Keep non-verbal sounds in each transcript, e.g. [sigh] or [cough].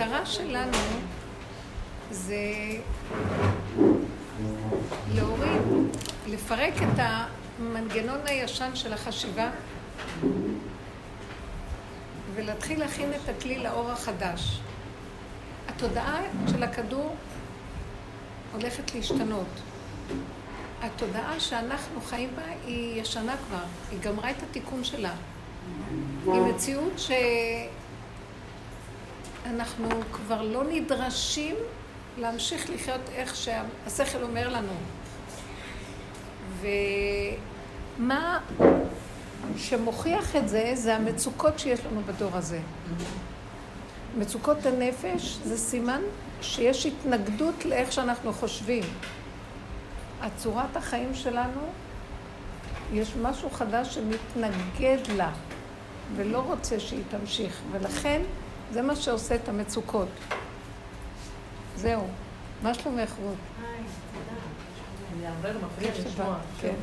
המטרה שלנו זה להוריד, לפרק את המנגנון הישן של החשיבה ולהתחיל להכין את הכלי לאור החדש. התודעה של הכדור הולכת להשתנות. התודעה שאנחנו חיים בה היא ישנה כבר, היא גמרה את התיקון שלה. היא מציאות שאנחנו כבר לא נדרשים להמשיך לחיות איך שהשכל אומר לנו. ומה שמוכיח את זה, זה המצוקות שיש לנו בדור הזה. מצוקות הנפש זה סימן שיש התנגדות לאיך שאנחנו חושבים. הצורת החיים שלנו, יש משהו חדש שמתנגד לה ולא רוצה שהיא תמשיך, ולכן זה מה שעושה את המצוקות. זהו. מה שלומך, רות? היי, תודה. אני הרבה מפריע לשמוע. כן.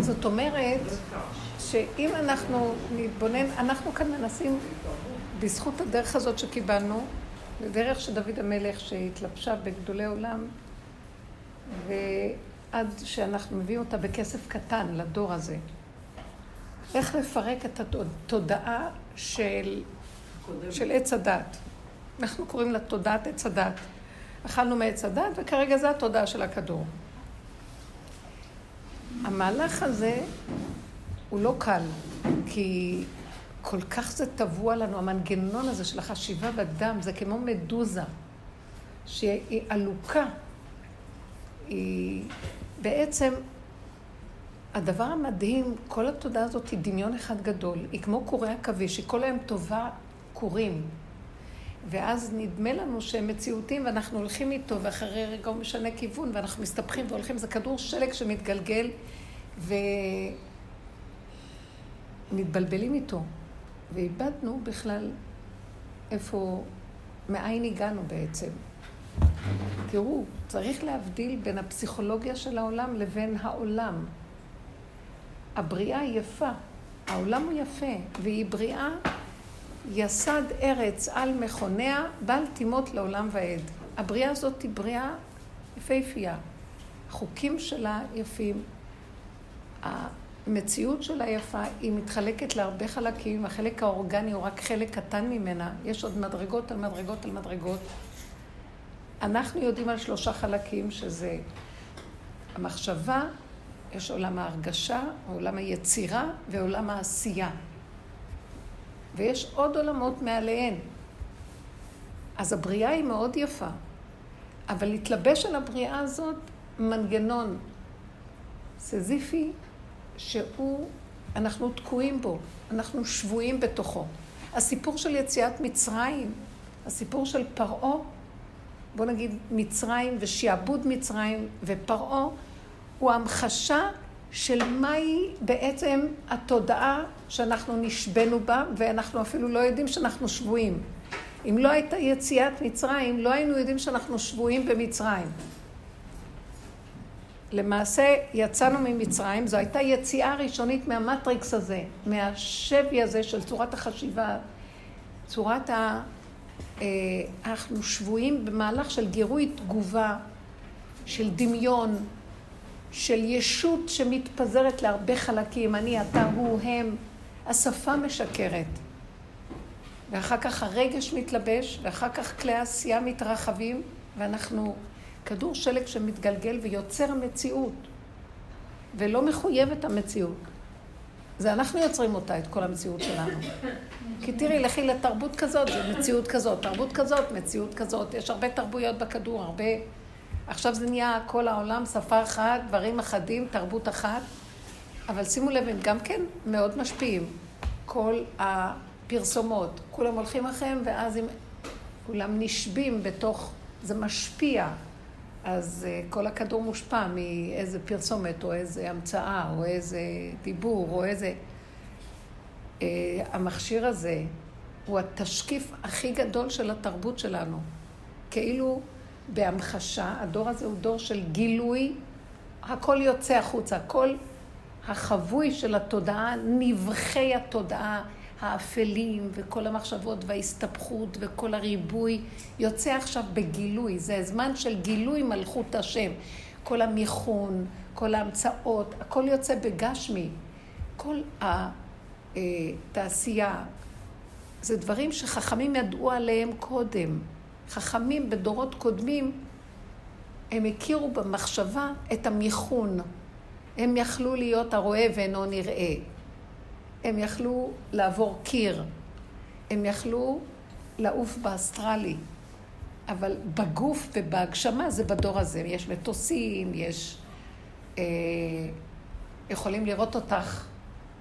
זאת אומרת שאם אנחנו נתבונן, אנחנו כאן מנסים, בזכות הדרך הזאת שקיבלנו, בדרך של דוד המלך שהתלבשה בגדולי עולם, ועד שאנחנו מביאים אותה בכסף קטן לדור הזה. איך לפרק את התודעה של, של עץ הדת. אנחנו קוראים לה תודעת עץ הדת. אכלנו מעץ הדת, וכרגע זו התודעה של הכדור. המהלך הזה הוא לא קל, כי כל כך זה טבוע לנו, המנגנון הזה של החשיבה בדם, זה כמו מדוזה, שהיא עלוקה. היא בעצם, הדבר המדהים, כל התודעה הזאת היא דמיון אחד גדול, היא כמו קורי עכביש, היא כל היום טובה קורים. ואז נדמה לנו שהם מציאותיים ואנחנו הולכים איתו, ואחרי רגע הוא משנה כיוון, ואנחנו מסתבכים והולכים, זה כדור שלג שמתגלגל, ומתבלבלים איתו. ואיבדנו בכלל איפה, מאין הגענו בעצם. תראו, צריך להבדיל בין הפסיכולוגיה של העולם לבין העולם. הבריאה היא יפה, העולם הוא יפה, והיא בריאה יסד ארץ על מכוניה, בל תימות לעולם ועד. הבריאה הזאת היא בריאה יפהפייה. החוקים שלה יפים, המציאות שלה יפה, היא מתחלקת להרבה חלקים, החלק האורגני הוא רק חלק קטן ממנה, יש עוד מדרגות על מדרגות על מדרגות. אנחנו יודעים על שלושה חלקים, שזה המחשבה, יש עולם ההרגשה, עולם היצירה ועולם העשייה. ויש עוד עולמות מעליהן. אז הבריאה היא מאוד יפה, אבל להתלבש על הבריאה הזאת מנגנון סזיפי שהוא, אנחנו תקועים בו, אנחנו שבויים בתוכו. הסיפור של יציאת מצרים, הסיפור של פרעה, בוא נגיד מצרים ושעבוד מצרים ופרעה, הוא המחשה של מהי בעצם התודעה שאנחנו נשבנו בה, ואנחנו אפילו לא יודעים שאנחנו שבויים. אם לא הייתה יציאת מצרים, לא היינו יודעים שאנחנו שבויים במצרים. למעשה יצאנו ממצרים, זו הייתה יציאה ראשונית מהמטריקס הזה, מהשבי הזה של צורת החשיבה, צורת ה... אה, אנחנו שבויים במהלך של גירוי תגובה, של דמיון, של ישות שמתפזרת להרבה חלקים, אני, אתה, הוא, הם. השפה משקרת. ואחר כך הרגש מתלבש, ואחר כך כלי העשייה מתרחבים, ואנחנו כדור שלג שמתגלגל ויוצר מציאות, ולא מחויבת המציאות. זה אנחנו יוצרים אותה, את כל המציאות שלנו. כי תראי, לכי לתרבות כזאת, זה מציאות כזאת, תרבות כזאת, מציאות כזאת. יש הרבה תרבויות בכדור, הרבה... עכשיו זה נהיה כל העולם, שפה אחת, דברים אחדים, תרבות אחת. אבל שימו לב, הם גם כן מאוד משפיעים. כל הפרסומות, כולם הולכים אחריהם, ואז הם כולם נשבים בתוך, זה משפיע. אז uh, כל הכדור מושפע מאיזה פרסומת, או איזה המצאה, או איזה דיבור, או איזה... Uh, המכשיר הזה הוא התשקיף הכי גדול של התרבות שלנו. כאילו בהמחשה, הדור הזה הוא דור של גילוי, הכל יוצא החוצה, כל החבוי של התודעה, נבחי התודעה האפלים וכל המחשבות וההסתבכות וכל הריבוי יוצא עכשיו בגילוי, זה הזמן של גילוי מלכות השם. כל המיכון, כל ההמצאות, הכל יוצא בגשמי. כל התעשייה, זה דברים שחכמים ידעו עליהם קודם. חכמים בדורות קודמים, הם הכירו במחשבה את המיכון. הם יכלו להיות הרואה ואינו נראה. הם יכלו לעבור קיר. הם יכלו לעוף באסטרלי. אבל בגוף ובהגשמה זה בדור הזה. יש מטוסים, יש... אה, יכולים לראות אותך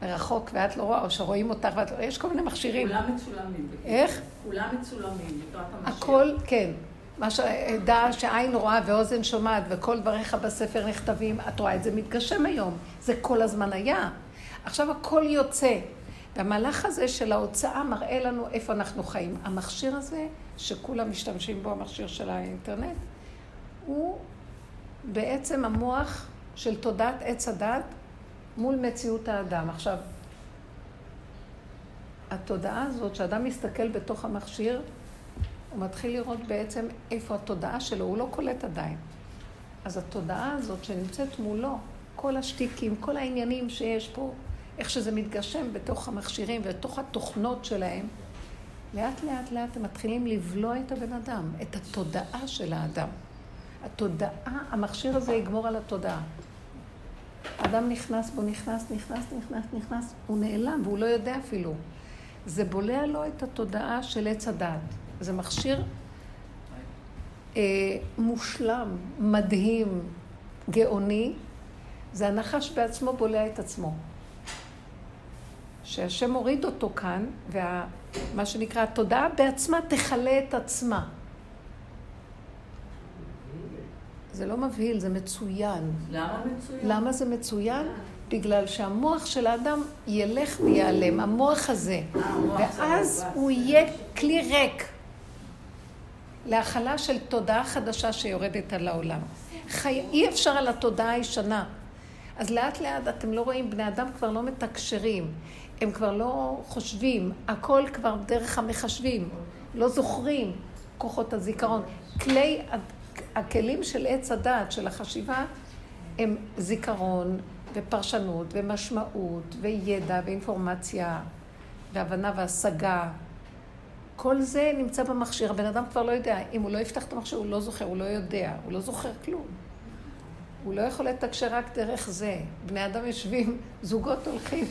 מרחוק ואת לא רואה, או שרואים אותך ואת לא... יש כל מיני מכשירים. כולם מצולמים. איך? כולם מצולמים, לקראת המשיח. הכל, כן. מה שדע שעין רואה ואוזן שומעת וכל דבריך בספר נכתבים, את רואה את זה מתגשם היום. זה כל הזמן היה. עכשיו הכל יוצא. והמהלך הזה של ההוצאה מראה לנו איפה אנחנו חיים. המכשיר הזה, שכולם משתמשים בו, המכשיר של האינטרנט, הוא בעצם המוח של תודעת עץ הדת מול מציאות האדם. עכשיו, התודעה הזאת, שאדם מסתכל בתוך המכשיר, הוא מתחיל לראות בעצם איפה התודעה שלו, הוא לא קולט עדיין. אז התודעה הזאת שנמצאת מולו, כל השטיקים, כל העניינים שיש פה, איך שזה מתגשם בתוך המכשירים ובתוך התוכנות שלהם, לאט לאט לאט הם מתחילים לבלוע את הבן אדם, את התודעה של האדם. התודעה, המכשיר הזה יגמור על התודעה. אדם נכנס בו, נכנס, נכנס, נכנס, נכנס, הוא נעלם והוא לא יודע אפילו. זה בולע לו את התודעה של עץ הדת. זה מכשיר אה, מושלם, מדהים, גאוני. זה הנחש בעצמו בולע את עצמו. שהשם הוריד אותו כאן, ומה שנקרא, התודעה בעצמה תכלה את עצמה. זה לא מבהיל, זה מצוין. למה מצוין? למה זה מצוין? בגלל שהמוח של האדם ילך ויעלם, המוח הזה. ואז הוא יהיה כלי ריק להכלה של תודעה חדשה שיורדת על העולם. חי... אי אפשר על התודעה הישנה. אז לאט לאט אתם לא רואים, בני אדם כבר לא מתקשרים, הם כבר לא חושבים, הכל כבר דרך המחשבים, לא זוכרים כוחות הזיכרון. כלי הכלים של עץ הדעת, של החשיבה, הם זיכרון ופרשנות ומשמעות וידע ואינפורמציה והבנה והשגה. כל זה נמצא במכשיר. הבן אדם כבר לא יודע. אם הוא לא יפתח את המכשיר, הוא לא זוכר, הוא לא יודע, הוא לא זוכר כלום. הוא לא יכול לתקשר רק דרך זה. בני אדם יושבים, [laughs] זוגות הולכים,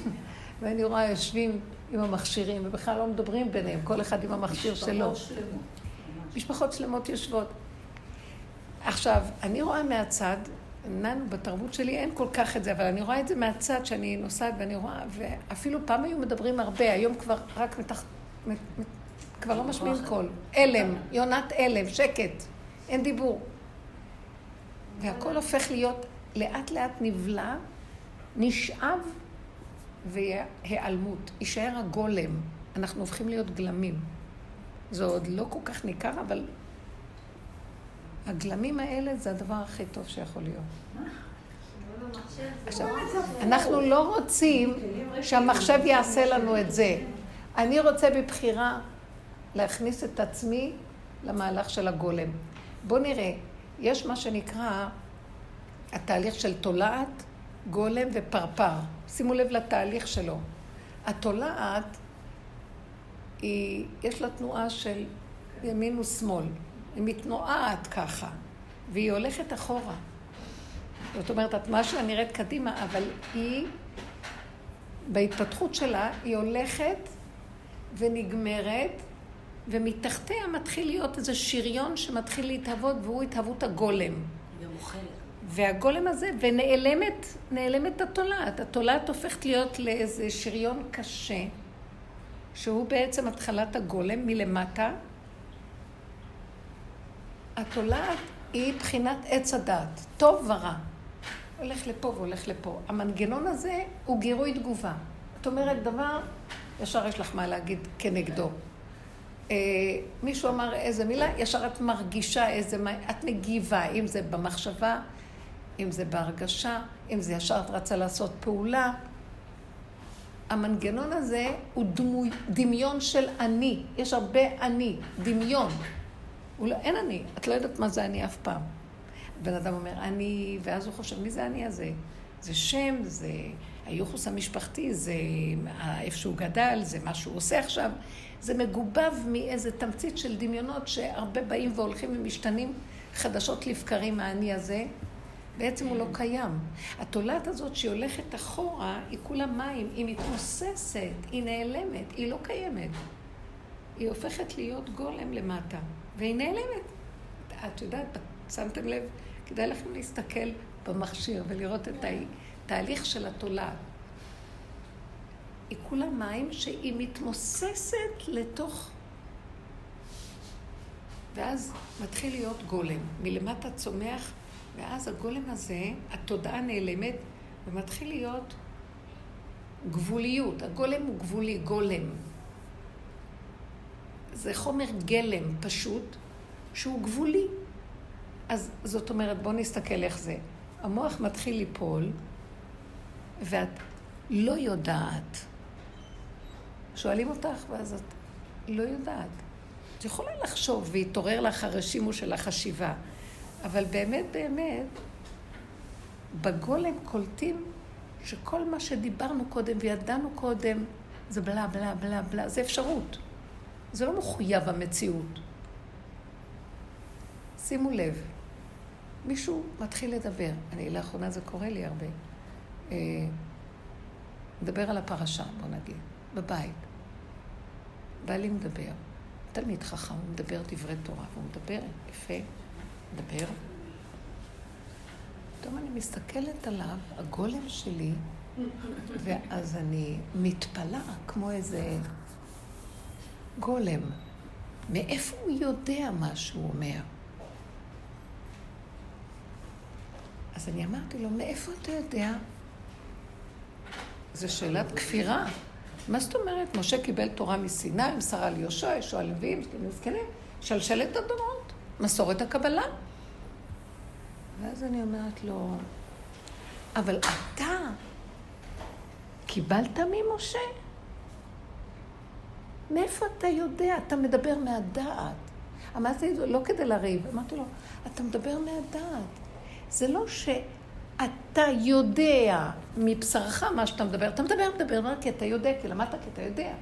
ואני רואה יושבים עם המכשירים, ובכלל לא מדברים ביניהם, כל אחד עם המכשיר שלו. משפחות שלמות יושבות. עכשיו, אני רואה מהצד, לנו בתרבות שלי אין כל כך את זה, אבל אני רואה את זה מהצד שאני נוסעת ואני רואה, ואפילו פעם היו מדברים הרבה, היום כבר רק מתח... כבר לא משמיעים קול. הלם, יונת הלם, שקט, אין דיבור. והכל הופך להיות לאט לאט נבלע, נשאב והיעלמות. יישאר הגולם. אנחנו הופכים להיות גלמים. זה עוד לא כל כך ניכר, אבל הגלמים האלה זה הדבר הכי טוב שיכול להיות. עכשיו, אנחנו לא רוצים שהמחשב יעשה לנו את זה. אני רוצה בבחירה להכניס את עצמי למהלך של הגולם. בואו נראה, יש מה שנקרא התהליך של תולעת, גולם ופרפר. שימו לב לתהליך שלו. התולעת, היא, יש לה תנועה של ימין ושמאל. היא מתנועת ככה, והיא הולכת אחורה. זאת אומרת, התנועה שלה נראית קדימה, אבל היא, בהתפתחות שלה, היא הולכת ונגמרת, ומתחתיה מתחיל להיות איזה שריון שמתחיל להתהוות, והוא התהוות הגולם. היא אוכלת. והגולם הזה, ונעלמת, נעלמת התולעת. התולעת הופכת להיות לאיזה שריון קשה, שהוא בעצם התחלת הגולם מלמטה, התולעת היא בחינת עץ הדת, טוב ורע. הולך לפה והולך לפה. המנגנון הזה הוא גירוי תגובה. את אומרת דבר, ישר יש לך מה להגיד כנגדו. אה, מישהו אמר איזה מילה, ישר את מרגישה איזה, את מגיבה, אם זה במחשבה, אם זה בהרגשה, אם זה ישר את רצה לעשות פעולה. המנגנון הזה הוא דמוי, דמיון של אני. יש הרבה אני, דמיון. לא, אין אני, את לא יודעת מה זה אני אף פעם. בן אדם אומר אני, ואז הוא חושב, מי זה אני הזה? זה שם, זה היוחוס המשפחתי, זה איפה שהוא גדל, זה מה שהוא עושה עכשיו. זה מגובב מאיזה תמצית של דמיונות שהרבה באים והולכים ומשתנים חדשות לבקרים מהאני הזה. בעצם הוא לא קיים. התולעת הזאת שהיא הולכת אחורה, היא כולה מים, היא מתמוססת, היא נעלמת, היא לא קיימת. היא הופכת להיות גולם למטה, והיא נעלמת. את יודעת, שמתם לב? כדאי לכם להסתכל במכשיר ולראות את התהליך של התולעת. היא כולה מים שהיא מתמוססת לתוך... ואז מתחיל להיות גולם. מלמטה צומח, ואז הגולם הזה, התודעה נעלמת, ומתחיל להיות גבוליות. הגולם הוא גבולי, גולם. זה חומר גלם פשוט, שהוא גבולי. אז זאת אומרת, בואו נסתכל איך זה. המוח מתחיל ליפול, ואת לא יודעת. שואלים אותך, ואז את לא יודעת. את יכולה לחשוב, ויתעורר לך הרשימו של החשיבה, אבל באמת, באמת, בגולם קולטים שכל מה שדיברנו קודם וידענו קודם, זה בלה בלה בלה בלה, זה אפשרות. זה לא מחויב המציאות. שימו לב, מישהו מתחיל לדבר, אני לאחרונה זה קורה לי הרבה, אה, מדבר על הפרשה, בוא נגיד, בבית. בעלי מדבר, תלמיד חכם, הוא מדבר דברי תורה, והוא מדבר יפה, מדבר. פתאום אני מסתכלת עליו, הגולם שלי, ואז אני מתפלאה כמו איזה גולם. מאיפה הוא יודע מה שהוא אומר? אז אני אמרתי לו, מאיפה אתה יודע? זו שאלת כפירה. מה זאת אומרת? משה קיבל תורה מסיני, מסרה ליהושע, ישוע לווים, זקנים, שלשלת הדורות, מסורת הקבלה. ואז אני אומרת לו, אבל אתה קיבלת ממשה? מאיפה אתה יודע? אתה מדבר מהדעת. אמרתי לו, לא כדי לריב, אמרתי לו, אתה מדבר מהדעת. זה לא שאתה יודע מבשרך מה שאתה מדבר. אתה מדבר, מדבר רק כי אתה יודע, כי למדת כי אתה יודע.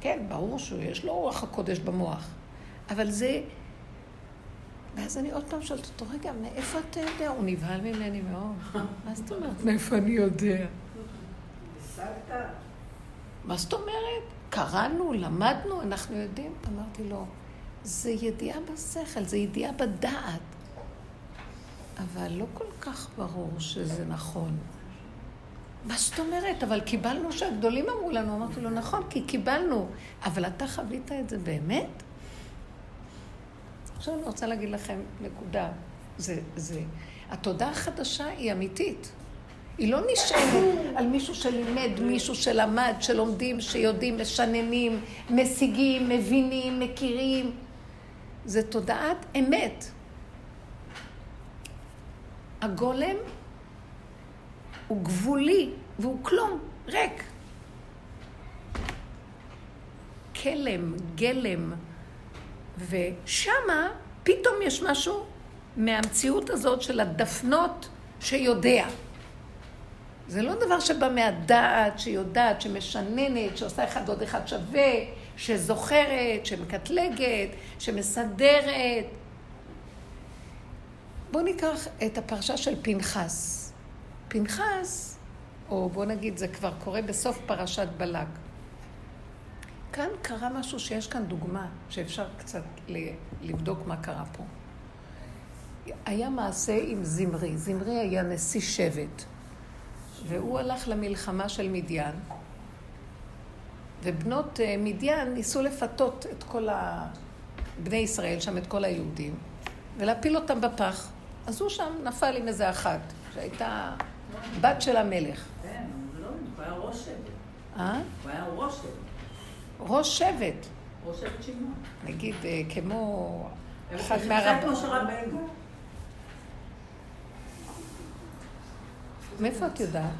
כן, ברור שיש לו רוח הקודש במוח. אבל זה... ואז אני עוד פעם שואלת אותו, רגע, מאיפה אתה יודע? הוא נבהל ממני מאוד. [laughs] מה זאת אומרת, מאיפה אני יודע? מה זאת אומרת? קראנו, למדנו, אנחנו יודעים. אמרתי לו, זה ידיעה בשכל, זה ידיעה בדעת. אבל לא כל כך ברור שזה נכון. מה זאת אומרת? אבל קיבלנו שהגדולים אמרו לנו. אמרתי לו, נכון, כי קיבלנו. אבל אתה חווית את זה באמת? עכשיו אני רוצה להגיד לכם נקודה. זה, זה, התודעה החדשה היא אמיתית. היא לא נשענת על מישהו שלימד, מישהו שלמד, שלומדים, שיודעים, משננים, משיגים, מבינים, מכירים. זה תודעת אמת. הגולם הוא גבולי והוא כלום, ריק. כלם, גלם, ושמה פתאום יש משהו מהמציאות הזאת של הדפנות שיודע. זה לא דבר שבא מהדעת, שיודעת, שמשננת, שעושה אחד עוד אחד שווה, שזוכרת, שמקטלגת, שמסדרת. בואו ניקח את הפרשה של פנחס. פנחס, או בואו נגיד, זה כבר קורה בסוף פרשת בלק. כאן קרה משהו שיש כאן דוגמה, שאפשר קצת לבדוק מה קרה פה. היה מעשה עם זמרי. זמרי היה נשיא שבט, והוא הלך למלחמה של מדיין, ובנות אה, מדיין ניסו לפתות את כל ה... בני ישראל שם, את כל היהודים, ולהפיל אותם בפח. אז הוא שם נפל עם איזה אחת, שהייתה בת של המלך. כן, זה לא, הוא היה ראש שבט. אה? הוא היה ראש שבט. ראש שבט. ראש שבט שמעון. נגיד, אה, כמו אחד אחד מהרב... משה רבנו. מאיפה את יודעת?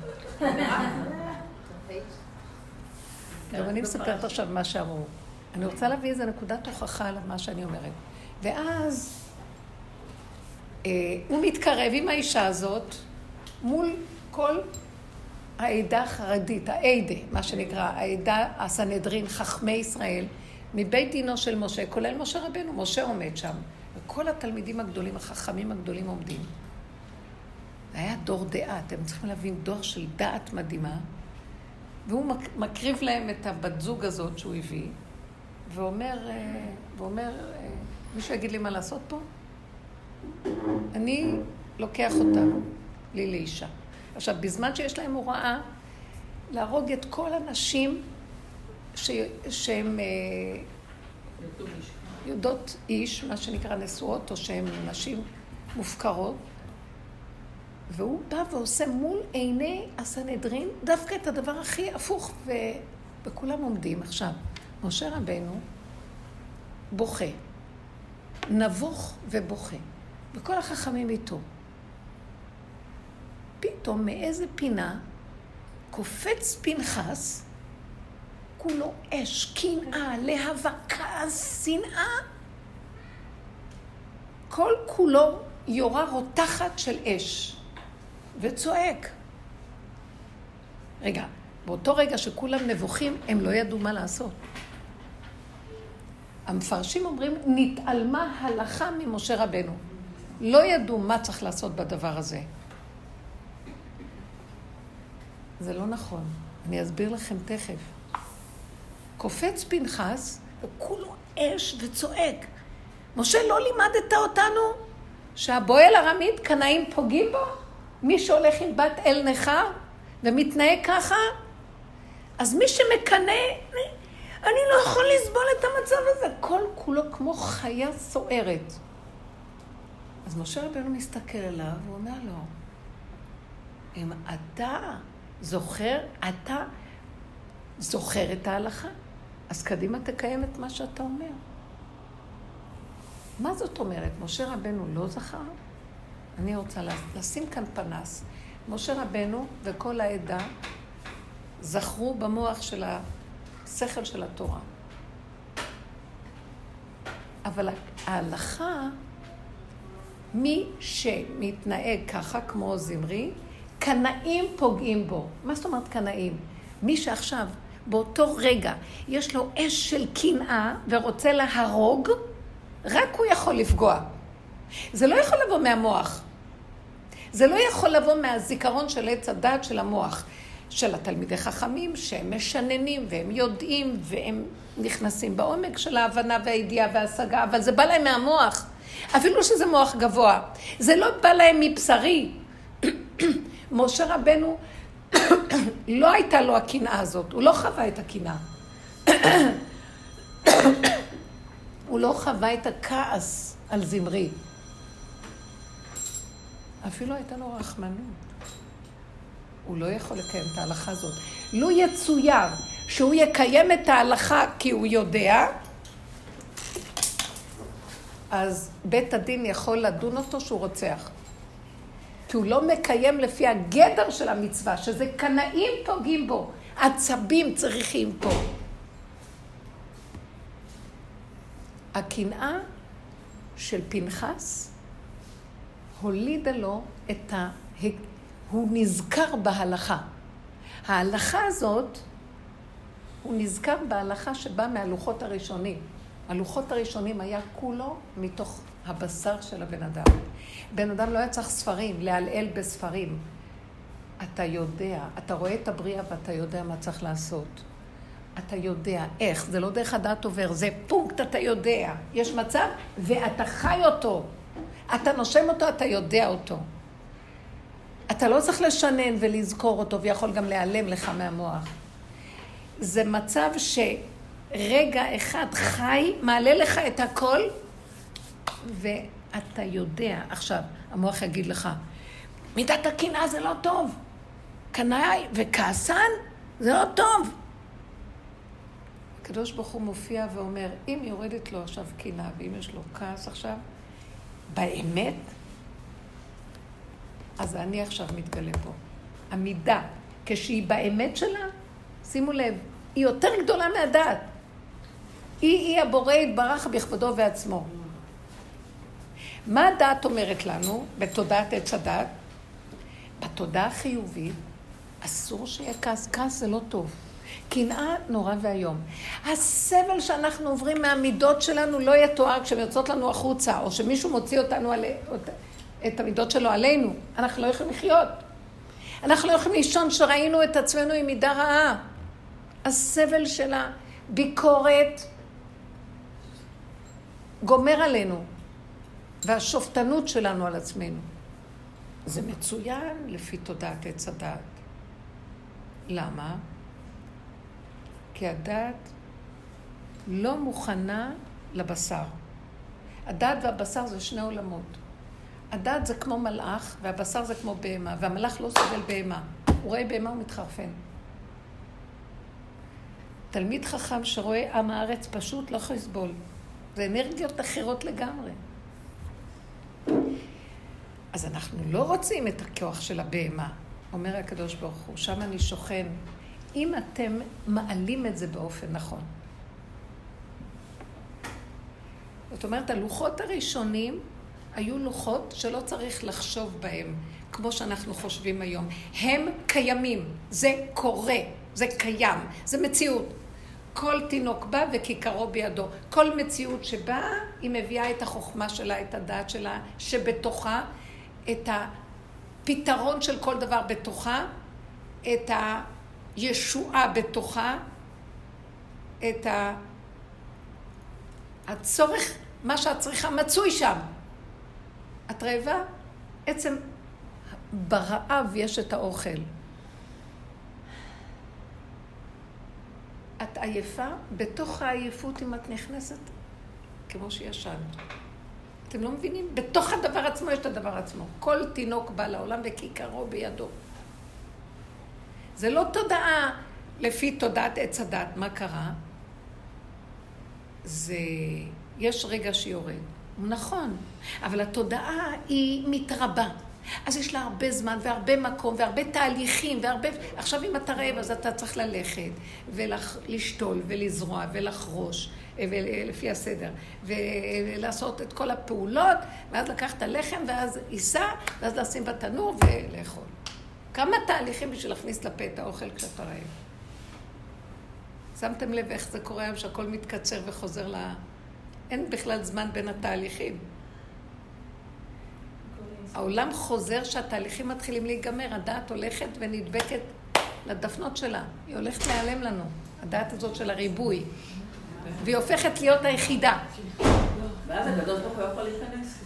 גם אני מספרת עכשיו מה שאמרו. אני רוצה להביא איזה נקודת הוכחה על מה שאני אומרת. ואז אה, הוא מתקרב עם האישה הזאת מול כל העדה החרדית, העדה, מה שנקרא, העדה הסנהדרין, חכמי ישראל, מבית דינו של משה, כולל משה רבנו, משה עומד שם, וכל התלמידים הגדולים, החכמים הגדולים עומדים. זה היה דור דעה, אתם צריכים להבין, דור של דעת מדהימה, והוא מקריב להם את הבת זוג הזאת שהוא הביא, ואומר, אה, ואומר, אה, מישהו יגיד לי מה לעשות פה? אני לוקח אותה, לי לאישה. עכשיו, בזמן שיש להם הוראה להרוג את כל הנשים שהן אה, יודעות איש, מה שנקרא נשואות, או שהן נשים מופקרות, והוא בא ועושה מול עיני הסנהדרין דווקא את הדבר הכי הפוך, ו... וכולם עומדים. עכשיו, משה רבנו בוכה, נבוך ובוכה, וכל החכמים איתו. פתאום מאיזה פינה קופץ פנחס, כולו אש, קנאה, להבה, כעס, שנאה. כל כולו יורה רותחת של אש, וצועק. רגע, באותו רגע שכולם נבוכים, הם לא ידעו מה לעשות. המפרשים אומרים, נתעלמה הלכה ממשה רבנו. לא ידעו מה צריך לעשות בדבר הזה. זה לא נכון. אני אסביר לכם תכף. קופץ פנחס, וכולו אש וצועק. משה, לא לימדת אותנו שהבועל ארמית, קנאים פוגעים בו? מי שהולך עם בת אל נכר ומתנהג ככה? אז מי שמקנא, אני לא יכול לסבול את המצב הזה. כל כולו כמו חיה סוערת. אז משה רבנו מסתכל עליו ואומר לו, אם אתה זוכר, אתה זוכר את ההלכה, אז קדימה תקיים את מה שאתה אומר. מה זאת אומרת? משה רבנו לא זכר? אני רוצה לשים כאן פנס. משה רבנו וכל העדה זכרו במוח של השכל של התורה. אבל ההלכה, מי שמתנהג ככה, כמו זמרי, קנאים פוגעים בו. מה זאת אומרת קנאים? מי שעכשיו, באותו רגע, יש לו אש של קנאה ורוצה להרוג, רק הוא יכול לפגוע. זה לא יכול לבוא מהמוח. זה לא יכול לבוא מהזיכרון של עץ הדת של המוח. של התלמידי חכמים, שהם משננים והם יודעים והם נכנסים בעומק של ההבנה והידיעה וההשגה, אבל זה בא להם מהמוח, אפילו שזה מוח גבוה. זה לא בא להם מבשרי. [coughs] משה רבנו, [coughs] לא הייתה לו הקנאה הזאת, הוא לא חווה את הקנאה. [coughs] הוא לא חווה את הכעס על זמרי. אפילו הייתה לו רחמנות. הוא לא יכול לקיים את ההלכה הזאת. לו יצויר שהוא יקיים את ההלכה כי הוא יודע, אז בית הדין יכול לדון אותו שהוא רוצח. כי הוא לא מקיים לפי הגדר של המצווה, שזה קנאים פוגעים בו, עצבים צריכים פה. הקנאה של פנחס הולידה לו את ה... הוא נזכר בהלכה. ההלכה הזאת, הוא נזכר בהלכה שבאה מהלוחות הראשונים. הלוחות הראשונים היה כולו מתוך הבשר של הבן אדם. בן אדם לא היה צריך ספרים, לעלעל בספרים. אתה יודע, אתה רואה את הבריאה ואתה יודע מה צריך לעשות. אתה יודע איך, זה לא דרך הדעת עובר, זה פונקט, אתה יודע. יש מצב ואתה חי אותו. אתה נושם אותו, אתה יודע אותו. אתה לא צריך לשנן ולזכור אותו, ויכול גם להיעלם לך מהמוח. זה מצב שרגע אחד חי, מעלה לך את הכל, ואתה יודע. עכשיו, המוח יגיד לך, מידת הקנאה זה לא טוב. קנאי וכעסן זה לא טוב. הקדוש ברוך הוא מופיע ואומר, אם יורדת לו עכשיו קנאה, ואם יש לו כעס עכשיו, באמת, אז אני עכשיו מתגלה פה. המידה, כשהיא באמת שלה, שימו לב, היא יותר גדולה מהדעת. היא היא הבורא יתברך בכבודו ועצמו. מה הדעת אומרת לנו בתודעת עץ הדת? בתודעה החיובית אסור שיהיה כעס. כעס זה לא טוב. קנאה נורא ואיום. הסבל שאנחנו עוברים מהמידות שלנו לא יתואר כשהן יוצאות לנו החוצה, או שמישהו מוציא אותנו על... את המידות שלו עלינו. אנחנו לא יכולים לחיות. אנחנו לא יכולים לישון שראינו את עצמנו עם מידה רעה. הסבל של הביקורת גומר עלינו, והשופטנות שלנו על עצמנו. זה מצוין לפי תודעת עץ הדעת. למה? כי הדעת לא מוכנה לבשר. הדעת והבשר זה שני עולמות. הדעת זה כמו מלאך, והבשר זה כמו בהמה, והמלאך לא סובל בהמה. הוא רואה בהמה, הוא מתחרפן. תלמיד חכם שרואה עם הארץ פשוט לא יכול לסבול. זה אנרגיות אחרות לגמרי. אז אנחנו לא רוצים את הכוח של הבהמה, אומר הקדוש ברוך הוא, שם אני שוכן. אם אתם מעלים את זה באופן נכון. זאת אומרת, הלוחות הראשונים היו לוחות שלא צריך לחשוב בהם, כמו שאנחנו חושבים היום. הם קיימים, זה קורה, זה קיים, זה מציאות. כל תינוק בא וכיכרו בידו. כל מציאות שבאה, היא מביאה את החוכמה שלה, את הדעת שלה, שבתוכה, את הפתרון של כל דבר בתוכה, את הישועה בתוכה, את הצורך, מה שאת צריכה מצוי שם. את רעבה? עצם ברעב יש את האוכל. את עייפה, בתוך העייפות אם את נכנסת, כמו שישנת. אתם לא מבינים? בתוך הדבר עצמו יש את הדבר עצמו. כל תינוק בא לעולם וכיכרו בידו. זה לא תודעה לפי תודעת עץ הדת. מה קרה? זה... יש רגע שיורד. הוא נכון, אבל התודעה היא מתרבה. אז יש לה הרבה זמן והרבה מקום והרבה תהליכים והרבה... עכשיו אם אתה רעב אז אתה צריך ללכת ולשתול ולזרוע ולחרוש לפי הסדר ולעשות את כל הפעולות ואז לקחת לחם ואז עיסה ואז לשים בתנור ולאכול. כמה תהליכים בשביל להכניס לפה את האוכל כשאתה רעב. שמתם לב איך זה קורה היום שהכל מתקצר וחוזר ל... אין בכלל זמן בין התהליכים. העולם חוזר שהתהליכים מתחילים להיגמר, הדעת הולכת ונדבקת לדפנות שלה. היא הולכת להיעלם לנו, הדעת הזאת של הריבוי. והיא הופכת להיות היחידה. ואז הקדוש ברוך הוא יכול להיכנס.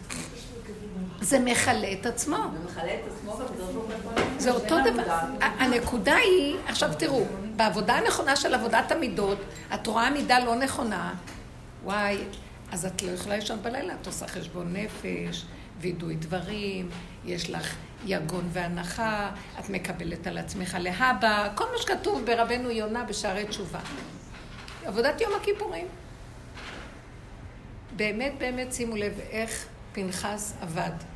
זה מכלה את עצמו. זה מכלה את עצמו להיכנס. זה אותו דבר. הנקודה היא, עכשיו תראו, בעבודה הנכונה של עבודת המידות, את רואה מידה לא נכונה, וואי, אז את לא יכולה לישון בלילה, את עושה חשבון נפש, וידוי דברים, יש לך יגון והנחה, את מקבלת על עצמך להבא, כל מה שכתוב ברבנו יונה בשערי תשובה. עבודת יום הכיפורים. באמת באמת שימו לב איך פנחס עבד.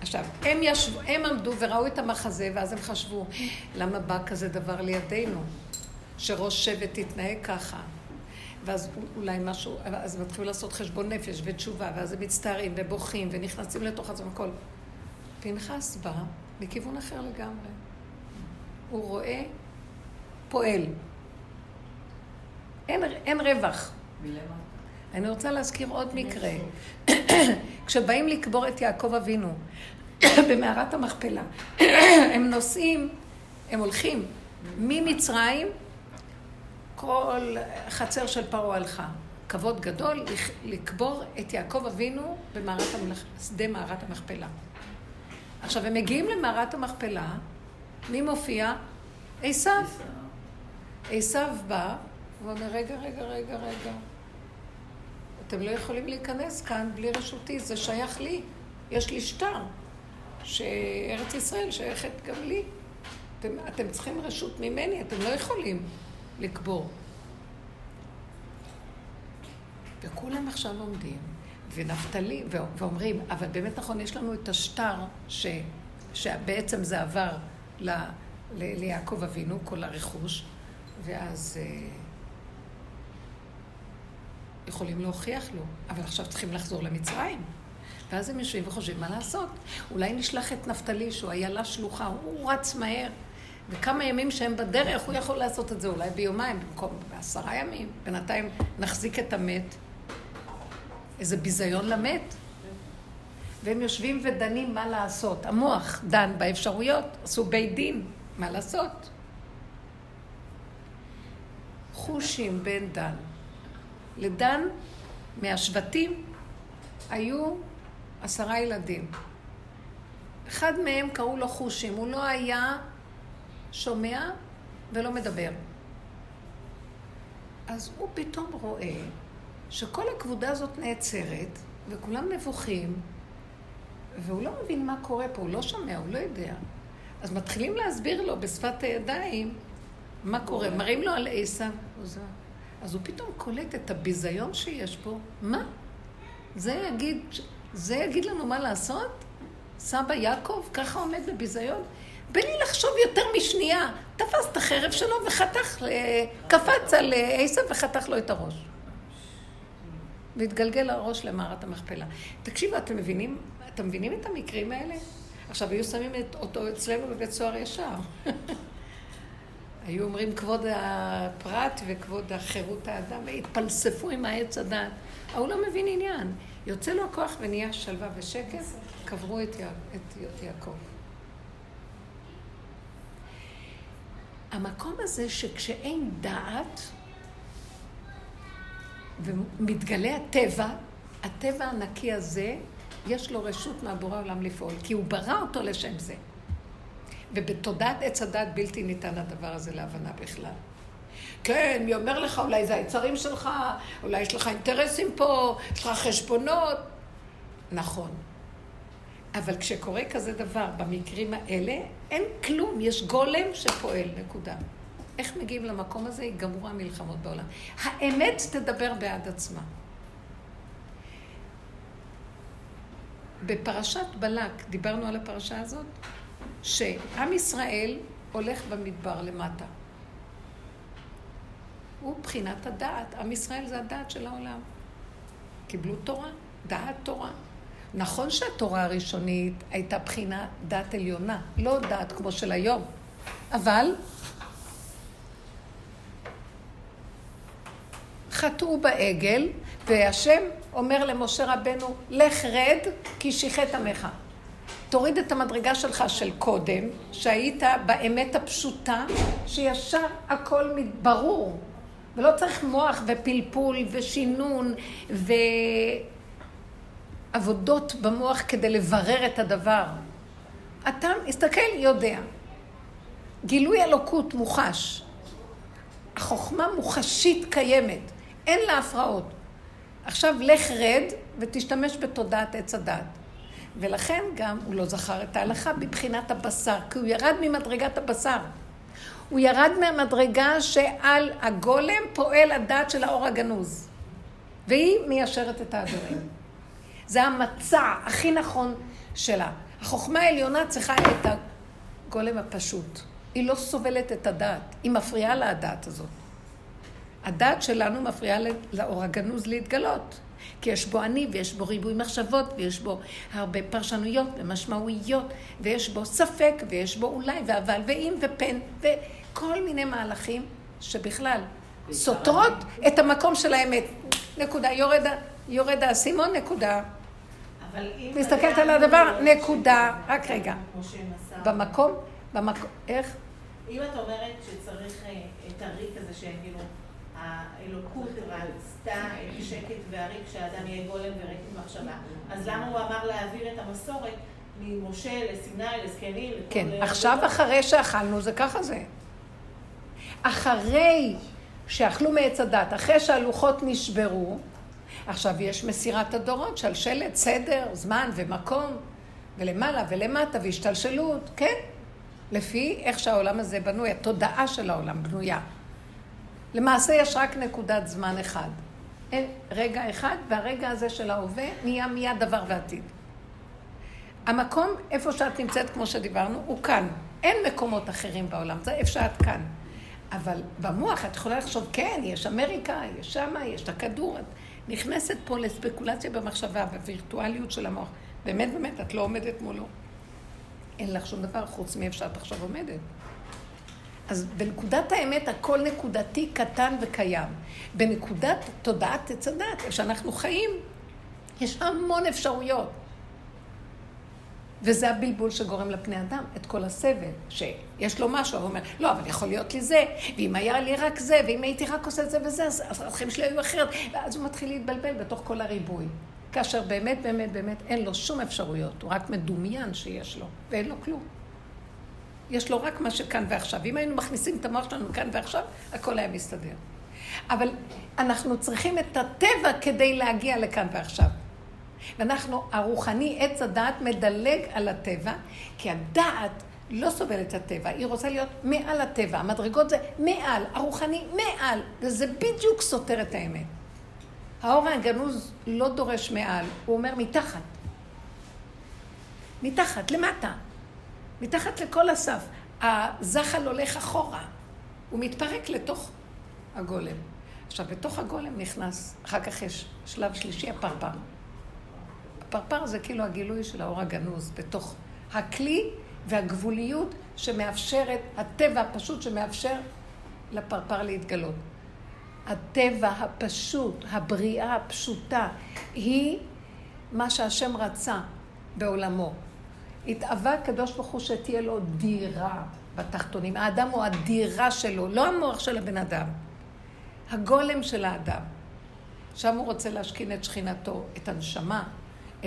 עכשיו, הם, ישבו, הם עמדו וראו את המחזה, ואז הם חשבו, למה בא כזה דבר לידינו? שראש שבט יתנהג ככה. ואז אולי משהו, אז הם התחילו לעשות חשבון נפש ותשובה, ואז הם מצטערים ובוכים ונכנסים לתוך עצמם הכל. פנחס בא מכיוון אחר לגמרי. הוא רואה, פועל. אין, אין רווח. מלמטה. אני רוצה להזכיר עוד מקרה. [coughs] כשבאים לקבור את יעקב אבינו [coughs] במערת המכפלה, [coughs] הם נוסעים, הם הולכים ממצרים כל חצר של פרעה הלכה. כבוד גדול לקבור את יעקב אבינו במערת המלכ... שדה מערת המכפלה. עכשיו, הם מגיעים למערת המכפלה, מי מופיע? עשיו. עשיו בא, הוא אומר, רגע, רגע, רגע, רגע. אתם לא יכולים להיכנס כאן בלי רשותי, זה שייך לי. יש לי שטר, שארץ ישראל שייכת גם לי. אתם, אתם צריכים רשות ממני, אתם לא יכולים. לקבור. וכולם עכשיו עומדים, ונפתלי, ואומרים, אבל באמת נכון, יש לנו את השטר ש, שבעצם זה עבר ל, ל, ליעקב אבינו, כל הרכוש, ואז אה, יכולים להוכיח לו, אבל עכשיו צריכים לחזור למצרים. ואז הם יושבים וחושבים מה לעשות. אולי נשלח את נפתלי, שהוא איילה שלוחה, הוא רץ מהר, וכמה ימים שהם בדרך, הוא יכול לעשות את זה אולי ביומיים במקום בעשרה ימים. בינתיים נחזיק את המת. איזה ביזיון למת. והם יושבים ודנים מה לעשות. המוח דן באפשרויות, עשו בית דין, מה לעשות? חושים בין דן. לדן מהשבטים היו עשרה ילדים. אחד מהם קראו לו חושים, הוא לא היה שומע ולא מדבר. אז הוא פתאום רואה שכל הכבודה הזאת נעצרת, וכולם נבוכים, והוא לא מבין מה קורה פה, הוא לא שומע, הוא לא יודע. אז מתחילים להסביר לו בשפת הידיים מה קורה, מראים לו על עשיו. אז הוא פתאום קולט את הביזיון שיש פה. מה? זה יגיד, זה יגיד לנו מה לעשות? סבא יעקב ככה עומד בביזיון? בלי לחשוב יותר משנייה, תפס את החרב שלו וחתך, קפץ על עשיו וחתך לו את הראש. והתגלגל הראש למערת המכפלה. תקשיבו, אתם מבינים, אתם מבינים את המקרים האלה? עכשיו, היו שמים את אותו אצלנו בבית סוהר ישר. [laughs] היו אומרים כבוד הפרט וכבוד החירות האדם, והתפלספו עם העץ הדת. ההוא לא מבין עניין. יוצא לו הכוח ונהיה שלווה ושקט, קברו את, יע... את יעקב. המקום הזה שכשאין דעת ומתגלה הטבע, הטבע הנקי הזה, יש לו רשות מהבורא העולם לפעול, כי הוא ברא אותו לשם זה. ובתודעת עץ הדת בלתי ניתן הדבר הזה להבנה בכלל. כן, מי אומר לך, אולי זה היצרים שלך, אולי יש לך אינטרסים פה, יש לך חשבונות. נכון. אבל כשקורה כזה דבר במקרים האלה, אין כלום, יש גולם שפועל, נקודה. איך מגיעים למקום הזה? ייגמרו המלחמות בעולם. האמת תדבר בעד עצמה. בפרשת בלק, דיברנו על הפרשה הזאת, שעם ישראל הולך במדבר למטה. הוא בחינת הדעת. עם ישראל זה הדעת של העולם. קיבלו תורה, דעת תורה. נכון שהתורה הראשונית הייתה בחינה דת עליונה, לא דת כמו של היום, אבל חטאו בעגל, והשם אומר למשה רבנו, לך רד, כי שיחת עמך. תוריד את המדרגה שלך של קודם, שהיית באמת הפשוטה, שישר הכל ברור, ולא צריך מוח ופלפול ושינון ועבודות במוח כדי לברר את הדבר. אתה מסתכל, יודע. גילוי אלוקות מוחש. החוכמה מוחשית קיימת, אין לה הפרעות. עכשיו לך רד ותשתמש בתודעת עץ הדת. ולכן גם הוא לא זכר את ההלכה מבחינת הבשר, כי הוא ירד ממדרגת הבשר. הוא ירד מהמדרגה שעל הגולם פועל הדת של האור הגנוז. והיא מיישרת את האדורים. זה המצע הכי נכון שלה. החוכמה העליונה צריכה את הגולם הפשוט. היא לא סובלת את הדת, היא מפריעה לה הדת הזאת. הדת שלנו מפריעה לאור הגנוז להתגלות. כי יש בו אני, ויש בו ריבוי מחשבות, ויש בו הרבה פרשנויות ומשמעויות, ויש בו ספק, ויש בו אולי, ואבל, ואם, ופן, וכל מיני מהלכים שבכלל סותרות את המקום של האמת. נקודה. יורד, יורד האסימון, נקודה. מסתכלת על הדבר, נקודה. רק רגע. במקום, במקום, איך? אם את אומרת שצריך אה, את הריק הזה, שכאילו... האלוקות רצתה את שקט והריק שהאדם יהיה גולם וריק במחשבה. אז למה הוא אמר להעביר את המסורת ממשה לסיני, לזקנים, כן, עכשיו אחרי שאכלנו זה ככה זה. אחרי שאכלו מעץ הדת, אחרי שהלוחות נשברו, עכשיו יש מסירת הדורות, שלשלת, סדר, זמן ומקום, ולמעלה ולמטה, והשתלשלות, כן, לפי איך שהעולם הזה בנוי, התודעה של העולם בנויה. למעשה יש רק נקודת זמן אחד. אין רגע אחד, והרגע הזה של ההווה נהיה מיד דבר ועתיד. המקום, איפה שאת נמצאת, כמו שדיברנו, הוא כאן. אין מקומות אחרים בעולם, זה איפה שאת כאן. אבל במוח את יכולה לחשוב, כן, יש אמריקה, יש שמה, יש את הכדור. את נכנסת פה לספקולציה במחשבה, בווירטואליות של המוח. באמת, באמת, את לא עומדת מולו. אין לך שום דבר חוץ מאיפה שאת עכשיו עומדת. אז בנקודת האמת הכל נקודתי, קטן וקיים. בנקודת תודעת עץ הדת, איפה שאנחנו חיים, יש המון אפשרויות. וזה הבלבול שגורם לפני אדם את כל הסבל, שיש לו משהו, הוא אומר, לא, אבל יכול להיות לי זה, ואם היה לי רק זה, ואם הייתי רק עושה את זה וזה, אז החיים שלי היו אחרת, ואז הוא מתחיל להתבלבל בתוך כל הריבוי. כאשר באמת, באמת, באמת אין לו שום אפשרויות, הוא רק מדומיין שיש לו, ואין לו כלום. יש לו רק מה שכאן ועכשיו. אם היינו מכניסים את המוח שלנו כאן ועכשיו, הכל היה מסתדר. אבל אנחנו צריכים את הטבע כדי להגיע לכאן ועכשיו. ואנחנו, הרוחני, עץ הדעת, מדלג על הטבע, כי הדעת לא סובלת את הטבע, היא רוצה להיות מעל הטבע. המדרגות זה מעל, הרוחני מעל, וזה בדיוק סותר את האמת. האור הגנוז לא דורש מעל, הוא אומר מתחת. מתחת, למטה. מתחת לכל הסף. הזחל הולך אחורה, הוא מתפרק לתוך הגולם. עכשיו, בתוך הגולם נכנס, אחר כך יש שלב שלישי, הפרפר. הפרפר זה כאילו הגילוי של האור הגנוז בתוך הכלי והגבוליות שמאפשרת, הטבע הפשוט שמאפשר לפרפר להתגלות. הטבע הפשוט, הבריאה הפשוטה, היא מה שהשם רצה בעולמו. התאווה הקדוש ברוך הוא שתהיה לו דירה בתחתונים. האדם הוא הדירה שלו, לא המוח של הבן אדם. הגולם של האדם. שם הוא רוצה להשכין את שכינתו, את הנשמה,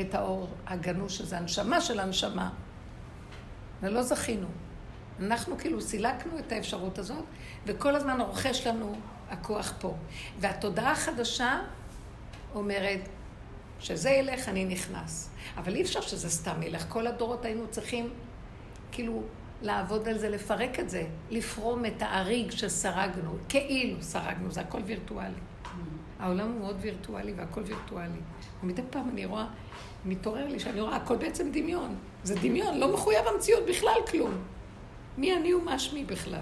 את האור הגנוש, שזה הנשמה של הנשמה. ולא זכינו. אנחנו כאילו סילקנו את האפשרות הזאת, וכל הזמן רוכש לנו הכוח פה. והתודעה החדשה אומרת, שזה ילך, אני נכנס. אבל אי אפשר שזה סתם ילך. כל הדורות היינו צריכים כאילו לעבוד על זה, לפרק את זה, לפרום את האריג שסרגנו, כאילו סרגנו, זה הכל וירטואלי. העולם הוא מאוד וירטואלי והכל וירטואלי. ומדי פעם אני רואה, מתעורר לי שאני רואה, הכל בעצם דמיון. זה דמיון, לא מחויב המציאות בכלל כלום. מי אני ומה שמי בכלל?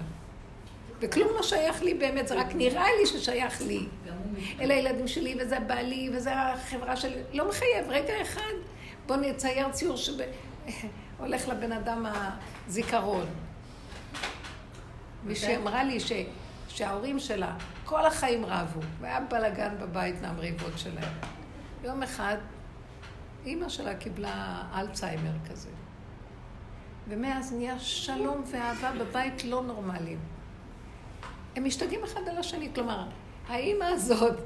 וכלום לא שייך לי באמת, זה רק נראה לי ששייך לי. אלה הילדים שלי, וזה בעלי, וזה החברה שלי. לא מחייב, רגע אחד, בואו נצייר ציור שהולך [laughs] לבן אדם הזיכרון. מישהי אמרה לי ש... שההורים שלה כל החיים רבו, והיה בלאגן בבית מהמריבות שלהם. יום אחד, אימא שלה קיבלה אלצהיימר כזה. ומאז נהיה שלום ואהבה בבית לא נורמליים. הם משתגעים אחד על השני. כלומר, האימא הזאת,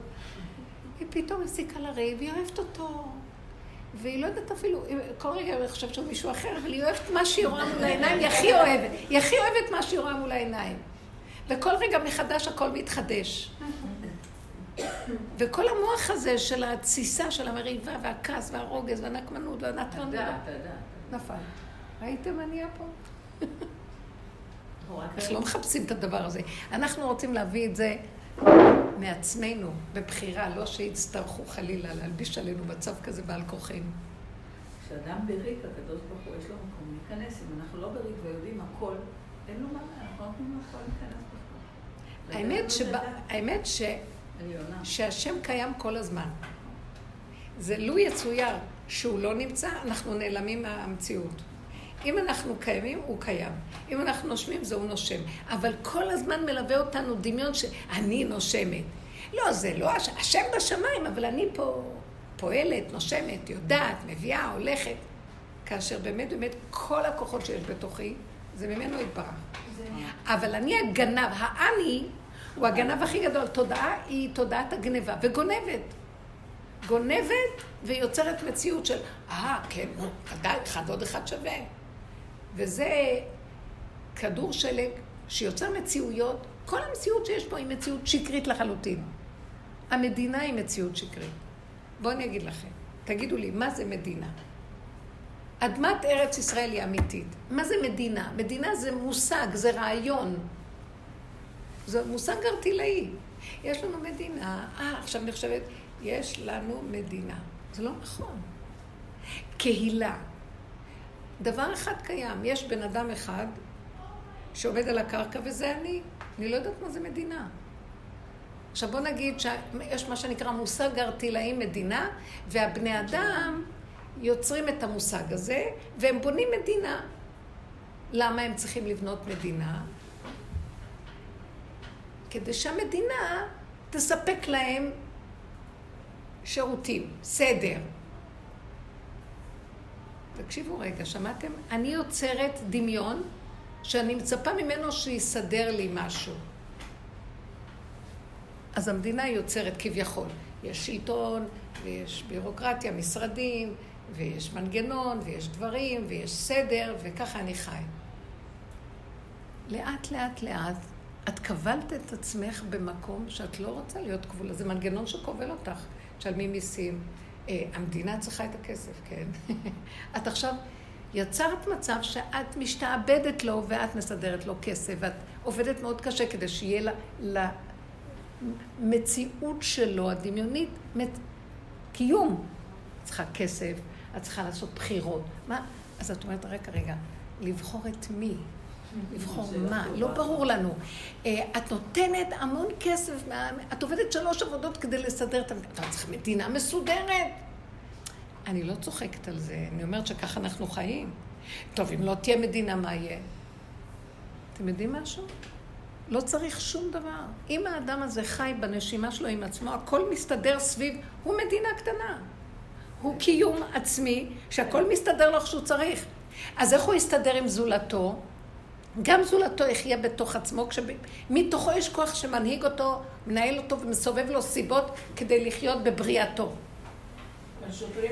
היא פתאום הפסיקה לריב, היא אוהבת אותו. והיא לא יודעת אפילו, כל רגע היא חושבת שהוא מישהו אחר, אבל היא אוהבת מה שהיא רואה מול העיניים, היא הכי אוהבת. היא הכי אוהבת מה שהיא רואה מול העיניים. וכל רגע מחדש הכל מתחדש. וכל המוח הזה של התסיסה, של המריבה, והכעס, והרוגז, והנקמנות, והנטרנות, נפל. ראיתם מה נהיה פה? אנחנו לא מחפשים את הדבר הזה. אנחנו רוצים להביא את זה מעצמנו, בבחירה, לא שיצטרכו חלילה להלביש עלינו מצב כזה בעל כוחנו. כשאדם בריק, הקדוש ברוך הוא, יש לו מקום להיכנס. אם אנחנו לא בריק ויודעים הכל, אין לו מה, אנחנו לא נותנים לו הכל להיכנס בכלל. האמת, שבא, האמת ש... שהשם קיים כל הזמן. זה לו יצויר שהוא לא נמצא, אנחנו נעלמים מהמציאות. אם אנחנו קיימים, הוא קיים. אם אנחנו נושמים, זה הוא נושם. אבל כל הזמן מלווה אותנו דמיון שאני נושמת. לא, זה לא השם בשמיים, אבל אני פה פועלת, נושמת, יודעת, מביאה, הולכת. כאשר באמת באמת כל הכוחות שיש בתוכי, זה ממנו יתברך. אבל אני הגנב, האני הוא הגנב הכי גדול. תודעה היא תודעת הגניבה, וגונבת. גונבת ויוצרת מציאות של, אה, כן, ודאי, אחד עוד אחד שווה. וזה כדור שלג שיוצר מציאויות, כל המציאות שיש פה היא מציאות שקרית לחלוטין. המדינה היא מציאות שקרית. בואו אני אגיד לכם, תגידו לי, מה זה מדינה? אדמת ארץ ישראל היא אמיתית. מה זה מדינה? מדינה זה מושג, זה רעיון. זה מושג ארטילאי. יש לנו מדינה, אה, עכשיו אני חושבת, יש לנו מדינה. זה לא נכון. קהילה. דבר אחד קיים, יש בן אדם אחד שעובד על הקרקע וזה אני. אני לא יודעת מה זה מדינה. עכשיו בוא נגיד שיש מה שנקרא מושג ארטילאי מדינה, והבני אדם יוצרים את המושג הזה, והם בונים מדינה. למה הם צריכים לבנות מדינה? כדי שהמדינה תספק להם שירותים, סדר. תקשיבו רגע, שמעתם? אני יוצרת דמיון שאני מצפה ממנו שיסדר לי משהו. אז המדינה יוצרת כביכול. יש שלטון, ויש בירוקרטיה, משרדים, ויש מנגנון, ויש דברים, ויש סדר, וככה אני חי. לאט, לאט, לאט, את קבלת את עצמך במקום שאת לא רוצה להיות כבולה. זה מנגנון שכובל אותך. תשלמי מיסים. אה, המדינה צריכה את הכסף, כן? [laughs] את עכשיו יצרת מצב שאת משתעבדת לו ואת מסדרת לו כסף, ואת עובדת מאוד קשה כדי שיהיה לה, למציאות שלו, הדמיונית, מת, קיום. את צריכה כסף, את צריכה לעשות בחירות. מה? אז את אומרת, רגע, רגע, לבחור את מי? לבחור מה, לא ברור לנו. אה, את נותנת המון כסף, את עובדת שלוש עבודות כדי לסדר את המדינה. אתה צריך מדינה מסודרת. אני לא צוחקת על זה, אני אומרת שככה אנחנו חיים. טוב, אם לא תהיה מדינה, מה יהיה? אתם יודעים משהו? לא צריך שום דבר. אם האדם הזה חי בנשימה שלו עם עצמו, הכל מסתדר סביב, הוא מדינה קטנה. הוא קיום עצמי, שהכל מסתדר לו איך שהוא צריך. אז איך הוא יסתדר עם זולתו? גם זולתו יחיה בתוך עצמו, כשמתוכו יש כוח שמנהיג אותו, מנהל אותו ומסובב לו סיבות כדי לחיות בבריאתו.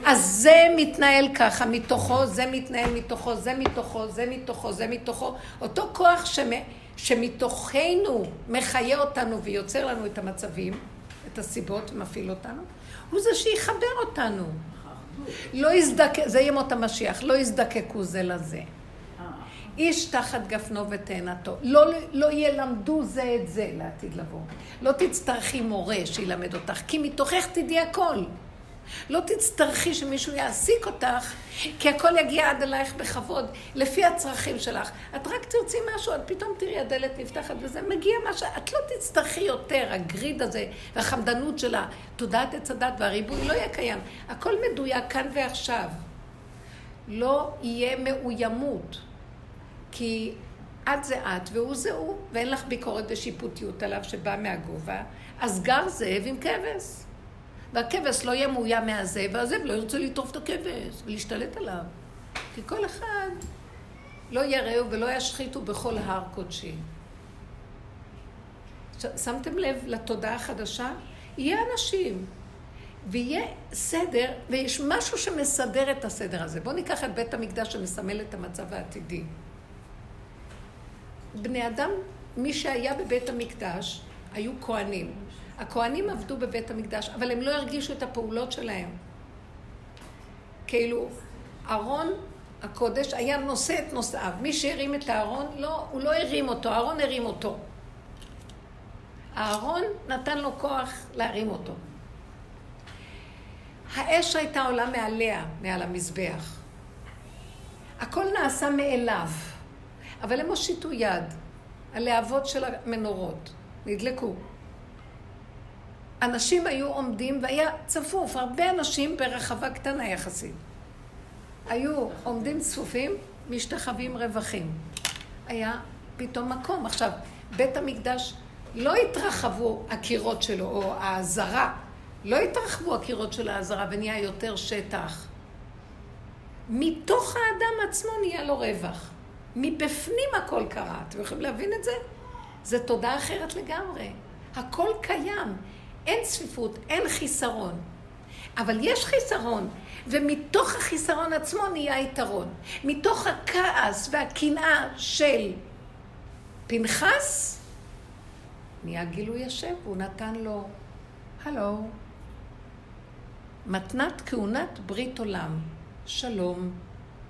אז זה מתנהל ככה, מתוכו, זה מתנהל מתוכו, זה מתוכו, זה מתוכו, זה מתוכו. אותו כוח שמ... שמתוכנו מחיה אותנו ויוצר לנו את המצבים, את הסיבות, מפעיל אותנו, הוא זה שיחבר אותנו. לא יזדקק, זה ימות המשיח, לא יזדקקו זה לזה. איש תחת גפנו ותאנתו. לא, לא ילמדו זה את זה לעתיד לבוא. לא תצטרכי מורה שילמד אותך, כי מתוכך תדעי הכל. לא תצטרכי שמישהו יעסיק אותך, כי הכל יגיע עד אלייך בכבוד, לפי הצרכים שלך. את רק תרצי משהו, את פתאום תראי הדלת נפתחת וזה מגיע משהו, את לא תצטרכי יותר, הגריד הזה והחמדנות שלה, תודעת עץ הדת והריבוי לא יהיה קיים. הכל מדויק כאן ועכשיו. לא יהיה מאוימות. כי את זה את והוא זה הוא, ואין לך ביקורת ושיפוטיות עליו שבא מהגובה, אז גר זאב עם כבש. והכבש לא יהיה מאוים מהזאב, והזאב לא ירצה לטרוף את הכבש ולהשתלט עליו. כי כל אחד לא יראו ולא ישחיתו בכל הר קודשי. שמתם לב לתודעה החדשה? יהיה אנשים, ויהיה סדר, ויש משהו שמסדר את הסדר הזה. בואו ניקח את בית המקדש שמסמל את המצב העתידי. בני אדם, מי שהיה בבית המקדש, היו כהנים. הכהנים עבדו בבית המקדש, אבל הם לא הרגישו את הפעולות שלהם. כאילו, ארון הקודש היה נושא את נושאיו. מי שהרים את הארון, לא, הוא לא הרים אותו, הארון הרים אותו. הארון נתן לו כוח להרים אותו. האש הייתה עולה מעליה, מעל המזבח. הכל נעשה מאליו. אבל הם הושיטו יד. הלהבות של המנורות נדלקו. אנשים היו עומדים והיה צפוף, הרבה אנשים ברחבה קטנה יחסית. היו עומדים צפופים, משתחווים רווחים. היה פתאום מקום. עכשיו, בית המקדש, לא התרחבו הקירות שלו, או העזרה, לא התרחבו הקירות של העזרה ונהיה יותר שטח. מתוך האדם עצמו נהיה לו רווח. מבפנים הכל קרה. אתם יכולים להבין את זה? זה תודעה אחרת לגמרי. הכל קיים. אין צפיפות, אין חיסרון. אבל יש חיסרון, ומתוך החיסרון עצמו נהיה יתרון. מתוך הכעס והקנאה של פנחס, נהיה גילוי השם, והוא נתן לו, הלו, מתנת כהונת ברית עולם, שלום.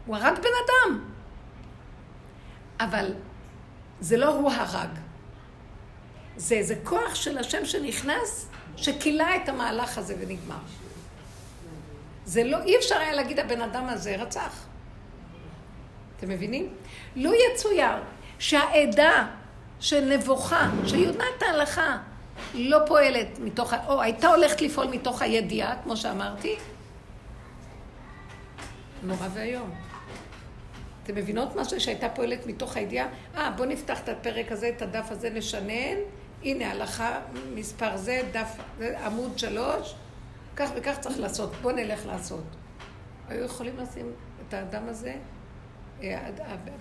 הוא הרג בן אדם. אבל זה לא הוא הרג. זה איזה כוח של השם שנכנס, שכילה את המהלך הזה ונגמר. זה לא, אי אפשר היה להגיד הבן אדם הזה רצח. אתם מבינים? לו יצויר שהעדה של נבוכה, שיודעת ההלכה, לא פועלת מתוך, או הייתה הולכת לפעול מתוך הידיעה, כמו שאמרתי, נורא ואיום. אתם מבינות זה שהייתה פועלת מתוך הידיעה? אה, בואו נפתח את הפרק הזה, את הדף הזה, נשנן. הנה הלכה מספר זה, דף, עמוד שלוש, כך וכך צריך לעשות, בואו נלך לעשות. היו יכולים לשים את האדם הזה, אה,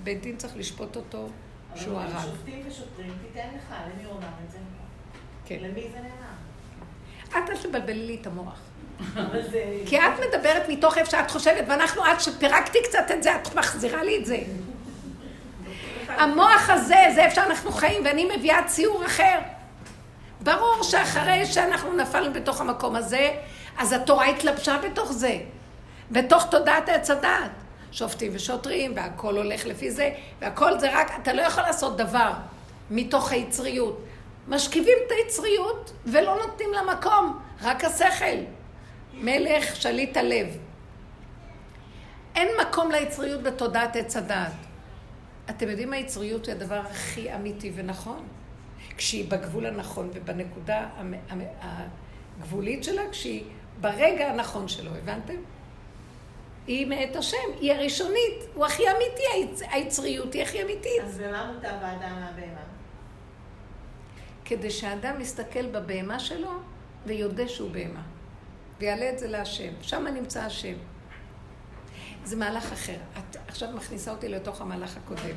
בית דין צריך לשפוט אותו שהוא הרג. שופטים ושוטרים, תיתן לך, למי הוא אמר את זה? כן. למי זה נאמר? את אל תבלבלי לי את המוח. כי את מדברת מתוך איפה שאת חושבת, ואנחנו, עד שפירקתי קצת את זה, את מחזירה לי את זה. המוח הזה, זה איפה שאנחנו חיים, ואני מביאה ציור אחר. ברור שאחרי שאנחנו נפלנו בתוך המקום הזה, אז התורה התלבשה בתוך זה, בתוך תודעת עץ הדעת. שופטים ושוטרים, והכל הולך לפי זה, והכל זה רק, אתה לא יכול לעשות דבר מתוך היצריות. משכיבים את היצריות ולא נותנים לה מקום, רק השכל. מלך שליט הלב. אין מקום ליצריות בתודעת עץ הדעת. אתם יודעים, היצריות היא הדבר הכי אמיתי ונכון. כשהיא בגבול הנכון ובנקודה הגבולית שלה, כשהיא ברגע הנכון שלו, הבנתם? היא מאת השם, היא הראשונית, הוא הכי אמיתי, היצ... היצריות היא הכי אמיתית. אז במה מוטב האדם מהבהמה? כדי שהאדם יסתכל בבהמה שלו ויודה שהוא בהמה. ויעלה את זה להשם. שם נמצא השם. זה מהלך אחר. את עכשיו מכניסה אותי לתוך המהלך הקודם.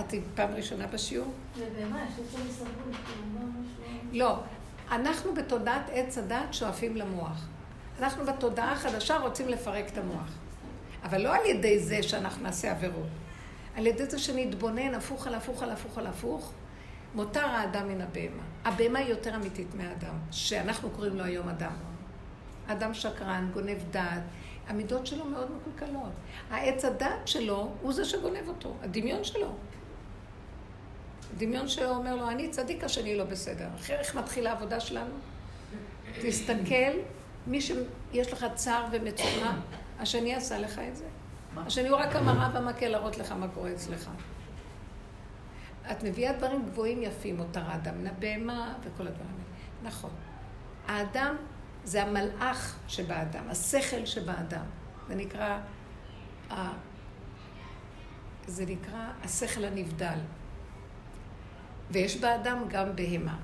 את פעם ראשונה בשיעור? זה בהמה, יש לי לא. אנחנו בתודעת עץ הדת שואפים למוח. אנחנו בתודעה החדשה רוצים לפרק את המוח. אבל לא על ידי זה שאנחנו נעשה עבירות. על ידי זה שנתבונן הפוך על הפוך על הפוך על הפוך, מותר האדם מן הבהמה. הבהמה היא יותר אמיתית מהאדם, שאנחנו קוראים לו היום אדם. אדם שקרן, גונב דעת, המידות שלו מאוד מקולקלות. העץ הדעת שלו הוא זה שגונב אותו, הדמיון שלו. הדמיון שלו אומר לו, אני צדיק, השני לא בסדר. אחרי איך מתחילה העבודה שלנו? תסתכל, מי שיש לך צער ומצוקה, השני עשה לך את זה. השני הוא רק המראה במקל להראות לך מה קורה אצלך. את מביאה דברים גבוהים יפים, מותר האדם מן הבהמה וכל הדברים האלה. נכון. האדם זה המלאך שבאדם, השכל שבאדם. זה נקרא, זה נקרא השכל הנבדל. ויש באדם גם בהמה.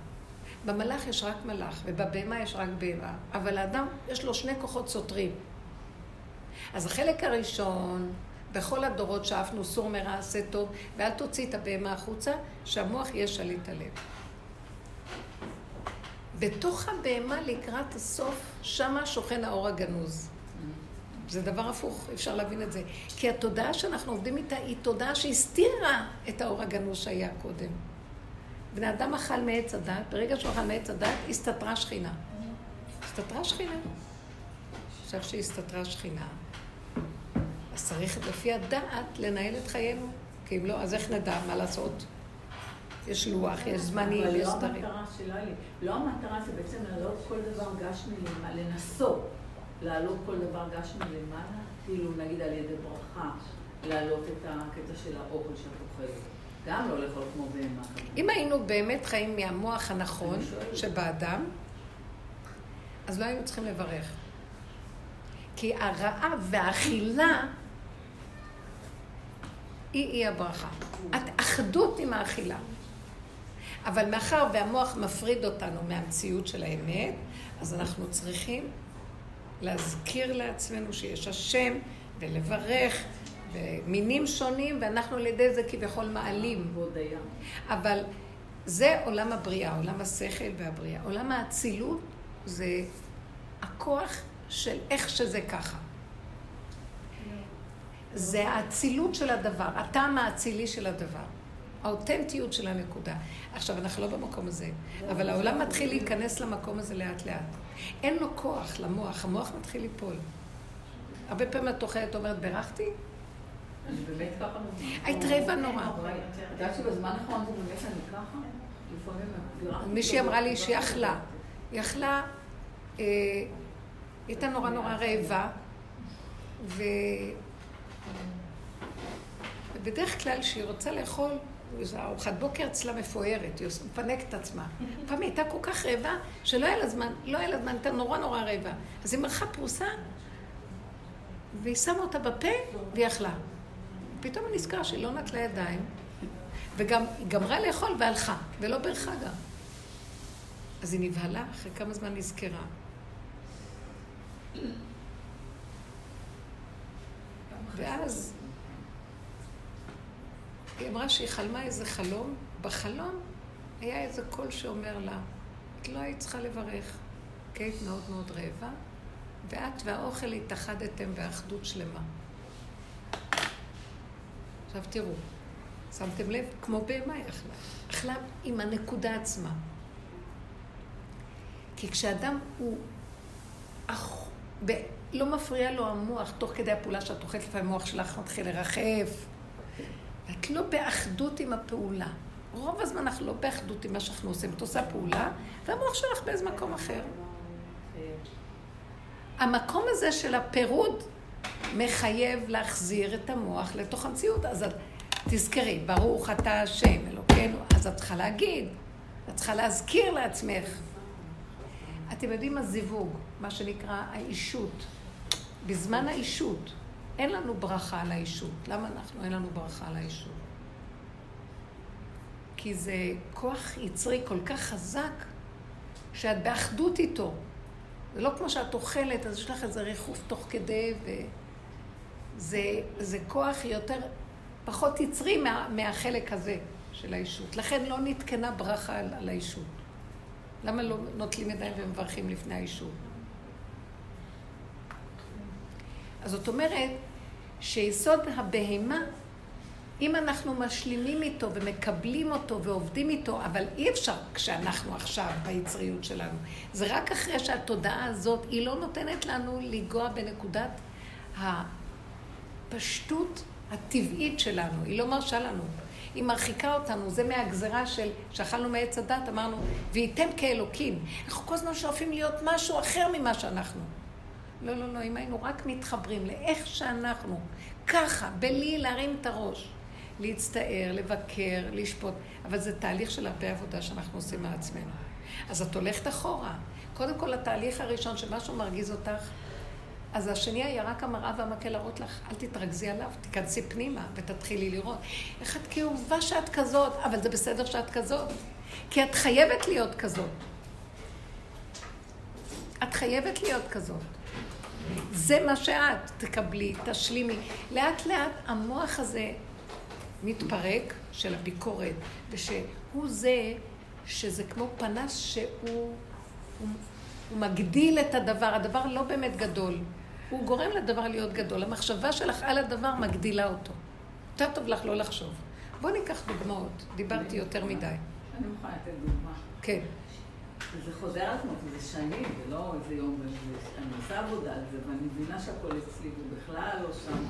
במלאך יש רק מלאך, ובבהמה יש רק בהמה. אבל האדם, יש לו שני כוחות סותרים. אז החלק הראשון, בכל הדורות שאפנו סור מרע עשה טוב, ואל תוציא את הבהמה החוצה, שהמוח יהיה שליט הלב. בתוך הבהמה לקראת הסוף, שמה שוכן האור הגנוז. זה דבר הפוך, אפשר להבין את זה. כי התודעה שאנחנו עובדים איתה היא תודעה שהסתירה את האור הגנוז שהיה קודם. בני אדם אכל מעץ הדת, ברגע שהוא אכל מעץ הדת, הסתתרה שכינה. הסתתרה שכינה. עכשיו שהסתתרה שכינה, אז צריך לפי הדעת לנהל את חיינו. כי אם לא, אז איך נדע מה לעשות? יש לוח, יש זמנים, יש סדרים. אבל לא המטרה שלה לי. לא המטרה זה בעצם להעלות כל דבר גשמי למעלה, לנסות להעלות כל דבר גשמי למעלה, כאילו נגיד על ידי ברכה, להעלות את הקטע של האוכל שאת אוכלת. גם לא לאכול כמו בהמה. אם היינו באמת חיים מהמוח הנכון שבאדם, אז לא היינו צריכים לברך. כי הרעב והאכילה היא אי הברכה. אחדות עם האכילה. אבל מאחר והמוח מפריד אותנו מהמציאות של האמת, אז אנחנו צריכים להזכיר לעצמנו שיש השם ולברך ומינים שונים, ואנחנו על ידי זה כביכול מעלים. אבל זה עולם הבריאה, עולם השכל והבריאה. עולם האצילות זה הכוח של איך שזה ככה. זה האצילות של הדבר, הטעם האצילי של הדבר. האותנטיות של הנקודה. עכשיו, אנחנו לא במקום הזה, אבל העולם מתחיל להיכנס למקום הזה לאט לאט. אין לו כוח למוח, המוח מתחיל ליפול. הרבה פעמים את אוכלת, אומרת, בירכתי? אני באמת ככה... היית רעבה נורא. את יודעת שבזמן האחרון זה באמת אני ככה? לפעמים... מישהי אמרה לי שהיא אכלה. היא אכלה, אה, היא הייתה נורא נורא רעבה, ו... ובדרך כלל כשהיא רוצה לאכול, ארוחת בוקר אצלה מפוארת, היא מפנקת את עצמה. פעם היא הייתה כל כך רעבה, שלא היה לה זמן, לא היה לה זמן, הייתה נורא נורא רעבה. אז היא מרחה פרוסה, והיא שמה אותה בפה, והיא אכלה. פתאום היא נזכרה שהיא לא נטלה ידיים, וגם היא גמרה לאכול והלכה, ולא ברכה גם. אז היא נבהלה, אחרי כמה זמן נזכרה. ואז היא אמרה שהיא חלמה איזה חלום, בחלום היה איזה קול שאומר לה, את לא היית צריכה לברך, כי היית מאוד מאוד רעבה, ואת והאוכל התאחדתם באחדות שלמה. עכשיו תראו, שמתם לב? כמו בהמה היא אכלה. אכלה עם הנקודה עצמה. כי כשאדם הוא... אח... ב... לא מפריע לו המוח, תוך כדי הפעולה שאת אוכלת לפעמים המוח שלך מתחיל לרחף. את לא באחדות עם הפעולה. רוב הזמן אנחנו לא באחדות עם מה שאנחנו עושים. את עושה פעולה, והמוח שלך באיזה מקום אחר. המקום הזה של הפירוד מחייב להחזיר את המוח לתוך המציאות. אז את תזכרי, ברוך אתה השם, אלוקינו. אז את צריכה להגיד, את צריכה להזכיר לעצמך. אתם יודעים מה זיווג, מה שנקרא האישות. בזמן האישות, אין לנו ברכה על האישות. למה אנחנו, אין לנו ברכה על האישות? כי זה כוח יצרי כל כך חזק, שאת באחדות איתו. זה לא כמו שאת אוכלת, אז יש לך איזה ריחוף תוך כדי, וזה כוח יותר, פחות יצרי מה, מהחלק הזה של האישות. לכן לא נתקנה ברכה על, על האישות. למה לא נוטלים ידיים ומברכים לפני האישות? אז זאת אומרת שיסוד הבהמה, אם אנחנו משלימים איתו ומקבלים אותו ועובדים איתו, אבל אי אפשר כשאנחנו עכשיו ביצריות שלנו. זה רק אחרי שהתודעה הזאת, היא לא נותנת לנו לנגוע בנקודת הפשטות הטבעית שלנו, היא לא מרשה לנו. היא מרחיקה אותנו, זה מהגזרה של שאכלנו מעץ הדת, אמרנו, וייתם כאלוקים. אנחנו כל הזמן שואפים להיות משהו אחר ממה שאנחנו. לא, לא, לא, אם היינו רק מתחברים לאיך שאנחנו, ככה, בלי להרים את הראש, להצטער, לבקר, לשפוט, אבל זה תהליך של הרבה עבודה שאנחנו עושים מעצמנו. אז את הולכת אחורה. קודם כל, התהליך הראשון, שמשהו מרגיז אותך, אז השני היה רק המראה והמקל להראות לך, אל תתרכזי עליו, תיכנסי פנימה ותתחילי לראות. איך את כאובה שאת כזאת, אבל זה בסדר שאת כזאת. כי את חייבת להיות כזאת. את חייבת להיות כזאת. זה מה שאת תקבלי, תשלימי. לאט לאט המוח הזה מתפרק של הביקורת, ושהוא זה, שזה כמו פנס שהוא הוא, הוא מגדיל את הדבר, הדבר לא באמת גדול. הוא גורם לדבר להיות גדול. המחשבה שלך על הדבר מגדילה אותו. יותר טוב לך לא לחשוב. בואו ניקח דוגמאות. דיברתי יותר מדי. אני מוכנה לתת דוגמה. כן. זה חוזר על עצמו, זה שנים, זה לא איזה יום, אני עושה עבודה על זה, ואני מבינה שהכל אצלי, ובכלל לא שם.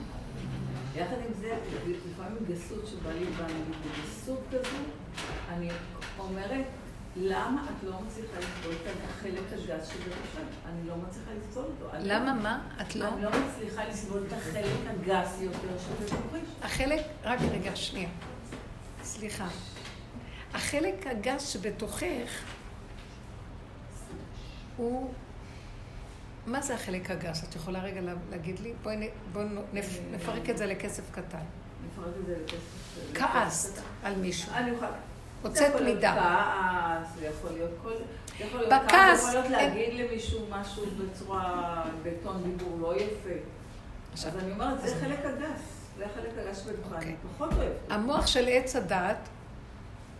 יחד עם זה, לפעמים גסות שבא לי בא, נגיד, בגסות כזו, אני אומרת, למה את לא מצליחה לסבול את החלק הגס שבראשם? אני לא מצליחה לסבול אותו. למה מה? את לא? אני לא מצליחה לסבול את החלק הגס יותר שבתוכי. החלק, רק רגע, שנייה. סליחה. החלק הגס שבתוכך הוא... מה זה החלק הגס? את יכולה רגע להגיד לי? בואי בוא נפרק את זה לכסף קטן. נפרק את זה לכסף קטן. כעסת על מישהו. אני יכולה. הוצאת מידה. כעס, זה יכול להיות כל... בכעס... יכול להיות להגיד למישהו משהו בצורה, בטון דיבור לא יפה. אז אני אומרת, זה חלק הגס. זה החלק הגס שבתוכה, אני אוקיי. פחות אוהבת. המוח של עץ הדעת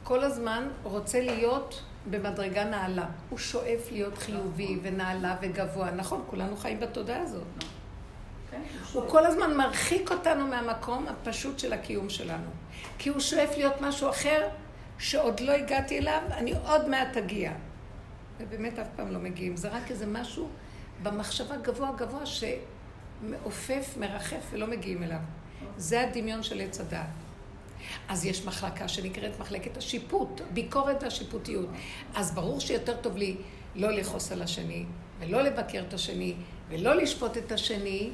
כל הזמן רוצה להיות במדרגה נעלה. הוא שואף להיות חיובי ונעלה וגבוה. נכון, כולנו חיים בתודעה הזאת. כן, הוא כל הזמן מרחיק אותנו מהמקום הפשוט של הקיום שלנו. כי הוא שואף להיות משהו אחר שעוד לא הגעתי אליו, אני עוד מעט אגיע. ובאמת אף פעם לא מגיעים. זה רק איזה משהו במחשבה גבוה גבוה שמעופף, מרחף ולא מגיעים אליו. זה הדמיון של עץ הדעת. אז יש מחלקה שנקראת מחלקת השיפוט, ביקורת והשיפוטיות. אז ברור שיותר טוב לי לא לכעוס על השני, ולא לבקר את השני, ולא לשפוט את השני.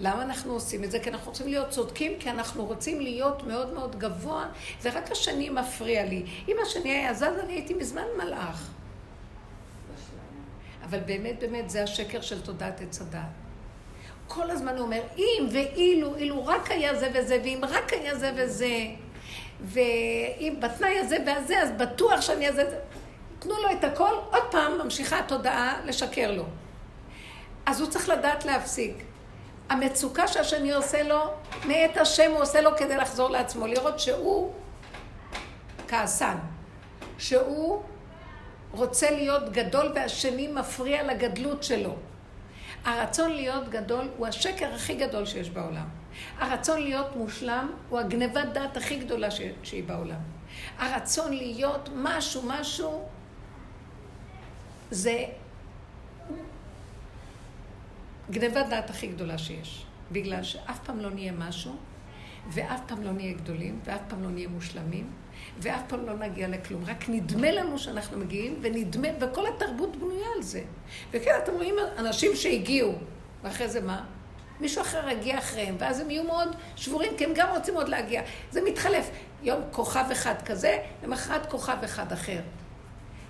למה אנחנו עושים את זה? כי אנחנו רוצים להיות צודקים, כי אנחנו רוצים להיות מאוד מאוד גבוה, ורק השני מפריע לי. אם השני היה זז, אני הייתי מזמן מלאך. אבל באמת, באמת, זה השקר של תודעת עץ הדת. כל הזמן הוא אומר, אם ואילו, אילו רק היה זה וזה, ואם רק היה זה וזה, ואם בתנאי הזה והזה, אז בטוח שאני אעשה... תנו לו את הכל, עוד פעם ממשיכה התודעה לשקר לו. אז הוא צריך לדעת להפסיק. המצוקה שהשני עושה לו, מאת השם הוא עושה לו כדי לחזור לעצמו, לראות שהוא כעסן, שהוא רוצה להיות גדול והשני מפריע לגדלות שלו. הרצון להיות גדול הוא השקר הכי גדול שיש בעולם. הרצון להיות מושלם הוא הגנבת דעת הכי גדולה שהיא בעולם. הרצון להיות משהו, משהו, זה גנבת דעת הכי גדולה שיש. בגלל שאף פעם לא נהיה משהו, ואף פעם לא נהיה גדולים, ואף פעם לא נהיה מושלמים, ואף פעם לא נגיע לכלום. רק נדמה לנו שאנחנו מגיעים, ונדמה, וכל התרבות בנויה על זה. וכן, אתם רואים אנשים שהגיעו, ואחרי זה מה? מישהו אחר יגיע אחריהם, ואז הם יהיו מאוד שבורים, כי הם גם רוצים עוד להגיע. זה מתחלף. יום כוכב אחד כזה, למחרת כוכב אחד אחר.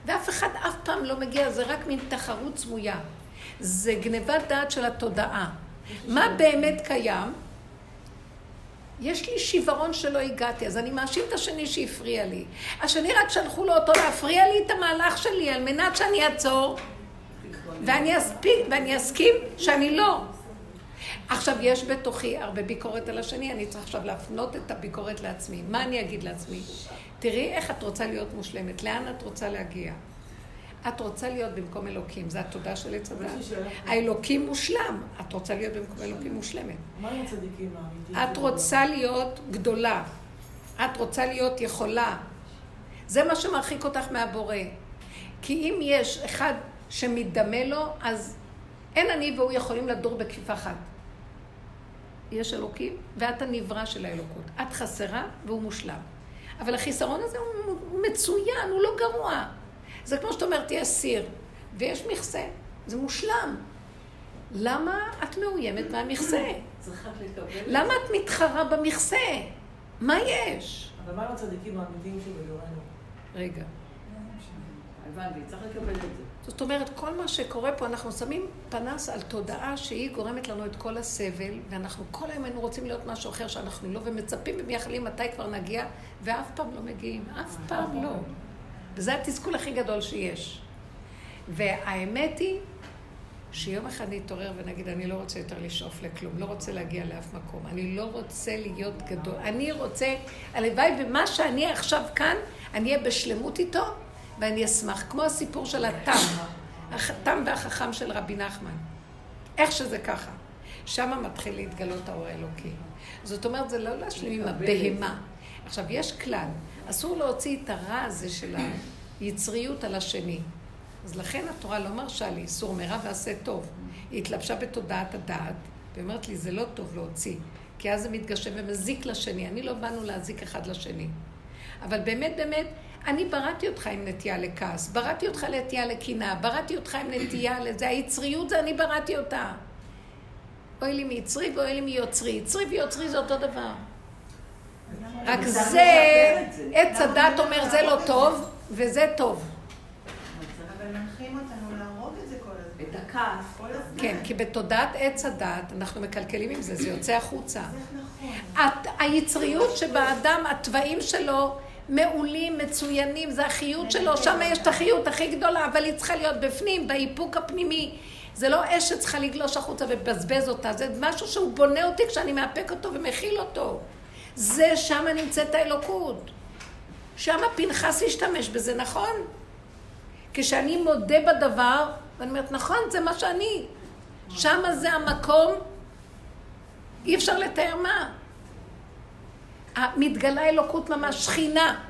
ואף אחד אף פעם לא מגיע, זה רק מין תחרות סמויה. זה גנבת דעת של התודעה. מה באמת קיים? יש לי שיוורון שלא הגעתי, אז אני מאשים את השני שהפריע לי. השני רק שלחו לו אותו להפריע לי את המהלך שלי, על מנת שאני אעצור, ואני, אספיק, ואני אסכים שאני לא. עכשיו, יש בתוכי הרבה ביקורת על השני, אני צריך עכשיו להפנות את הביקורת לעצמי. מה אני אגיד לעצמי? תראי איך את רוצה להיות מושלמת, לאן את רוצה להגיע. את רוצה להיות במקום אלוקים, זו התודה של עץ הדת. האלוקים מושלם, את רוצה להיות במקום אלוקים מושלמת. מה עם הצדיקים האמיתיים? את רוצה להיות גדולה, את רוצה להיות יכולה. זה מה שמרחיק אותך מהבורא. כי אם יש אחד שמתדמה לו, אז אין אני והוא יכולים לדור בכפיפה אחת. יש אלוקים, ואת הנברא של האלוקות. את חסרה והוא מושלם. אבל החיסרון הזה הוא, הוא מצוין, הוא לא גרוע. זה כמו שאת אומרת, יש סיר, ויש מכסה. זה מושלם. למה את מאוימת מהמכסה? למה את מתחרה במכסה? מה יש? אבל מה עם הצדיקים האמיתיים שבדורנו? רגע. הבנתי, צריך לקבל את זה. זאת אומרת, כל מה שקורה פה, אנחנו שמים פנס על תודעה שהיא גורמת לנו את כל הסבל, ואנחנו כל היום היינו רוצים להיות משהו אחר שאנחנו לא, ומצפים ומייחלים מתי כבר נגיע, ואף פעם לא מגיעים, אף פעם לא. וזה התסכול הכי גדול שיש. והאמת היא שיום אחד נתעורר ונגיד, אני לא רוצה יותר לשאוף לכלום, לא רוצה להגיע לאף מקום, אני לא רוצה להיות גדול, אני רוצה, הלוואי ומה שאני עכשיו כאן, אני אהיה בשלמות איתו, ואני אשמח, כמו הסיפור של התם, התם והחכם של רבי נחמן. איך שזה ככה. שם מתחיל להתגלות האור האלוקי. זאת אומרת, זה לא להשלים עם הבהמה. עכשיו, יש כלל, אסור להוציא את הרע הזה של היצריות על השני. אז לכן התורה לא מרשה לי איסור מרע ועשה טוב. היא התלבשה בתודעת הדעת, ואומרת לי, זה לא טוב להוציא, כי אז זה מתגשם ומזיק לשני. אני לא באנו להזיק אחד לשני. אבל באמת, באמת, אני בראתי אותך עם נטייה לכעס, בראתי אותך לנטייה לקנאה, בראתי אותך עם נטייה לזה, היצריות זה אני בראתי אותה. אוי לי מיצרי ואוי לי מיוצרי. יצרי ויוצרי זה אותו דבר. רק זה, עץ הדת אומר זה לא טוב, וזה טוב. אבל מנחים אותנו להרוג את זה כל הזמן. את הכעס. כל הזמן. כן, כי בתודעת עץ הדת אנחנו מקלקלים עם זה, זה יוצא החוצה. זה נכון. היצריות שבאדם, התוואים שלו מעולים, מצוינים, זה החיות שלו, שם יש את החיות הכי גדולה, אבל היא צריכה להיות בפנים, באיפוק הפנימי. זה לא אש שצריכה לגלוש החוצה ובזבז אותה, זה משהו שהוא בונה אותי כשאני מאפק אותו ומכיל אותו. זה, שם נמצאת האלוקות. שם פנחס השתמש בזה, נכון? כשאני מודה בדבר, ואני אומרת, נכון, זה מה שאני. שם זה המקום, אי אפשר לתאר מה. מתגלה אלוקות ממש, שכינה.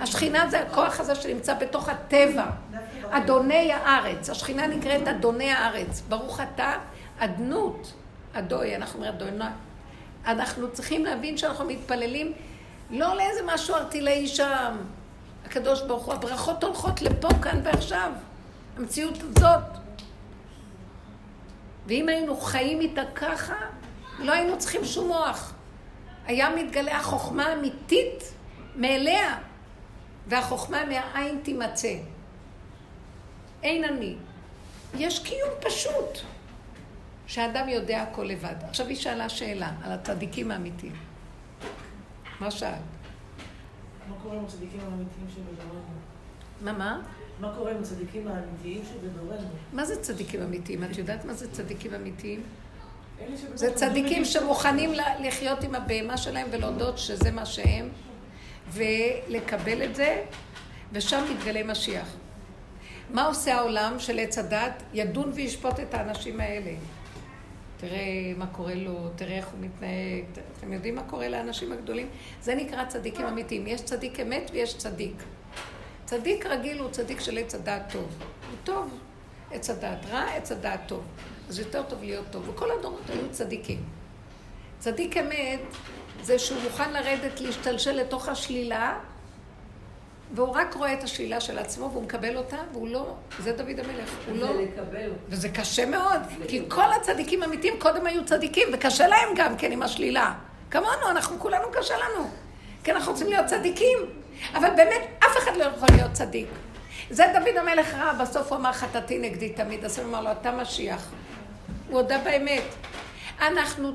השכינה זה הכוח הזה שנמצא בתוך הטבע. אדוני הארץ. השכינה נקראת אדוני הארץ. ברוך אתה, אדנות, אדוי, אנחנו אומרים אדוני. אנחנו צריכים להבין שאנחנו מתפללים לא לאיזה משהו ארטילאי שם. הקדוש ברוך הוא, הברכות הולכות לפה, כאן ועכשיו. המציאות הזאת. ואם היינו חיים איתה ככה, לא היינו צריכים שום מוח. היה מתגלה החוכמה האמיתית מאליה, והחוכמה מהעין תימצא. אין אני. יש קיום פשוט, שאדם יודע הכל לבד. עכשיו היא שאלה שאלה על הצדיקים האמיתיים. מה שאלת? מה קורה עם הצדיקים האמיתיים שבדורנו? מה, מה? מה קורה עם הצדיקים האמיתיים שבדורנו? מה זה צדיקים אמיתיים? את יודעת מה זה צדיקים אמיתיים? זה צדיקים. שמוכנים לחיות עם הבהמה שלהם ולהודות שזה מה שהם, ולקבל את זה, ושם מתגלה משיח. מה עושה העולם של עץ הדת? ידון וישפוט את האנשים האלה. תראה מה קורה לו, תראה איך הוא מתנהג, אתם יודעים מה קורה לאנשים הגדולים? זה נקרא צדיקים אמיתיים. יש צדיק אמת ויש צדיק. צדיק רגיל הוא צדיק של עץ הדעת טוב. הוא טוב, עץ הדעת רע, עץ הדעת טוב. אז יותר טוב להיות טוב. וכל הדורות היו צדיקים. צדיק אמת זה שהוא מוכן לרדת, להשתלשל לתוך השלילה, והוא רק רואה את השלילה של עצמו והוא מקבל אותה, והוא לא, זה דוד המלך, הוא לא... לקבל. וזה קשה מאוד, כי כל הצדיקים האמיתיים קודם היו צדיקים, וקשה להם גם כן עם השלילה. כמונו, אנחנו כולנו קשה לנו. כי אנחנו רוצים להיות צדיקים. אבל באמת, אף אחד לא יכול להיות צדיק. זה דוד המלך ראה, בסוף הוא אמר חטאתי נגדי תמיד, אז הוא אמר לו, אתה משיח. הוא הודה באמת. אנחנו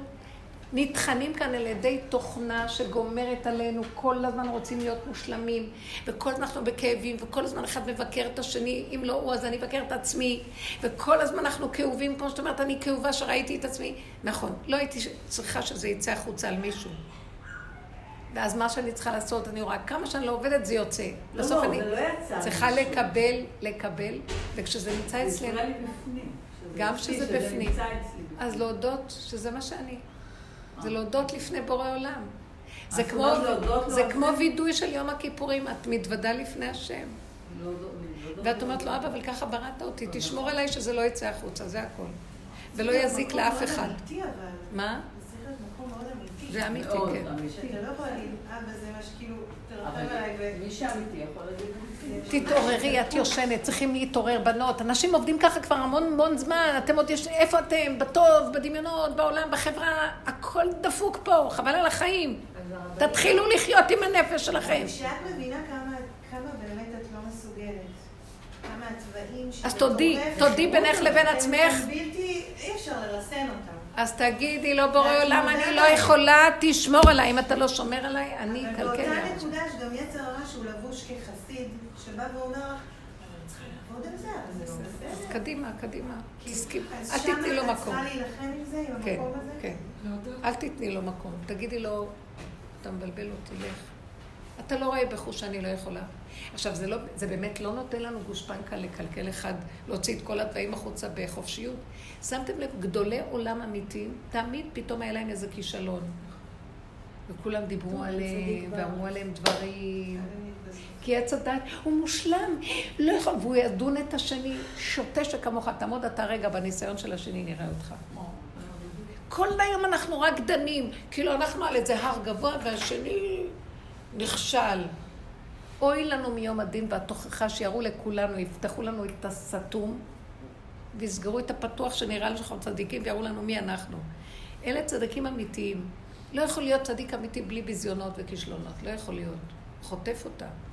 נטחנים כאן על ידי תוכנה שגומרת עלינו, כל הזמן רוצים להיות מושלמים, וכל הזמן אנחנו בכאבים, וכל הזמן אחד מבקר את השני, אם לא הוא אז אני מבקר את עצמי, וכל הזמן אנחנו כאובים, כמו שאת אומרת, אני כאובה שראיתי את עצמי. נכון, לא הייתי צריכה שזה יצא החוצה על מישהו. ואז מה שאני צריכה לעשות, אני רואה כמה שאני לא עובדת זה יוצא. לא, בסוף לא, אני זה לא יצא. צריכה. לקבל, לקבל, וכשזה נמצא זה אצלנו, נראה לי בפנים. גם שזה בפנים. אז להודות שזה מה שאני. זה להודות לפני בורא עולם. זה כמו, זה כמו? וידוי של יום הכיפורים, את מתוודה לפני השם. ואת אומרת לו, אבא, אבל ככה בראת אותי, תשמור עליי שזה לא יצא החוצה, זה הכל. ולא יזיק לאף אחד. מה? זה אמיתי. כן. שאתה לא יכול להגיד, אבא זה מה שכאילו, תרחם עליי ו... מי שאמיתי יכול להגיד את זה. תתעוררי, את יושנת, צריכים להתעורר, בנות. אנשים עובדים ככה כבר המון המון זמן, אתם עוד יש... איפה אתם? בטוב, בדמיונות, בעולם, בחברה, הכל דפוק פה, חבל על החיים. תתחילו לחיות עם הנפש שלכם. כשאת מבינה כמה, כמה באמת את לא מסוגלת, כמה הצבעים אז תודי, תודי בינך לבין הם- עצמך. בלתי, אי אפשר לרסן אותם. אז תגידי לו, בורא עולם, אני לא. יכולה, תשמור עליי. אם אתה לא שומר עליי, אני אבל אקלקל באותה לך. נקודה יש גם יצר הרע שהוא לבוש כחסיד, שבא ואומר לך, לא בסדר. קדימה, קדימה, תסכים. אז אל תתני לו את מקום. צריכה להילחם עם זה, עם כן, המקום הזה? כן. אל תתני לו מקום. תגידי לו, אתה מבלבל אותי, לך. אתה לא רואה בחוש שאני לא יכולה. עכשיו, זה, לא, זה באמת לא נותן לנו גושפנקה לקלקל אחד, להוציא את כל הדברים החוצה בחופשיות. שמתם לב, גדולי עולם אמיתיים, תמיד פתאום היה להם איזה כישלון. וכולם דיברו עליהם, ואמרו. עליהם דברים. כי עץ הדת הוא מושלם, לא יכול, והוא ידון את השני, שוטה שכמוך, תעמוד אתה רגע בניסיון של השני, נראה אותך. כל היום אנחנו רק דנים, כאילו אנחנו על איזה הר גבוה והשני נכשל. אוי לנו מיום הדין והתוכחה שיראו לכולנו, יפתחו לנו את הסתום ויסגרו את הפתוח שנראה לנו שאנחנו צדיקים ויראו לנו מי אנחנו. אלה צדיקים אמיתיים. לא יכול להיות צדיק אמיתי בלי ביזיונות וכישלונות, לא יכול להיות. חוטף אותם.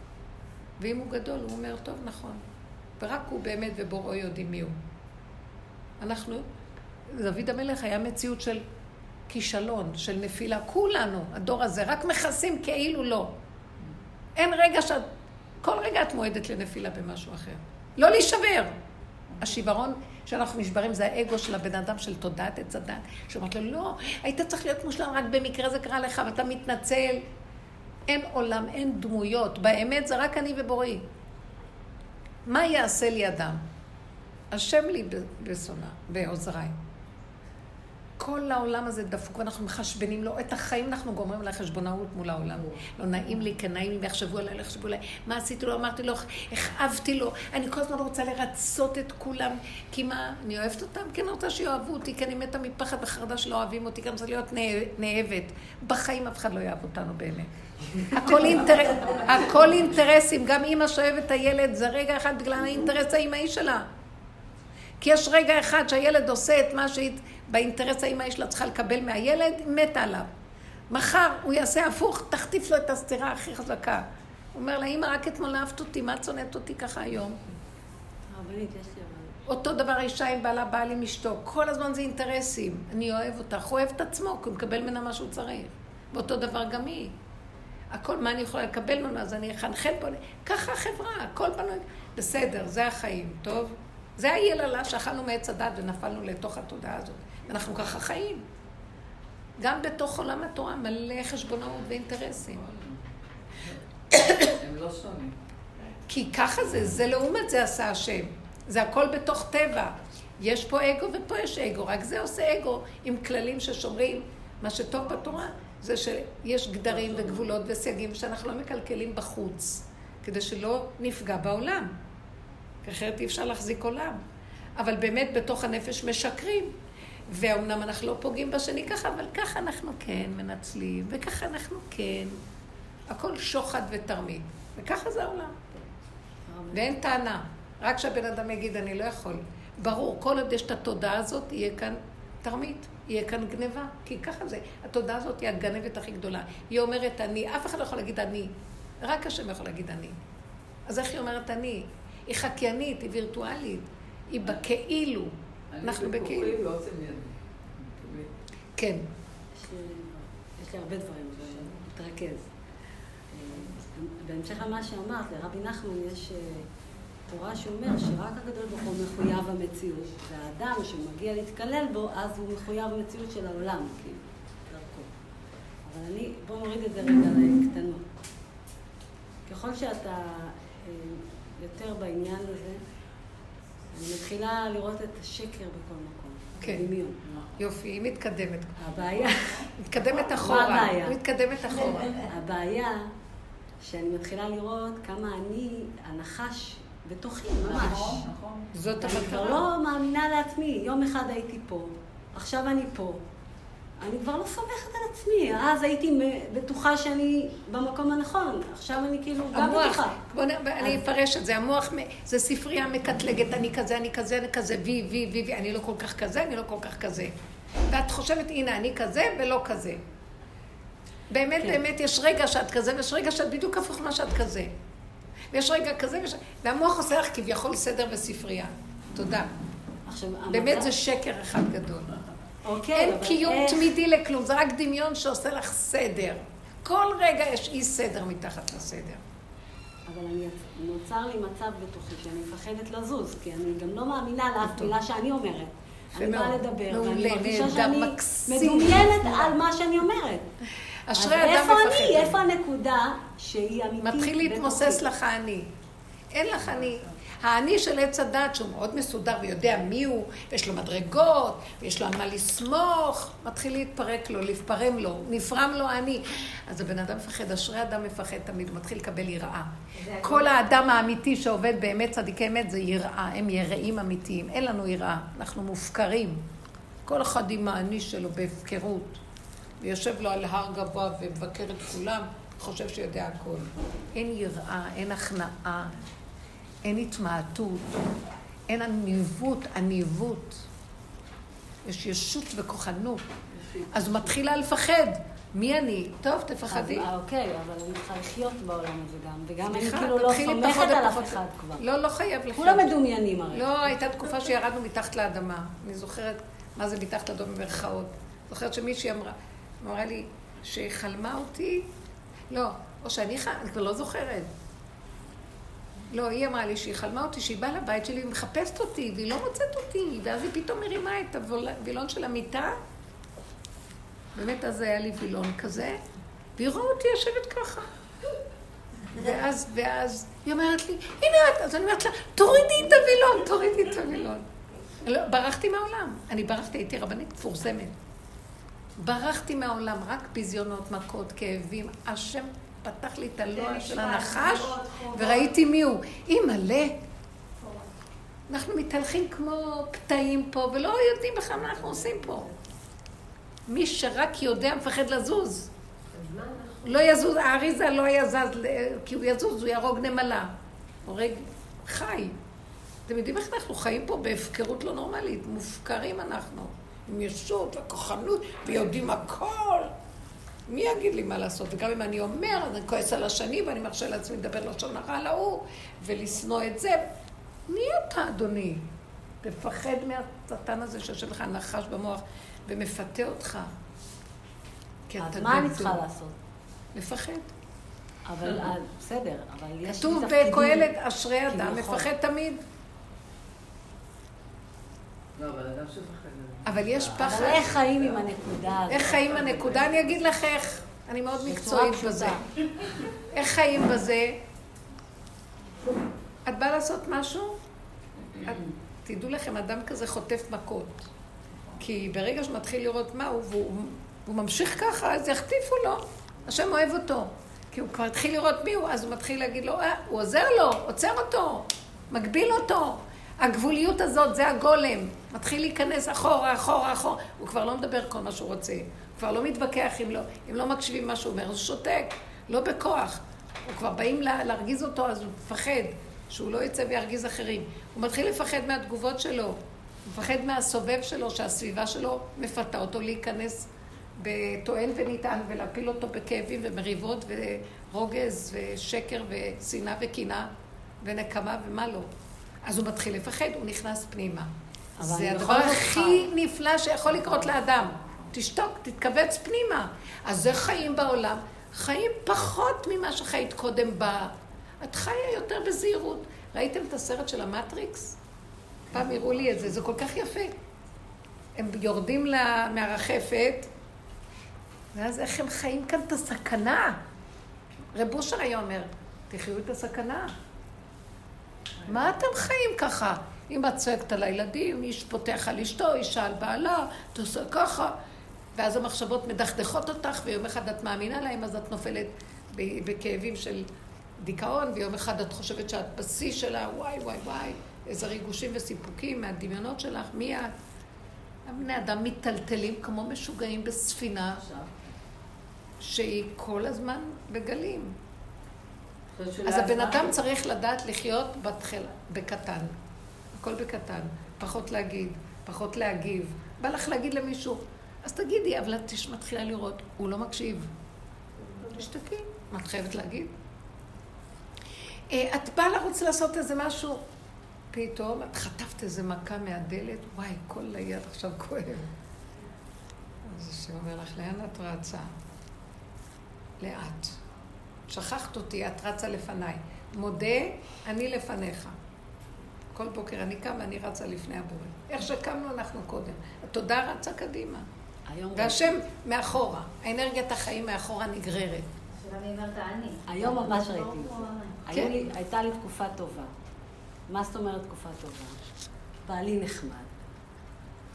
ואם הוא גדול, הוא אומר, טוב, נכון. ורק הוא באמת ובוראו יודעים מי הוא. אנחנו, דוד המלך היה מציאות של כישלון, של נפילה. כולנו, הדור הזה, רק מכסים כאילו לא. אין רגע שאת... כל רגע את מועדת לנפילה במשהו אחר. לא להישבר. השיוורון שאנחנו נשברים זה האגו של הבן אדם של תודעת עץ הדת, שאומרת לו, לא, היית צריך להיות מושלם, רק במקרה זה קרה לך, ואתה מתנצל. אין עולם, אין דמויות. באמת זה רק אני ובוראי. מה יעשה לי אדם? השם לי בשונא, בעוזריי. כל העולם הזה דפוק, ואנחנו מחשבנים לו, את החיים אנחנו גומרים על החשבונאות מול העולם. לא נעים לי, כן נעים לי, ויחשבו עליי, לא יחשבו עליי. מה עשיתי לו? אמרתי לו, הכאבתי לו. אני כל הזמן רוצה לרצות את כולם. כי מה, אני אוהבת אותם? כי אני רוצה שיאהבו אותי, כי אני מתה מפחד וחרדה שלא אוהבים אותי, כי אני רוצה להיות נאהבת. בחיים אף אחד לא יאהב אותנו באמת. הכל, אינטר... הכל אינטרסים, גם אימא שאוהבת את הילד, זה רגע אחד בגלל האינטרס האימהי שלה. כי יש רגע אחד שהילד עושה את מה שהיא, באינטרס האימהי שלה צריכה לקבל מהילד, מתה עליו. מחר הוא יעשה הפוך, תחטיף לו את הסתירה הכי חזקה. הוא אומר לה, אמא, רק אתמול אהבת אותי, מה את שונאת אותי ככה היום? אותו דבר האישה עם בעלה, בעל עם אשתו. כל הזמן זה אינטרסים. אני אוהב אותך, הוא אוהב את עצמו, כי הוא מקבל ממנה מה שהוא צריך. ואותו דבר גם היא. הכל, מה אני יכולה לקבל ממנו, אז אני אחנחן פה. ככה החברה, הכל בנוי. בסדר, זה החיים, טוב? זה היללה שאכלנו מעץ הדת ונפלנו לתוך התודעה הזאת. ואנחנו ככה חיים. גם בתוך עולם התורה מלא חשבונאות ואינטרסים. הם לא שונים. כי ככה זה, זה לעומת זה עשה השם. זה הכל בתוך טבע. יש פה אגו ופה יש אגו, רק זה עושה אגו עם כללים ששומרים. מה שטוב בתורה זה שיש גדרים וגבולות וסייגים שאנחנו לא מקלקלים בחוץ, כדי שלא נפגע בעולם. אחרת אי אפשר להחזיק עולם. אבל באמת בתוך הנפש משקרים. ואומנם אנחנו לא פוגעים בשני ככה, אבל ככה אנחנו כן מנצלים, וככה אנחנו כן. הכל שוחד ותרמית. וככה זה העולם. ואין טענה. רק שהבן אדם יגיד, אני לא יכול. ברור, כל עוד יש את התודעה הזאת, יהיה כאן תרמית, יהיה כאן גניבה. כי ככה זה. התודעה הזאת היא הגנבת הכי גדולה. היא אומרת אני, אף אחד לא יכול להגיד אני. רק השם יכול להגיד אני. אז איך היא אומרת אני? היא חקיינית, היא וירטואלית, היא בכאילו. אנחנו בכאילו. כן. יש לי הרבה דברים, להתרכז. בהמשך למה שאמרת, לרבי נחמן יש אה, תורה שאומר שרק הקדוש ברוך הוא מחויב המציאות, והאדם שמגיע להתקלל בו, אז הוא מחויב המציאות של העולם, כאילו, דרכו. אבל אני, בוא נוריד את זה רגע לקטנות. ככל שאתה אה, יותר בעניין הזה, אני מתחילה לראות את השקר בכל מקום. כן. יופי, היא מתקדמת. הבעיה... מתקדמת אחורה. מה הבעיה? מתקדמת אחורה. הבעיה שאני מתחילה לראות כמה אני הנחש בתוכי, ממש. נכון, נכון. זאת אני כבר המטרה. לא מאמינה לעצמי. יום אחד הייתי פה, עכשיו אני פה. אני כבר לא סומכת על עצמי. אז הייתי בטוחה שאני במקום הנכון. עכשיו אני כאילו גם בטוחה. בוא נ... אני אפרש את זה, המוח זה ספרייה מקטלגת, אני כזה, אני כזה, אני כזה, וי, וי, וי, וי, אני לא כל כך כזה, אני לא כל כך כזה. ואת חושבת, הנה, אני כזה ולא כזה. באמת, כן. באמת, יש רגע שאת כזה, ויש רגע שאת בדיוק הפוך ממה שאת כזה. ויש רגע כזה, וש... והמוח עושה לך כביכול סדר וספרייה. תודה. עכשיו, באמת המצב- זה שקר אחד גדול. אוקיי, אין אבל קיום איך- תמידי לכלום, זה רק דמיון שעושה לך סדר. כל רגע יש אי סדר מתחת לסדר. אבל אני, נוצר לי מצב בתוכי שאני מפחדת לזוז, כי אני גם לא מאמינה לאף מילה שאני אומרת. אני באה. לדבר, ואני מרגישה שאני. מדומיינת על מה שאני אומרת. אשרי אדם איפה מפחד. אני? איפה הנקודה שהיא אמיתית מתחיל להתמוסס? לך אני. אין לך אני. האני של עץ הדת, שהוא מאוד מסודר ויודע מי הוא, ויש לו מדרגות, ויש לו על מה לסמוך, מתחיל להתפרק לו, לפרם לו, נפרם לו האני. אז הבן אדם מפחד, אשרי אדם מפחד תמיד, הוא מתחיל לקבל יראה. כל האדם האמיתי שעובד באמת צדיקי אמת זה יראה, הם יראים אמיתיים. אין לנו יראה, אנחנו מופקרים. כל אחד עם האני שלו בהפקרות. ויושב לו על הר גבוה ומבקר את כולם, חושב שיודע הכל. אין יראה, אין הכנעה, אין התמעטות, אין עניבות, עניבות. יש ישות וכוחנות. אז הוא מתחילה לפחד. מי אני? טוב, תפחדי. אז, אה, אוקיי, אבל אני צריכה לחיות בעולם הזה גם, וגם אני כאילו לא סומכת על. אף אחד כבר. לא, לא חייב לחיות. כולם מדומיינים הרי. לא, הייתה תקופה שירדנו מתחת לאדמה. אני זוכרת מה זה מתחת לאדמה במרכאות. זוכרת שמישהי אמרה, אמרה לי שהיא חלמה אותי, לא, או שאני חלמה, אני כבר לא זוכרת. לא, היא אמרה לי שהיא חלמה אותי, שהיא באה לבית שלי ומחפשת אותי, והיא לא מוצאת אותי, ואז היא פתאום מרימה את הווילון של המיטה. באמת, אז היה לי וילון כזה, והיא רואה אותי יושבת ככה. ואז, ואז היא אומרת לי, הנה את, אז אני אומרת לה, תורידי את הווילון, תורידי את הווילון. לא, ברחתי מהעולם. אני ברחתי, הייתי רבנית מפורסמת. ברחתי מהעולם, רק ביזיונות, מכות, כאבים. השם פתח לי את הלוע של הנחש, וראיתי מי הוא. אימא'לה. אנחנו מתהלכים כמו פתאים פה, ולא יודעים בכלל מה אנחנו עושים פה. מי שרק יודע מפחד לזוז. לא יזוז, האריזה לא יזז, כי הוא יזוז, הוא יהרוג נמלה. הורג חי. אתם יודעים איך אנחנו חיים פה בהפקרות לא נורמלית, מופקרים אנחנו, עם ישות וכוחנות, ויודעים הכל. מי יגיד לי מה לעשות? וגם אם אני אומר, אני כועס על השני, ואני מרשה לעצמי לדבר לשון הרע על ההוא, ולשנוא את זה. מי אתה, אדוני? תפחד מהשטן הזה שיושב לך נחש במוח ומפתה אותך. אז מה אני צריכה לעשות? לפחד. אבל אה, בסדר, אבל יש לי כתוב תפקידים. בקהלת, אשרי אדם. מפחד תמיד. לא, אבל אדם שפחד. אבל יש אבל פחד. איך חיים עם הנקודה הזאת? איך חיים הנקודה? אני אגיד לך איך. אני מאוד מקצועית. בזה. איך חיים בזה? את באה לעשות משהו? את- תדעו לכם, אדם כזה חוטף מכות. כי ברגע שמתחיל לראות מה הוא, והוא והוא ממשיך ככה, אז יחטיפו לו. השם אוהב אותו. כי הוא כבר התחיל לראות מי הוא, אז הוא מתחיל להגיד לו, אה, הוא עוזר לו, עוצר אותו, מגביל אותו. הגבוליות הזאת, זה הגולם. מתחיל להיכנס אחורה, אחורה, אחורה. הוא כבר לא מדבר כל מה שהוא רוצה. הוא כבר לא מתווכח אם לא, אם לא מקשיבים מה שהוא אומר, הוא שותק, לא בכוח. הוא כבר באים לה, להרגיז אותו, אז הוא מפחד שהוא לא יצא וירגיז אחרים. הוא מתחיל לפחד מהתגובות שלו. הוא מפחד מהסובב שלו, שהסביבה שלו מפתה אותו להיכנס בטוען ונטען ולהפיל אותו בכאבים ומריבות ורוגז ושקר ושנאה וקנאה ונקמה ומה לא. אז הוא מתחיל לפחד, הוא נכנס פנימה. זה הדבר הכי. נפלא שיכול לקרות לאדם. תשתוק, תתכווץ פנימה. אז זה חיים בעולם. חיים פחות ממה שחיית קודם ב... את חיה יותר בזהירות. ראיתם את הסרט של המטריקס? פעם הראו לי את זה, זה כל כך יפה. הם יורדים לה- מהרחפת, ואז איך הם חיים כאן את הסכנה. רב אושר היה אומר, תחיו את הסכנה. מה אתם חיים ככה? אם את צועקת על הילדים, איש פותח על אשתו, אישה על בעלה, אתה עושה ככה. ואז המחשבות מדכדכות אותך, ויום אחד את מאמינה להם, אז את נופלת בכאבים של דיכאון, ויום אחד את חושבת שאת בשיא שלה, וואי וואי וואי, איזה ריגושים וסיפוקים מהדמיונות שלך, מי את? הבני אדם מיטלטלים כמו משוגעים בספינה שהיא כל הזמן בגלים. אז הבן אדם צריך לדעת לחיות בתחילה, בקטן. הכל בקטן. פחות להגיד, פחות להגיב. בא לך להגיד למישהו, אז תגידי, אבל את מתחילה לראות, הוא לא מקשיב. תשתקי, מה את חייבת להגיד? אה, את באה לרוץ לעשות איזה משהו, פתאום את חטפת איזה מכה מהדלת, וואי, כל היד עכשיו כואב. אז השם אומר לך, לאן את רצה? לאט. שכחת אותי, את רצה לפניי. מודה, אני לפניך. כל בוקר אני קמה, אני רצה לפני הבורא. איך שקמנו אנחנו קודם. התודעה רצה קדימה. היום והשם מאחורה. אנרגיית החיים מאחורה נגררת. עכשיו אני אומרת אני. היום ממש ראיתי ברור, את זה. כן. הייתה לי תקופה טובה. מה זאת אומרת תקופה טובה? בעלי נחמד,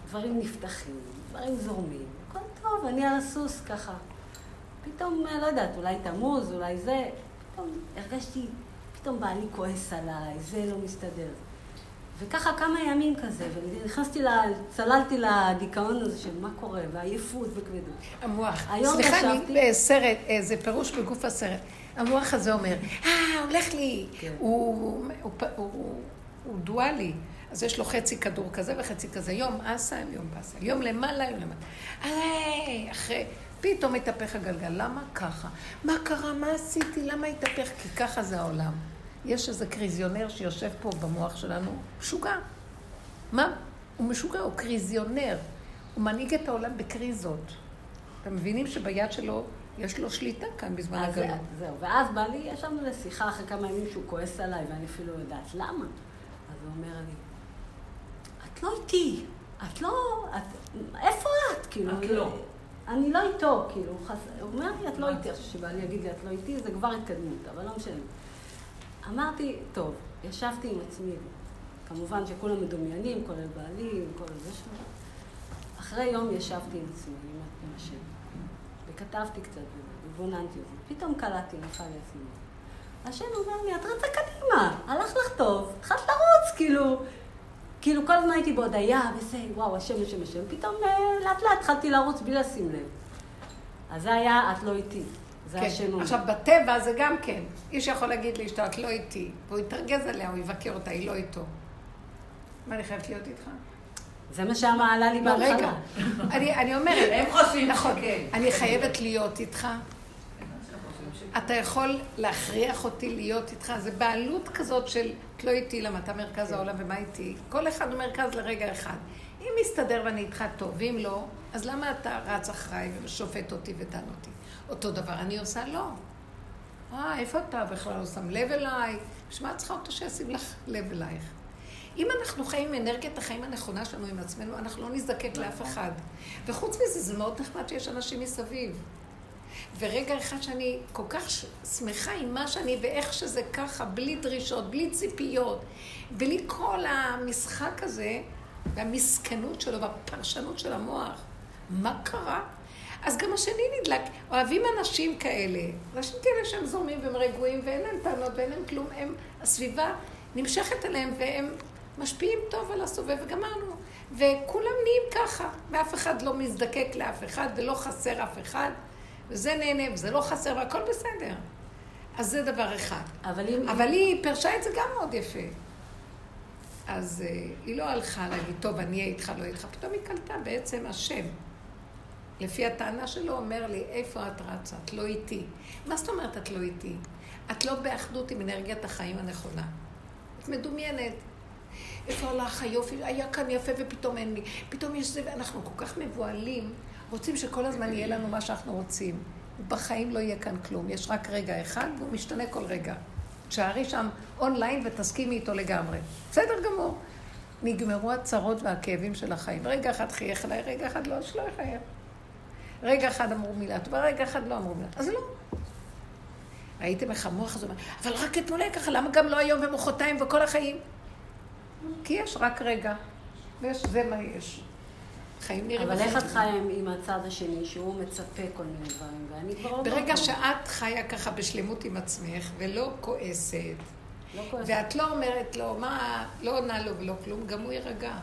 דברים נפתחים, דברים זורמים, הכל טוב, אני על הסוס ככה. פתאום, אה, לא יודעת, אולי תמוז, אולי זה, פתאום הרגשתי, פתאום בעלי כועס עליי, זה לא מסתדר. וככה כמה ימים כזה, ונכנסתי, ל... צללתי לדיכאון הזה של מה קורה, ועייפות וכבדות. המוח. היום סליחה, ישבתי- אני בסרט, אה, זה פירוש בגוף הסרט. המוח הזה אומר, אה, הולך לי. כן. הוא, הוא, הוא, הוא, הוא דואלי. אז יש לו חצי כדור כזה וחצי כזה. יום אסה, יום באסה. יום למעלה, יום למטה. איי, אחרי... פתאום התהפך הגלגל. למה ככה? מה קרה? מה עשיתי? למה התהפך? כי ככה זה העולם. יש איזה קריזיונר שיושב פה במוח שלנו, משוגע. מה? הוא משוגע, הוא קריזיונר. הוא מנהיג את העולם בקריזות. אתם מבינים שביד שלו יש לו שליטה כאן בזמן הגלות. זהו, ואז בעלי, ישבנו לשיחה אחרי כמה ימים שהוא כועס עליי, ואני אפילו לא יודעת למה. אז הוא אומר לי, את לא איתי, את לא, את, איפה את? כאילו, את לא. אני לא איתו, כאילו, הוא חס... הוא אומר לי, את לא איתי, עכשיו שבעלי יגיד לי, את לא איתי, זה כבר התקדמות, אבל לא משנה. אמרתי, טוב, ישבתי עם עצמי, כמובן שכולם מדומיינים, כולל בעלי, כל זה שלו. אחרי יום ישבתי עם עצמי, עם עם השם, וכתבתי קצת, ובוננתי אותי. פתאום קלטתי, נפל לי הסימון. השם אומר לי, את רצה קדימה, הלך לך טוב, התחלת לרוץ, כאילו, כאילו כל הזמן הייתי בהודיה, וזה, וואו, השם, השם, השם, פתאום אה, לאט לאט התחלתי לרוץ בלי לשים לב. אז זה היה, את לא איתי. זה כן. אומר. עכשיו, בטבע זה גם כן. איש יכול להגיד לאשתו, את לא איתי, והוא יתרגז עליה, הוא יבקר אותה, היא לא איתו. מה, אני חייבת להיות איתך? זה מה שעלה לי לא, רגע. בהתחלה. אני, אני אומרת, הם חושבים נכון, שכן. אני חייבת להיות איתך. אתה יכול להכריח אותי להיות איתך, זה בעלות כזאת של את לא איתי, למה אתה מרכז העולם ומה איתי? כל אחד הוא מרכז לרגע אחד. אם מסתדר ואני איתך טוב, ואם לא, אז למה אתה רץ אחריי ושופט אותי ודן אותי? אותו דבר אני עושה לא. אה, איפה אתה בכלל לא שם לב אליי? בשביל מה צריכה אותו שישים לך לב אלייך? אם אנחנו חיים עם אנרגיית החיים הנכונה שלנו עם עצמנו, אנחנו לא נזדקק לאף אחד. וחוץ מזה, זה מאוד נחמד שיש אנשים מסביב. ורגע אחד שאני כל כך שמחה עם מה שאני ואיך שזה ככה, בלי דרישות, בלי ציפיות, בלי כל המשחק הזה, והמסכנות שלו והפרשנות של המוח. מה קרה? אז גם השני נדלק. אוהבים אנשים כאלה. אנשים כאלה שהם זורמים והם רגועים ואין להם טענות ואין להם כלום. הם, הסביבה נמשכת אליהם והם משפיעים טוב על הסובב וגמרנו. וכולם נהיים ככה, ואף אחד לא מזדקק לאף אחד ולא חסר אף אחד. וזה נהנה וזה לא חסר והכל בסדר. אז זה דבר אחד. אבל אם... אבל היא פירשה את זה גם מאוד יפה. אז uh, היא לא הלכה להגיד, טוב, אני אהיה איתך, לא אהיה איתך. פתאום היא קלטה בעצם השם. לפי הטענה שלו, אומר לי, איפה את רצה? את לא איתי. מה זאת אומרת את לא איתי? את לא באחדות עם אנרגיית החיים הנכונה. את מדומיינת. איפה הלך היופי? היה כאן יפה ופתאום אין לי. פתאום יש זה, ואנחנו כל כך מבוהלים, רוצים שכל הזמן יהיה לנו מה שאנחנו רוצים. בחיים לא יהיה כאן כלום, יש רק רגע אחד והוא משתנה כל רגע. תשארי שם אונליין ותסכימי איתו לגמרי. בסדר גמור. נגמרו הצרות והכאבים של החיים. רגע אחד חייך אליי, רגע אחד לא, שלא יחייך. רגע אחד אמרו מילה טובה, רגע אחד לא אמרו מילה. אז לא. ראיתם איך המוח הזה אומר, אבל רק אתמול היה ככה, למה גם לא היום ומחרתיים וכל החיים? כי יש רק רגע, ויש, זה מה יש. חיים נראים אבל איך. את חיה עם, הצד השני, שהוא מצפה כל מיני דברים, ואני כבר לא... ברגע. שאת חיה ככה בשלמות עם עצמך, ולא כועסת, לא כועסת. ואת לא אומרת לו, מה, לא עונה לו ולא כלום, גם הוא יירגע.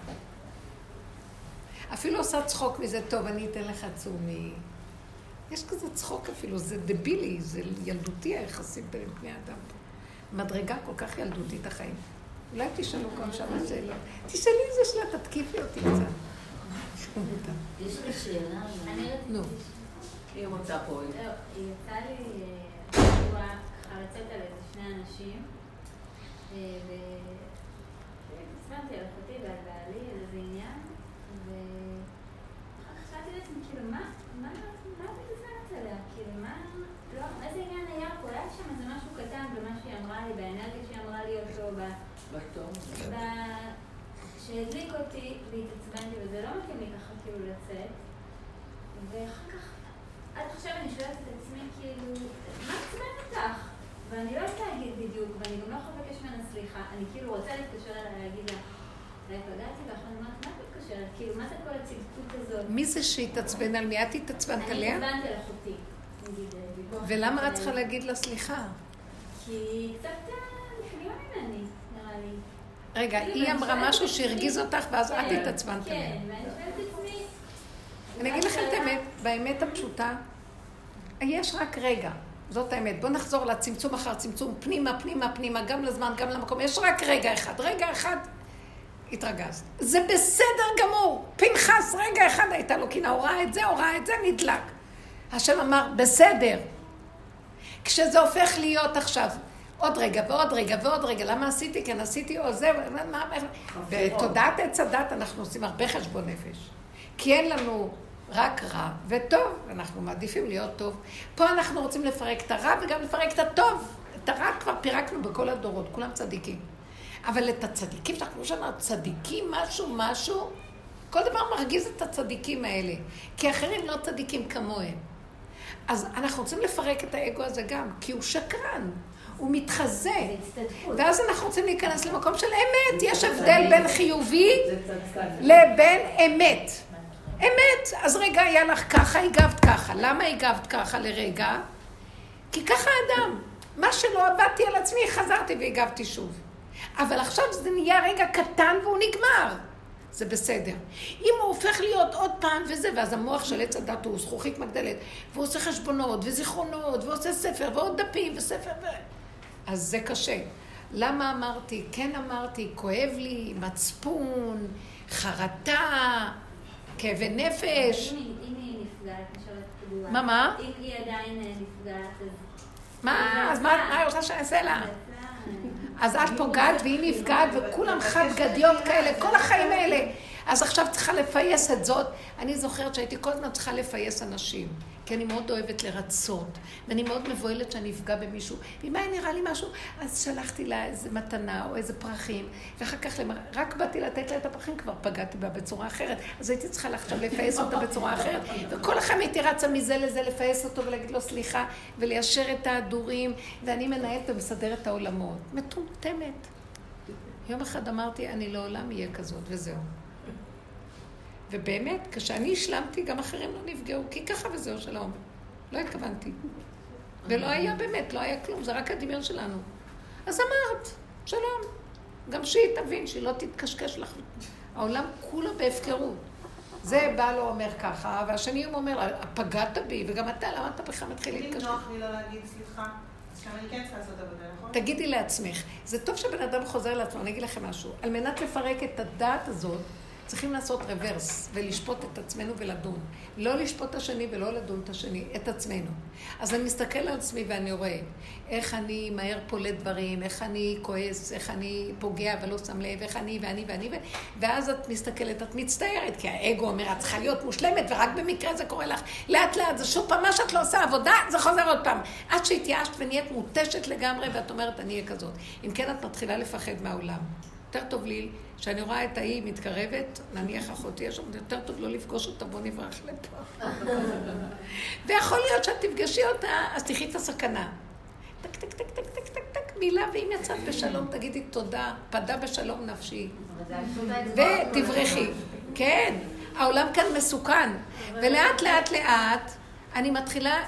אפילו עושה צחוק מזה, טוב, אני אתן לך צומי. יש כזה צחוק אפילו, זה דבילי, זה ילדותי היחסים בין בני אדם פה. מדרגה כל כך ילדותית החיים. אולי תשאלו גם שם שאלות. תשאלי איזה שאלה, תתקיפי אותי קצת. יש לי שאלה. אני רציתי... נו. היא רוצה פה. לא, יצא לי אה, השבוע ככה לצאת על איזה שני אנשים, אה, והזמנתי על אחותי ועל בעלי על איזה עניין, ואחר כך שאלתי לעצמי, כאילו, מה, מה, מה את מתזמנת עליה? כאילו, מה, לא, איזה עניין היה פה? היה שם איזה משהו קטן במה שהיא אמרה לי, באנרגיה שהיא אמרה לי אותו, ב- בתום. ב- שהדליק אותי והתעצבנתי, וזה לא מתאים לי ככה כאילו לצאת. ואחר כך, עד עכשיו אני שואלת את עצמי, כאילו, מה עצבן אותך? ואני לא יודעת להגיד בדיוק, ואני גם לא יכולה לבקש ממנה סליחה. אני כאילו רוצה להתקשר אליה ולהגיד לה, אולי פגעתי בך, ואני אומרת, מה את מתקשרת? כאילו, מה זה כל הצדקות הזאת? מי זה שהתעצבן על מי? את התעצבנת אני עליה? התעצבנתי על אחותי. אה, ולמה את. צריכה להגיד לה סליחה? כי היא קצת אה, נפגעה ממני, נראה לי. רגע, כאילו, היא אמרה משהו שהרגיז אותך ואז את כן, התעצבנת עליה. כן, ואני שואלת את עצמי... אני אגיד לכם את האמת, באמת הפשוטה, יש רק רגע. זאת האמת. בואו נחזור לצמצום אחר צמצום, פנימה, פנימה, פנימה, גם לזמן, גם למקום. יש רק רגע אחד. רגע אחד, התרגזת. זה בסדר גמור. פנחס, רגע אחד הייתה לו קינה, הוא ראה את זה, הוא ראה את זה, נדלק. השם אמר, בסדר. כשזה הופך להיות עכשיו, עוד רגע ועוד רגע ועוד רגע, למה עשיתי? כן עשיתי, או זהו, מה, מה. בתודעת עץ הדת אנחנו עושים הרבה חשבון נפש. כי אין לנו רק רע וטוב, אנחנו מעדיפים להיות טוב. פה אנחנו רוצים לפרק את הרע וגם לפרק את הטוב. את הרע כבר פירקנו בכל הדורות, כולם צדיקים. אבל את הצדיקים, שאנחנו שאמרנו, צדיקים משהו, משהו, כל דבר מרגיז את הצדיקים האלה. כי אחרים לא צדיקים כמוהם. אז אנחנו רוצים לפרק את האגו הזה גם, כי הוא שקרן, הוא מתחזה. ואז אנחנו רוצים להיכנס למקום של אמת. יש הבדל בין חיובי. לבין אמת. אמת. אז רגע היה לך ככה, הגבת ככה. למה הגבת ככה לרגע? כי ככה האדם. מה שלא עבדתי על עצמי, חזרתי והגבתי שוב. אבל עכשיו זה נהיה רגע קטן והוא נגמר. זה בסדר. אם הוא הופך להיות עוד פעם וזה, ואז המוח של עץ הדת הוא זכוכית מגדלת, והוא עושה חשבונות וזיכרונות, ועושה ספר ועוד דפים וספר ו... אז זה קשה. למה אמרתי? כן אמרתי, כואב לי, מצפון, חרטה, כאבי נפש. אם היא נפגעת, כאילו... מה, מה? אם היא עדיין אה, נפגעת, אז... מה, אז מה מה היא רוצה שאני אעשה לה? אז את פוגעת והיא נפגעת וכולם חד גדיות כאלה, כל החיים האלה. אז עכשיו צריכה לפייס את זאת. אני זוכרת שהייתי כל הזמן צריכה לפייס אנשים, כי אני מאוד אוהבת לרצות, ואני מאוד מבוהלת שאני אפגע במישהו. ואם היה נראה לי משהו, אז שלחתי לה איזה מתנה או איזה פרחים, ואחר כך למר... רק באתי לתת לה את הפרחים, כבר פגעתי בה בצורה אחרת. אז הייתי צריכה עכשיו לפייס אותה בצורה אחרת. וכל החיים הייתי רצה מזה לזה לפייס אותו ולהגיד לו סליחה, וליישר את ההדורים, ואני מנהלת ומסדרת את העולמות. מטומטמת. יום אחד אמרתי, אני לעולם אהיה כזאת, וזהו. ובאמת, כשאני השלמתי, גם אחרים לא נפגעו, כי ככה וזהו, שלום. לא התכוונתי. ולא היה באמת, לא היה כלום, זה רק הדמיון שלנו. אז אמרת, שלום. גם שהיא תבין, שהיא לא תתקשקש לך. העולם כולו בהפקרות. זה בא לו אומר ככה, והשני הוא אומר, פגעת בי, וגם אתה, למה אתה בכלל מתחיל אם להתקשקש? נוח לי לא להגיד סליחה, כן נכון? תגידי לעצמך, זה טוב שבן אדם חוזר לעצמו, אני אגיד לכם משהו. על מנת לפרק את הדעת הזאת, צריכים לעשות רוורס ולשפוט את עצמנו ולדון. לא לשפוט את השני ולא לדון את השני, את עצמנו. אז אני מסתכל על עצמי ואני רואה איך אני מהר פולט דברים, איך אני כועס, איך אני פוגע ולא שם לב, איך אני ואני ואני, ו... ואז את מסתכלת, את מצטערת, כי האגו אומר, את צריכה להיות מושלמת, ורק במקרה זה קורה לך. לאט לאט, זה שוב פעם, מה שאת לא עושה עבודה, זה חוזר עוד פעם. עד שהתייאשת ונהיית מותשת לגמרי, ואת אומרת, אני אהיה כזאת. אם כן, את מתחילה לפחד מהעולם. יותר טוב לי, שאני רואה את ההיא מתקרבת, נניח אחותי יש שם, יותר טוב לא לפגוש אותה, בוא נברח לפה. [laughs] ויכול להיות שאת תפגשי אותה, אז תחי את הסכנה. טק, טק, טק, טק, טק, טק, טק, מילה, ואם יצאת בשלום, תגידי תודה, פדה בשלום נפשי. ותברכי. כן, העולם כאן מסוכן. ולאט לאט לאט, אני מתחילה,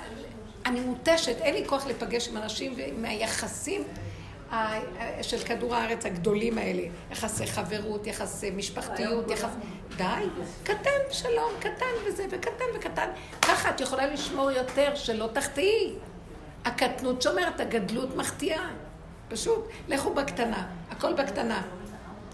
אני מותשת, אין לי כוח להיפגש עם אנשים ועם היחסים של כדור הארץ הגדולים האלה. יחסי חברות, יחסי משפחתיות, יחס... די, קטן שלום, קטן וזה, וקטן וקטן. ככה את יכולה לשמור יותר שלא תחטאי. הקטנות שומרת, הגדלות מחטיאה. פשוט, לכו בקטנה, הכל בקטנה.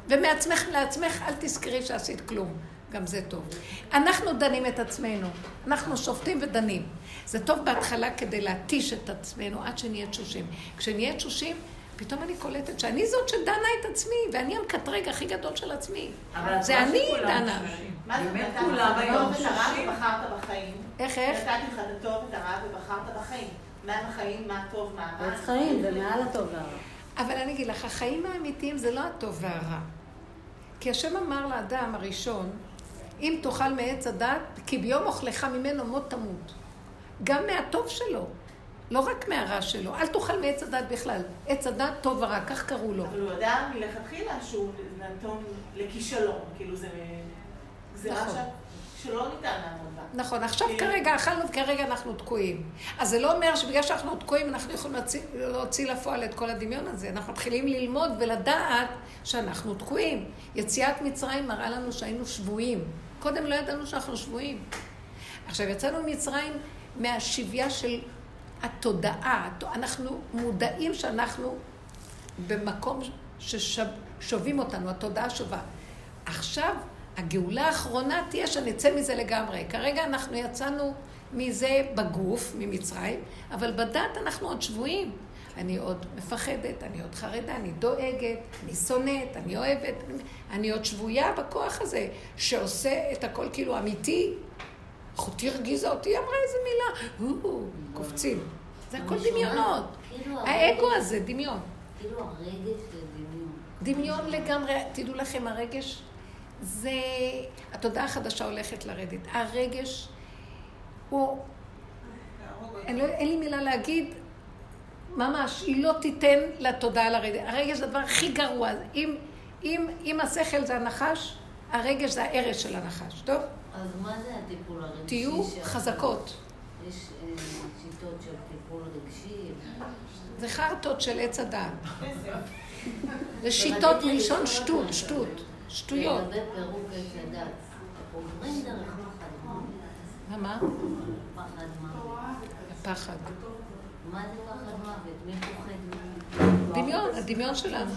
ומעצמך לעצמך אל תזכרי שעשית כלום. גם זה טוב. אנחנו דנים את עצמנו, אנחנו שופטים ודנים. זה טוב בהתחלה כדי להתיש את עצמנו עד שנהיה תשושים. כשנהיה תשושים, פתאום אני קולטת שאני זאת שדנה את עצמי, ואני המקטרג הכי גדול של עצמי. זה אני דנה. מה זה באמת נתת כולם היום את הרע. ובחרת בחיים? איך, איך? נתתי לך את הטוב, את הרע ובחרת בחיים. מה בחיים, מה הטוב, מה הרע? עץ חיים זה מעל הטוב והרע. אבל אני אגיד לך, החיים האמיתיים זה לא הטוב והרע. כי השם אמר לאדם הראשון, אם תאכל מעץ הדת, כי ביום אוכלך ממנו מות תמות. גם מהטוב שלו, לא רק מהרע שלו. אל תאכל מעץ הדת בכלל. עץ הדת טוב ורע, כך קראו לו. אבל הוא ידע מלכתחילה שהוא נתון לכישלון, כאילו זה גזירה נכון. שלא ניתן לעמוד בה. נכון, עכשיו כרגע אכלנו וכרגע אנחנו תקועים. אז זה לא אומר שבגלל שאנחנו תקועים אנחנו יכולים להוציא, להוציא לפועל את כל הדמיון הזה. אנחנו מתחילים ללמוד ולדעת שאנחנו תקועים. יציאת מצרים מראה לנו שהיינו שבויים. קודם לא ידענו שאנחנו שבויים. עכשיו, יצאנו ממצרים מהשביה של התודעה. אנחנו מודעים שאנחנו במקום ששובים אותנו, התודעה שובה. עכשיו, הגאולה האחרונה תהיה שנצא מזה לגמרי. כרגע אנחנו יצאנו מזה בגוף, ממצרים, אבל בדת אנחנו עוד שבויים. אני עוד מפחדת, אני עוד חרדה, אני דואגת, אני שונאת, אני אוהבת, אני עוד שבויה בכוח הזה, שעושה את הכל כאילו אמיתי. אחותי הרגיזה אותי, היא אמרה איזה מילה, קופצים. זה הכל דמיונות. כאילו האגו הזה, דמיון. כאילו הרגש זה דמיון. דמיון לגמרי, תדעו לכם, הרגש זה... התודעה החדשה הולכת לרדת. הרגש הוא... לי- אין לי מילה להגיד, ממש, היא לא תיתן לתודעה לרדת. הרגש זה הדבר הכי גרוע. אם, אם, אם השכל זה הנחש, הרגש זה הארץ של הנחש, טוב? אז מה זה הטיפול הרגשי? תהיו חזקות. יש אה, שיטות של טיפול רגשי. זה חרטות של עץ הדעת. זה שיטות מלשון שטות, שטות, שטויות. לגבי פירוק עץ הדת. עוברים דרך פחד מוות. מה? פחד מוות. הפחד. מה זה פחד מוות? מי פוחד? דמיון, הדמיון שלנו.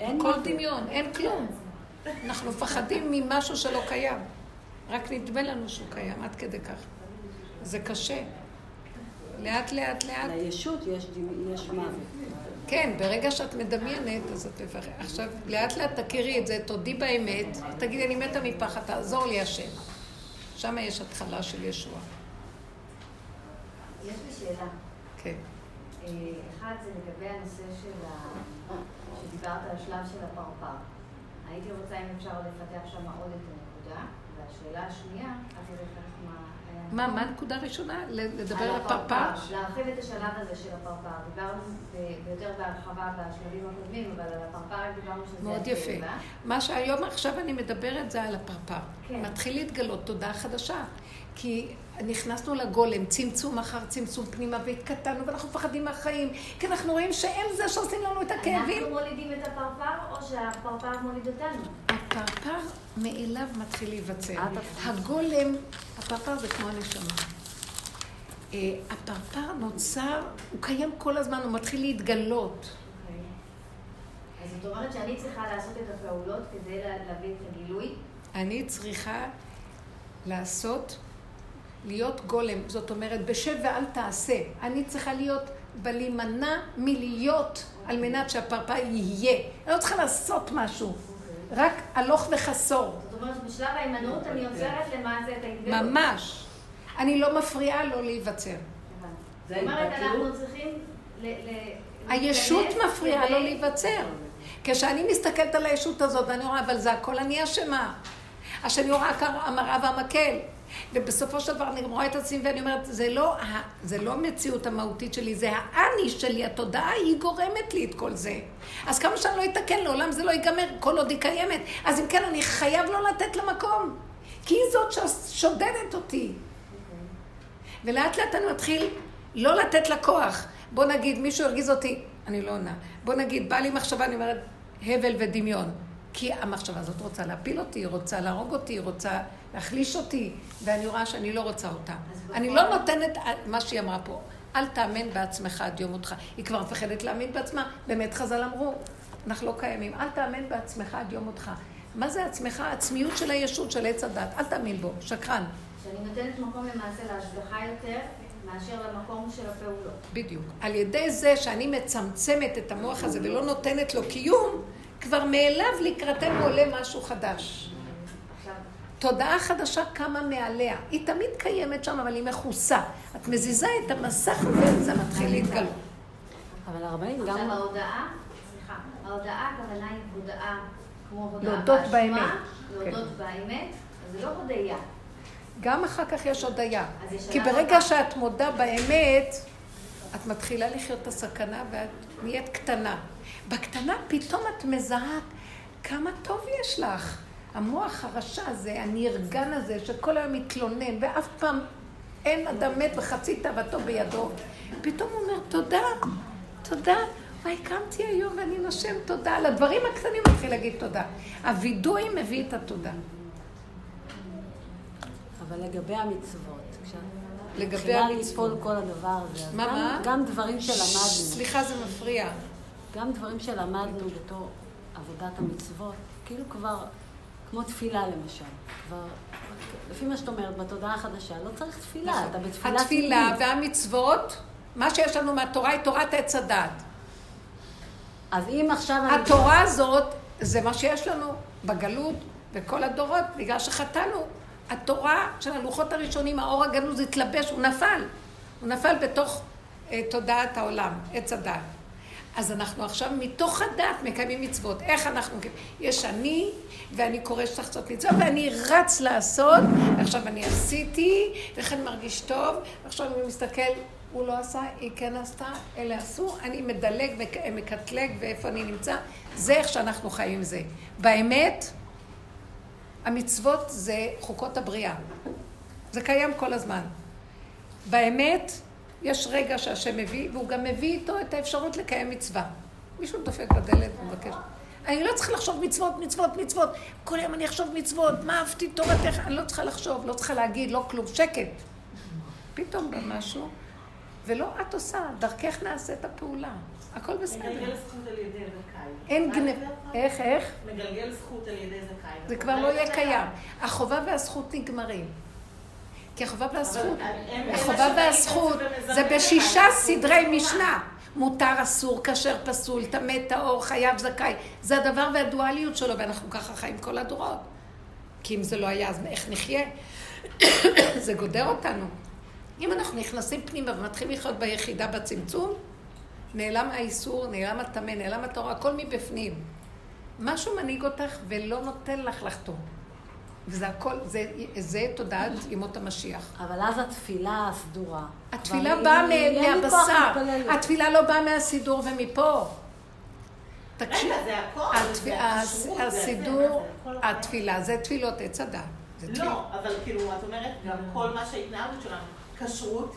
הכל דמיון, אין כלום. אנחנו מפחדים ממשהו שלא קיים. רק נדמה לנו שהוא קיים, עד כדי כך. זה קשה. לאט, לאט, לאט. לישות יש יש מוות. כן, ברגע שאת מדמיינת, אז את מפחדת. עכשיו, לאט לאט תכירי את זה, תודי באמת, תגידי, אני מתה מפחד, תעזור לי השם. שם יש התחלה של ישוע. יש לי שאלה. כן. אה, אחד זה לגבי הנושא של ה... שדיברת על השלב של הפרפר. הייתי רוצה אם אפשר לפתח שם עוד את והשאלה השנייה, מה היה... מה, הנקודה הראשונה? לדבר על הפרפר. להרחיב את השלב הזה של הפרפר. דיברנו ביותר בהרחבה בשלבים הקודמים, אבל על הפרפר דיברנו שזה מאוד יפה. מה שהיום, עכשיו אני מדברת זה על הפרפר. כן. מתחיל להתגלות תודעה חדשה. כי נכנסנו לגולם, צמצום אחר צמצום פנימה, והתקטנו, ואנחנו מפחדים מהחיים, כי אנחנו רואים שהם זה שעושים לנו את הכאבים. אנחנו מולידים את הפרפר, או שהפרפר מוליד אותנו? הפרפר מאליו מתחיל להיווצר. הפרפר. הגולם, הפרפר זה כמו הנשמה. אה, הפרפר נוצר, הוא קיים כל הזמן, הוא מתחיל להתגלות. אוקיי. אז זאת אומרת שאני צריכה לעשות את הפעולות כדי לה- להביא את הגילוי? אני צריכה לעשות, להיות גולם, זאת אומרת, בשב ואל תעשה. אני צריכה להיות בלהימנע מלהיות על מנת שהפרפר יהיה. אני לא צריכה לעשות משהו, רק הלוך וחסור. זאת אומרת שבשלב ההימנעות אני עוצרת למעשה את ההתגלות. ממש. אני לא מפריעה לו להיווצר. זה זאת אומרת? אנחנו צריכים הישות מפריעה לו להיווצר. כשאני מסתכלת על הישות הזאת ואני רואה, אבל זה הכל אני אשמה. אז שאני רואה רק המראה והמקל. ובסופו של דבר אני רואה את עצמי ואני אומרת, זה לא, זה לא המציאות המהותית שלי, זה האני שלי, התודעה היא גורמת לי את כל זה. אז כמה שאני לא אתקן, לעולם זה לא ייגמר, כל עוד היא קיימת. אז אם כן, אני חייב לא לתת לה מקום. כי היא זאת ששודדת אותי. ולאט לאט אני מתחיל לא לתת לה כוח. בוא נגיד, מישהו הרגיז אותי, אני לא עונה. בוא נגיד, בא לי מחשבה, אני אומרת, הבל ודמיון. כי המחשבה הזאת רוצה להפיל אותי, רוצה להרוג אותי, רוצה להחליש אותי, ואני רואה שאני לא רוצה אותה. אני לא נותנת, מה שהיא אמרה פה, אל תאמן בעצמך עד יום מותך. היא כבר מפחדת להאמין בעצמה. באמת חז"ל אמרו, אנחנו לא קיימים. אל תאמן בעצמך עד יום מותך. מה זה עצמך? העצמיות של הישות של עץ הדת. אל תאמין בו, שקרן. שאני נותנת מקום למעשה להשגחה יותר מאשר למקום של הפעולות. בדיוק. על ידי זה שאני מצמצמת את המוח הזה ולא נותנת לו קיום, כבר מאליו לקראתנו עולה משהו חדש. עכשיו, תודעה חדשה קמה מעליה. היא תמיד קיימת שם, אבל היא מכוסה. את מזיזה את המסך הזה, זה מתחיל להתגלות. אבל הרבנים עכשיו גם... ההודעה, סליחה, ההודעה הכוונה היא הודעה כמו הודעה להודות באשמה, באמת. להודות באמת, אז זה לא הודיה. גם אחר כך יש הודיה. כי ברגע הבא. שאת מודה באמת, את מתחילה לחיות את הסכנה ואת נהיית קטנה. בקטנה פתאום את מזהה כמה טוב יש לך. המוח הרשע הזה, הנרגן הזה, שכל היום מתלונן, ואף פעם אין אדם מת וחצי תאוותו בידו. פתאום הוא אומר, תודה, תודה. וואי, קמתי היום ואני נושם תודה. על הדברים הקטנים מתחיל להגיד תודה. הווידוי מביא את התודה. אבל לגבי המצוות, כשאת לגבי מתחילה המצוות. ליפול כל הדבר הזה, אז מה, מה? גם דברים שלמדנו, סליחה, זה מפריע. גם דברים שלמדנו בתור עבודת המצוות, כאילו כבר, כמו תפילה למשל, כבר, לפי מה שאת אומרת, בתודעה החדשה, לא צריך תפילה, נכון. אתה בתפילה התפילה תמידית. והמצוות, מה שיש לנו מהתורה היא תורת עץ הדת. אז אם עכשיו אני... התורה הזאת, זה מה שיש לנו בגלות וכל הדורות, בגלל שחטאנו. התורה של הלוחות הראשונים, האור הגנוז התלבש, הוא נפל. הוא נפל בתוך אה, תודעת העולם, עץ הדת. אז אנחנו עכשיו מתוך הדת מקיימים מצוות. איך אנחנו? יש אני, ואני קורא שצריך לעשות מצוות, ואני רץ לעשות, ועכשיו אני עשיתי, ואיך אני מרגיש טוב, ועכשיו אני מסתכל, הוא לא עשה, היא כן עשתה, אלה עשו, אני מדלג, מק- מקטלג, ואיפה אני נמצא. זה איך שאנחנו חיים עם זה. באמת, המצוות זה חוקות הבריאה. זה קיים כל הזמן. באמת, יש רגע שהשם מביא, והוא גם מביא איתו את האפשרות לקיים מצווה. מישהו דופק בדלת ומבקש. אני לא צריכה לחשוב מצוות, מצוות, מצוות. כל יום אני אחשוב מצוות, מה אהבתי תורתך, אני לא צריכה לחשוב, לא צריכה להגיד, לא כלום, שקט. פתאום בא משהו, ולא את עושה, דרכך נעשה את הפעולה. הכל בסדר. מגלגל זכות על ידי זכאי. אין גנב... איך, איך? מגלגל זכות על ידי זכאי. זה כבר לא יהיה קיים. החובה והזכות נגמרים. כי החובה והזכות, החובה והזכות זה בשישה סדרי. משנה. מותר, אסור, כשר, פסול, טמא, טהור, חייב, זכאי. זה הדבר והדואליות שלו, ואנחנו ככה חיים כל הדורות. כי אם זה לא היה, אז איך נחיה? [coughs] זה גודר אותנו. אם אנחנו נכנסים פנימה ומתחילים לחיות ביחידה בצמצום, נעלם האיסור, נעלם הטמא, נעלם הטהור, הכל מבפנים. משהו מנהיג אותך ולא נותן לך לחתום. וזה הכל, זה, זה תודעת ימות המשיח. אבל אז התפילה הסדורה. התפילה באה מהבשר. התפילה לא באה מהסידור ומפה. תקשיב, רגע, זה הכל, התפ- זה הס- הכשרות, זה הסידור. התפילה, זה תפילות עץ הדת. לא, אבל כאילו, את אומרת, גם כל מה שההתנהלות שלנו, כשרות,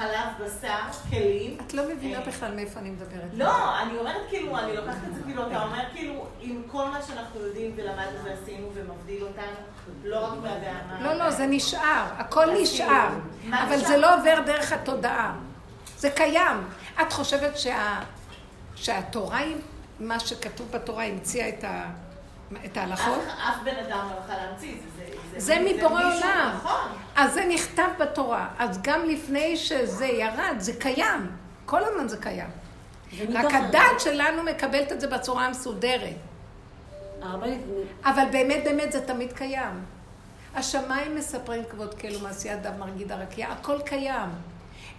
חלב, בשר, כלים. את לא מבינה אה, בכלל מאיפה אני מדברת. לא, אני אומרת כאילו, אני לוקחת את זה כאילו, אתה אומר כאילו, עם כל מה שאנחנו יודעים ולמדנו ועשינו ומבדיל אותנו, לא רק מהדעה. לא, לא, זה נשאר, הכל נשאר, אבל? זה לא עובר דרך התודעה. זה קיים. את חושבת שה... שהתורה היא, מה שכתוב בתורה המציאה את, ה... את ההלכות? אף אף בן אדם לא יכול להמציא, זה... זה מבורא עולם. נכון. אז זה נכתב בתורה. אז גם לפני שזה ירד, זה קיים. כל הזמן זה קיים. רק הדת שלנו מקבלת את זה בצורה המסודרת. אבל באמת באמת זה תמיד קיים. השמיים מספרים כבוד כאילו מעשיית דם מרגיד הרקיע, הכל קיים.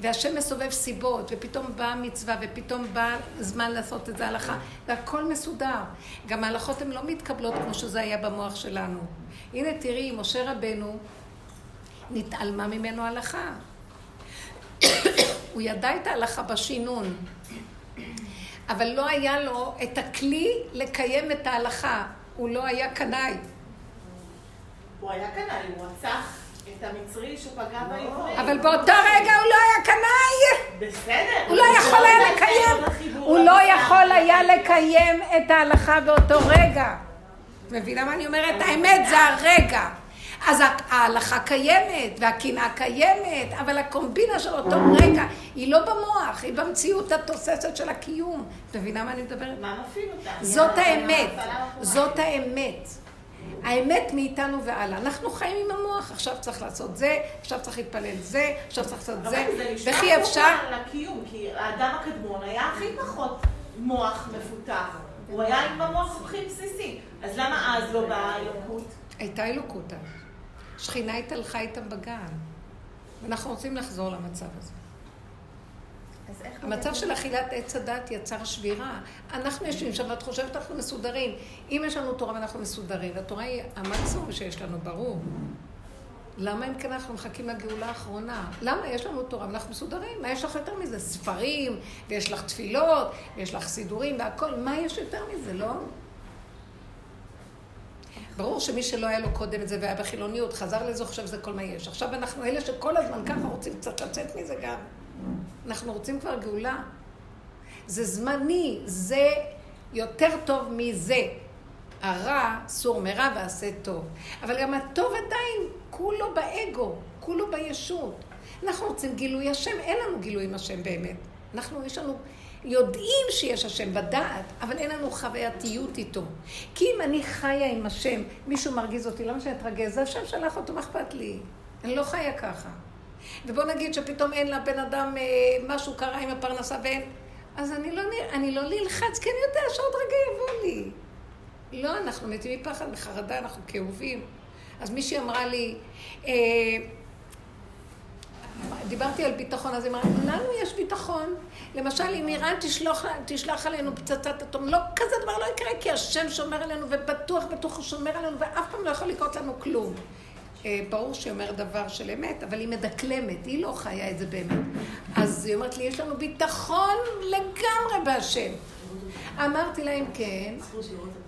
והשם מסובב סיבות, ופתאום באה מצווה, ופתאום בא זמן לעשות את זה הלכה, והכל מסודר. גם ההלכות הן לא מתקבלות כמו שזה היה במוח שלנו. הנה תראי, משה רבנו, נתעלמה ממנו הלכה. [coughs] הוא ידע את ההלכה בשינון, אבל לא היה לו את הכלי לקיים את ההלכה. הוא לא היה קנאי. הוא היה קנאי, הוא רצח את המצרי שפגע בעברית. אבל באותו רגע הוא לא היה קנאי! בסדר. הוא לא יכול היה לא לקיים, הוא לא. יכול היה לקיים את ההלכה באותו רגע. מבינה מה אני אומרת? האמת זה הרגע. אז ההלכה קיימת, והקנאה קיימת, אבל הקומבינה של אותו רגע היא לא במוח, היא במציאות התוססת של הקיום. את מבינה מה אני מדברת? מה מפעיל אותה? זאת האמת? זאת האמת. האמת מאיתנו והלאה. אנחנו חיים עם המוח, עכשיו צריך לעשות זה, עכשיו צריך להתפלל זה, עכשיו צריך לעשות זה, אבל וכי אפשר... כמו לקיום, כי האדם הקדמון היה הכי פחות מוח מפותח. הוא היה עם המוח הכי בסיסי. אז למה אז לא באה האלוקות? הייתה אלוקות אז. שכינה התהלכה איתם בגן. ואנחנו רוצים לחזור למצב הזה. המצב של אכילת עץ הדת יצר שבירה. אנחנו יושבים שם ואת חושבת אנחנו מסודרים. אם יש לנו תורה ואנחנו מסודרים, והתורה היא המקסימום שיש לנו, ברור. למה אם כן אנחנו מחכים לגאולה האחרונה? למה? יש לנו תורה ואנחנו מסודרים. מה יש לך יותר מזה? ספרים, ויש לך תפילות, ויש לך סידורים והכל. מה יש יותר מזה, לא? ברור שמי שלא היה לו קודם את זה והיה בחילוניות, חזר לזה, חושב שזה כל מה יש. עכשיו אנחנו אלה שכל הזמן ככה רוצים קצת לצאת מזה גם. אנחנו רוצים כבר גאולה. זה זמני, זה יותר טוב מזה. הרע, סור מרע ועשה טוב. אבל גם הטוב עדיין, כולו באגו, כולו בישות. אנחנו רוצים גילוי השם, אין לנו גילוי עם השם באמת. אנחנו, יש לנו, יודעים שיש השם בדעת, אבל אין לנו חווייתיות איתו. כי אם אני חיה עם השם, מישהו מרגיז אותי, למה שאני אתרגז? זה השם שלח אותו, מה אכפת לי? אני לא חיה ככה. ובוא נגיד שפתאום אין לבן אדם אה, משהו קרה עם הפרנסה ואין... אז אני לא, אני לא נלחץ, כי אני יודע שעוד רגע יבוא לי. לא, אנחנו מתים מפחד, מחרדה, אנחנו כאובים. אז מישהי אמרה לי, אה, דיברתי על ביטחון, אז היא אמרה, לנו יש ביטחון. למשל, אם איראן תשלח, תשלח עלינו פצצת אטום, לא, כזה דבר לא יקרה, כי השם שומר עלינו, ובטוח, בטוח הוא שומר עלינו, ואף פעם לא יכול לקרות לנו כלום. אה, ברור שהיא אומרת דבר של אמת, אבל היא מדקלמת, היא לא חיה את זה באמת. אז היא אומרת לי, יש לנו ביטחון לגמרי בהשם. אמרתי להם כן,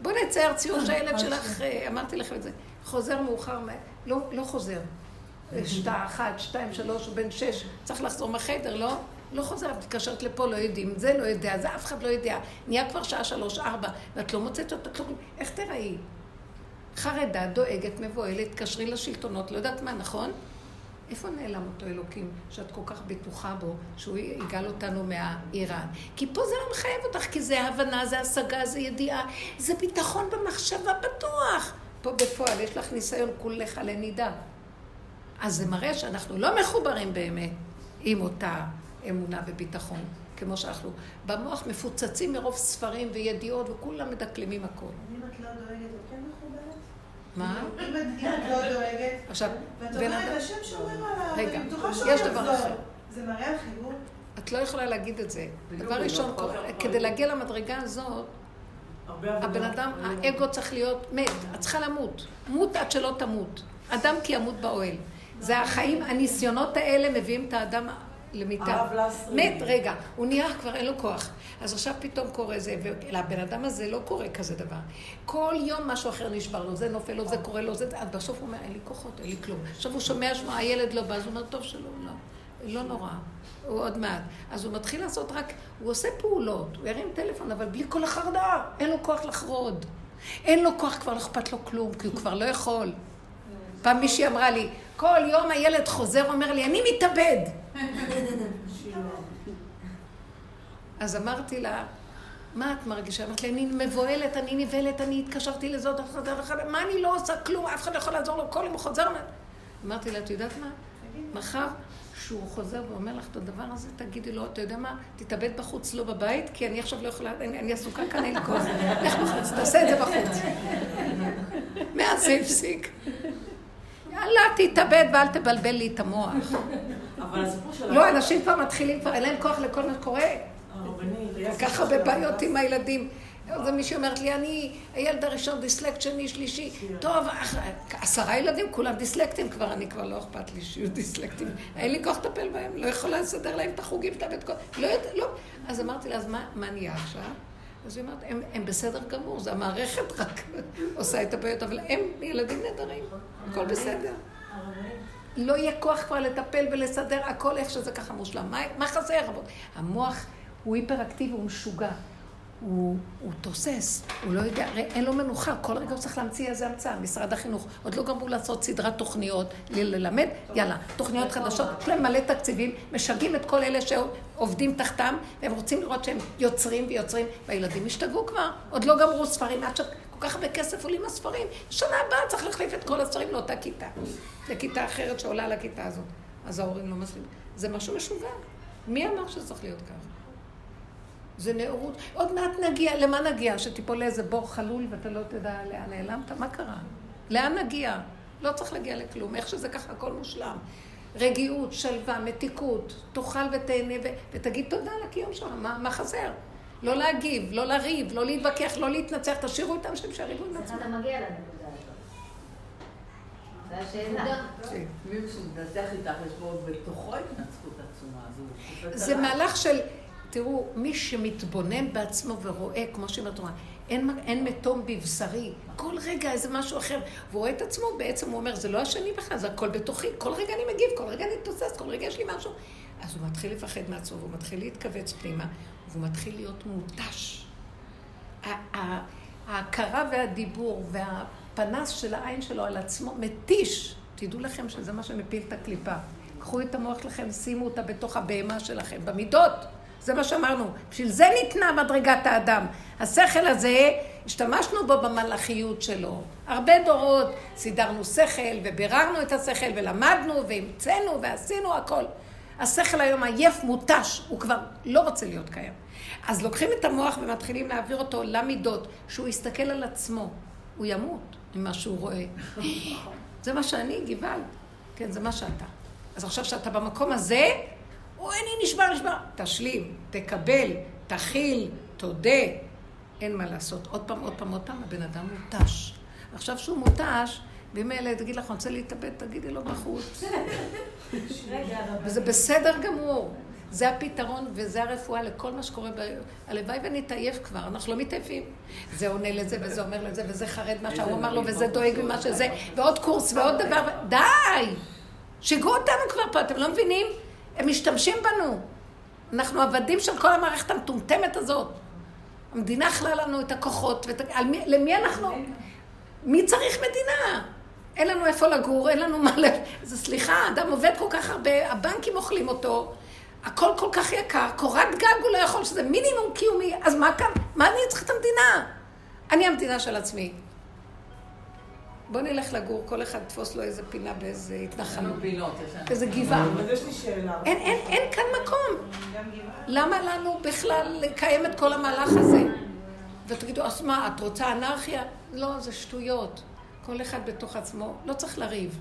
בוא נצייר ציור שהילד שלך, אה, אמרתי לכם את זה, חוזר מאוחר, לא, לא חוזר. שעה אחת, שתיים, שלוש, בן שש, צריך לחזור מהחדר, לא? לא חוזר, את מתקשרת לפה, לא יודעים, זה לא יודע, זה אף אחד לא יודע. נהיה כבר שעה שלוש, ארבע, ואת לא מוצאת אותה כלום. איך תראי? חרדה, דואגת, מבוהלת, תקשרי לשלטונות, לא יודעת מה, נכון? איפה נעלם אותו אלוקים שאת כל כך בטוחה בו, שהוא יגאל אותנו מהאיראן? כי פה זה לא מחייב אותך, כי זה הבנה, זה השגה, זה ידיעה, זה ביטחון במחשבה בטוח. פה בפועל יש לך ניסיון כולך לנידה. אז זה מראה שאנחנו לא מחוברים באמת עם אותה אמונה וביטחון, כמו שאנחנו במוח מפוצצים מרוב ספרים וידיעות וכולם מדקלמים הכל. אם את לא דואגת, מחוברת? מה? אם את לא דואגת, עכשיו, ואת בן אומרת, אדם... השם שומר עליו, אני בטוחה שהוא יש דבר יחזור. אחר. זה מראה על חיבור? את לא יכולה להגיד את זה. בדיוק, דבר ראשון, לא. כדי להגיע למדרגה הזאת. הבן אדם, האגו צריך להיות מת, את צריכה למות. מות עד שלא תמות. אדם כי ימות באוהל. זה החיים, הניסיונות האלה מביאים את האדם למיטה. הרב לסרי. מת, רגע, הוא נהיה כבר אין לו כוח. אז עכשיו פתאום קורה זה, ולבן אדם הזה לא קורה כזה דבר. כל יום משהו אחר נשבר לו, זה נופל לו, זה קורה לו, זה... אז בסוף הוא אומר, אין לי כוחות, אין לי כלום. עכשיו הוא שומע שמה, הילד לא בא, אז הוא אומר, טוב שלא, לא. לא נורא, הוא עוד מעט. אז הוא מתחיל לעשות רק, הוא עושה פעולות, הוא ירים טלפון, אבל בלי כל החרדה, אין לו כוח לחרוד. אין לו כוח, כבר לא אכפת לו כלום, כי הוא כבר לא יכול. פעם מישהי אמרה לי, כל יום הילד חוזר ואומר לי, אני מתאבד. אז אמרתי לה, מה את מרגישה? אמרתי לי, אני מבוהלת, אני נבהלת, אני התקשרתי לזאת, מה אני לא עושה? כלום, אף אחד לא יכול לעזור לו, כל יום הוא חוזר. אמרתי לה, את יודעת מה? מחר, שהוא חוזר ואומר לך את הדבר הזה, תגידי לו, אתה יודע מה? תתאבד בחוץ, לא בבית, כי אני עכשיו לא יכולה, אני, אני עסוקה כאן, אין לי כוח. לך בחוץ, תעשה את זה בחוץ. מאז זה הפסיק. יאללה, תתאבד ואל תבלבל לי את המוח. לא, אנשים כבר מתחילים, כבר אין להם כוח לכל מה שקורה. הרבנית, כל כך הרבה בעיות עם הילדים. זה מישהי אומרת לי, אני, הילד הראשון דיסלקט, שני, שלישי. טוב, אח- עשרה ילדים, כולם דיסלקטים כבר, אני כבר לא אכפת לי שיהיו דיסלקטים. אין לי כוח לטפל בהם, לא יכולה לסדר להם את החוגים, את הבית. לא יודע, לא. אז אמרתי לה, אז מה נהיה עכשיו? אז היא אומרת, הם, הם בסדר גמור, זה המערכת רק [laughs] עושה את הבעיות, אבל הם ילדים נהדרים, הכל בסדר. לא יהיה כוח כבר לטפל ולסדר הכל איך שזה ככה מושלם. מה, מה חסר? המוח הוא היפראקטיבי, הוא משוגע. הוא, הוא תוסס, הוא לא יודע, הרי אין לו מנוחה, כל רגע הוא צריך להמציא איזה המצאה. משרד החינוך עוד לא גמרו לעשות סדרת תוכניות, ללמד, יאללה, תוכניות חדשות, יש להם מלא תקציבים, משגעים את כל אלה שעובדים תחתם, והם רוצים לראות שהם יוצרים ויוצרים, והילדים השתגעו כבר, עוד לא גמרו ספרים, עד שכל כך הרבה כסף עולים הספרים, שנה הבאה צריך להחליף את כל הספרים לאותה כיתה, לכיתה אחרת שעולה לכיתה הזאת. אז ההורים לא מסכימים. זה משהו משוגע. מי אמר שזה צריך להיות ככה? זה נאורות. עוד מעט נגיע, למה נגיע? שתיפול לאיזה בור חלול ואתה לא תדע לאן נעלמת? מה קרה? לאן נגיע? לא צריך להגיע לכלום. איך שזה ככה, הכל מושלם. רגיעות, שלווה, מתיקות, תאכל ותהנה ו... ותגיד תודה על הקיום שלך, מה, מה חסר? לא להגיב, לא לריב, לא להתווכח, לא להתנצח, תשאירו איתם שהם שיריבו עם איך עצמם. אתה מגיע לנקודה הזאת? זו השאלה. מי שמתנצח איתך, יש בו בתוכו התנצחות עצומה. אז הוא קופץ זה. מהלך של, תראו, מי שמתבונן בעצמו ורואה, כמו שאומרת התורה, אין, אין מתום בבשרי, כל רגע איזה משהו אחר, והוא רואה את עצמו, בעצם הוא אומר, זה לא השני בכלל, זה הכל בתוכי, כל רגע אני מגיב, כל רגע אני תוסס, כל רגע יש לי משהו. אז הוא מתחיל לפחד מעצמו, והוא מתחיל להתכווץ פנימה, והוא מתחיל להיות מותש. ההכרה והדיבור והפנס של העין שלו על עצמו מתיש. תדעו לכם שזה מה שמפיל את הקליפה. קחו את המוח שלכם, שימו אותה בתוך הבהמה שלכם, במידות. זה מה שאמרנו. בשביל זה ניתנה מדרגת האדם. השכל הזה, השתמשנו בו במלאכיות שלו. הרבה דורות סידרנו שכל, וביררנו את השכל, ולמדנו, והמצאנו, ועשינו הכל. השכל היום עייף, מותש, הוא כבר לא רוצה להיות קיים. אז לוקחים את המוח ומתחילים להעביר אותו למידות, שהוא יסתכל על עצמו, הוא ימות ממה שהוא רואה. [laughs] זה מה שאני, גבעל. כן, זה מה שאתה. אז עכשיו שאתה במקום הזה, או אני נשבר, נשבר. תשלים, תקבל, תכיל, תודה. אין מה לעשות. עוד פעם, עוד פעם, עוד פעם, הבן אדם מותש. עכשיו שהוא מותש, ממילא תגיד לך, אני רוצה להתאבד, תגידי לו בחוץ. וזה בסדר גמור. זה הפתרון וזה הרפואה לכל מה שקורה ב... הלוואי ונתעייף כבר, אנחנו לא מתעייפים. זה עונה לזה וזה אומר לזה וזה חרד מה שההוא אמר לו וזה דואג ממה שזה, ועוד קורס ועוד דבר, די! שיגעו אותנו כבר פה, אתם לא מבינים? הם משתמשים בנו. אנחנו עבדים של כל המערכת המטומטמת הזאת. המדינה אכלה לנו את הכוחות, ואת... מי... למי אנחנו... מי צריך מדינה? אין לנו איפה לגור, אין לנו מה ל... זה סליחה, אדם עובד כל כך הרבה, הבנקים אוכלים אותו, הכל כל כך יקר, קורת גג הוא לא יכול, שזה מינימום קיומי, אז מה כאן? מה אני צריך את המדינה? אני המדינה של עצמי. בוא נלך לגור, כל אחד תפוס לו איזה פינה באיזה התנחלות. איזה גבעה. אבל יש לי שאלה. אין, אין, אין כאן מקום. למה לנו בכלל לקיים את כל המהלך הזה? ותגידו, אז מה, את רוצה אנרכיה? לא, זה שטויות. כל אחד בתוך עצמו, לא צריך לריב.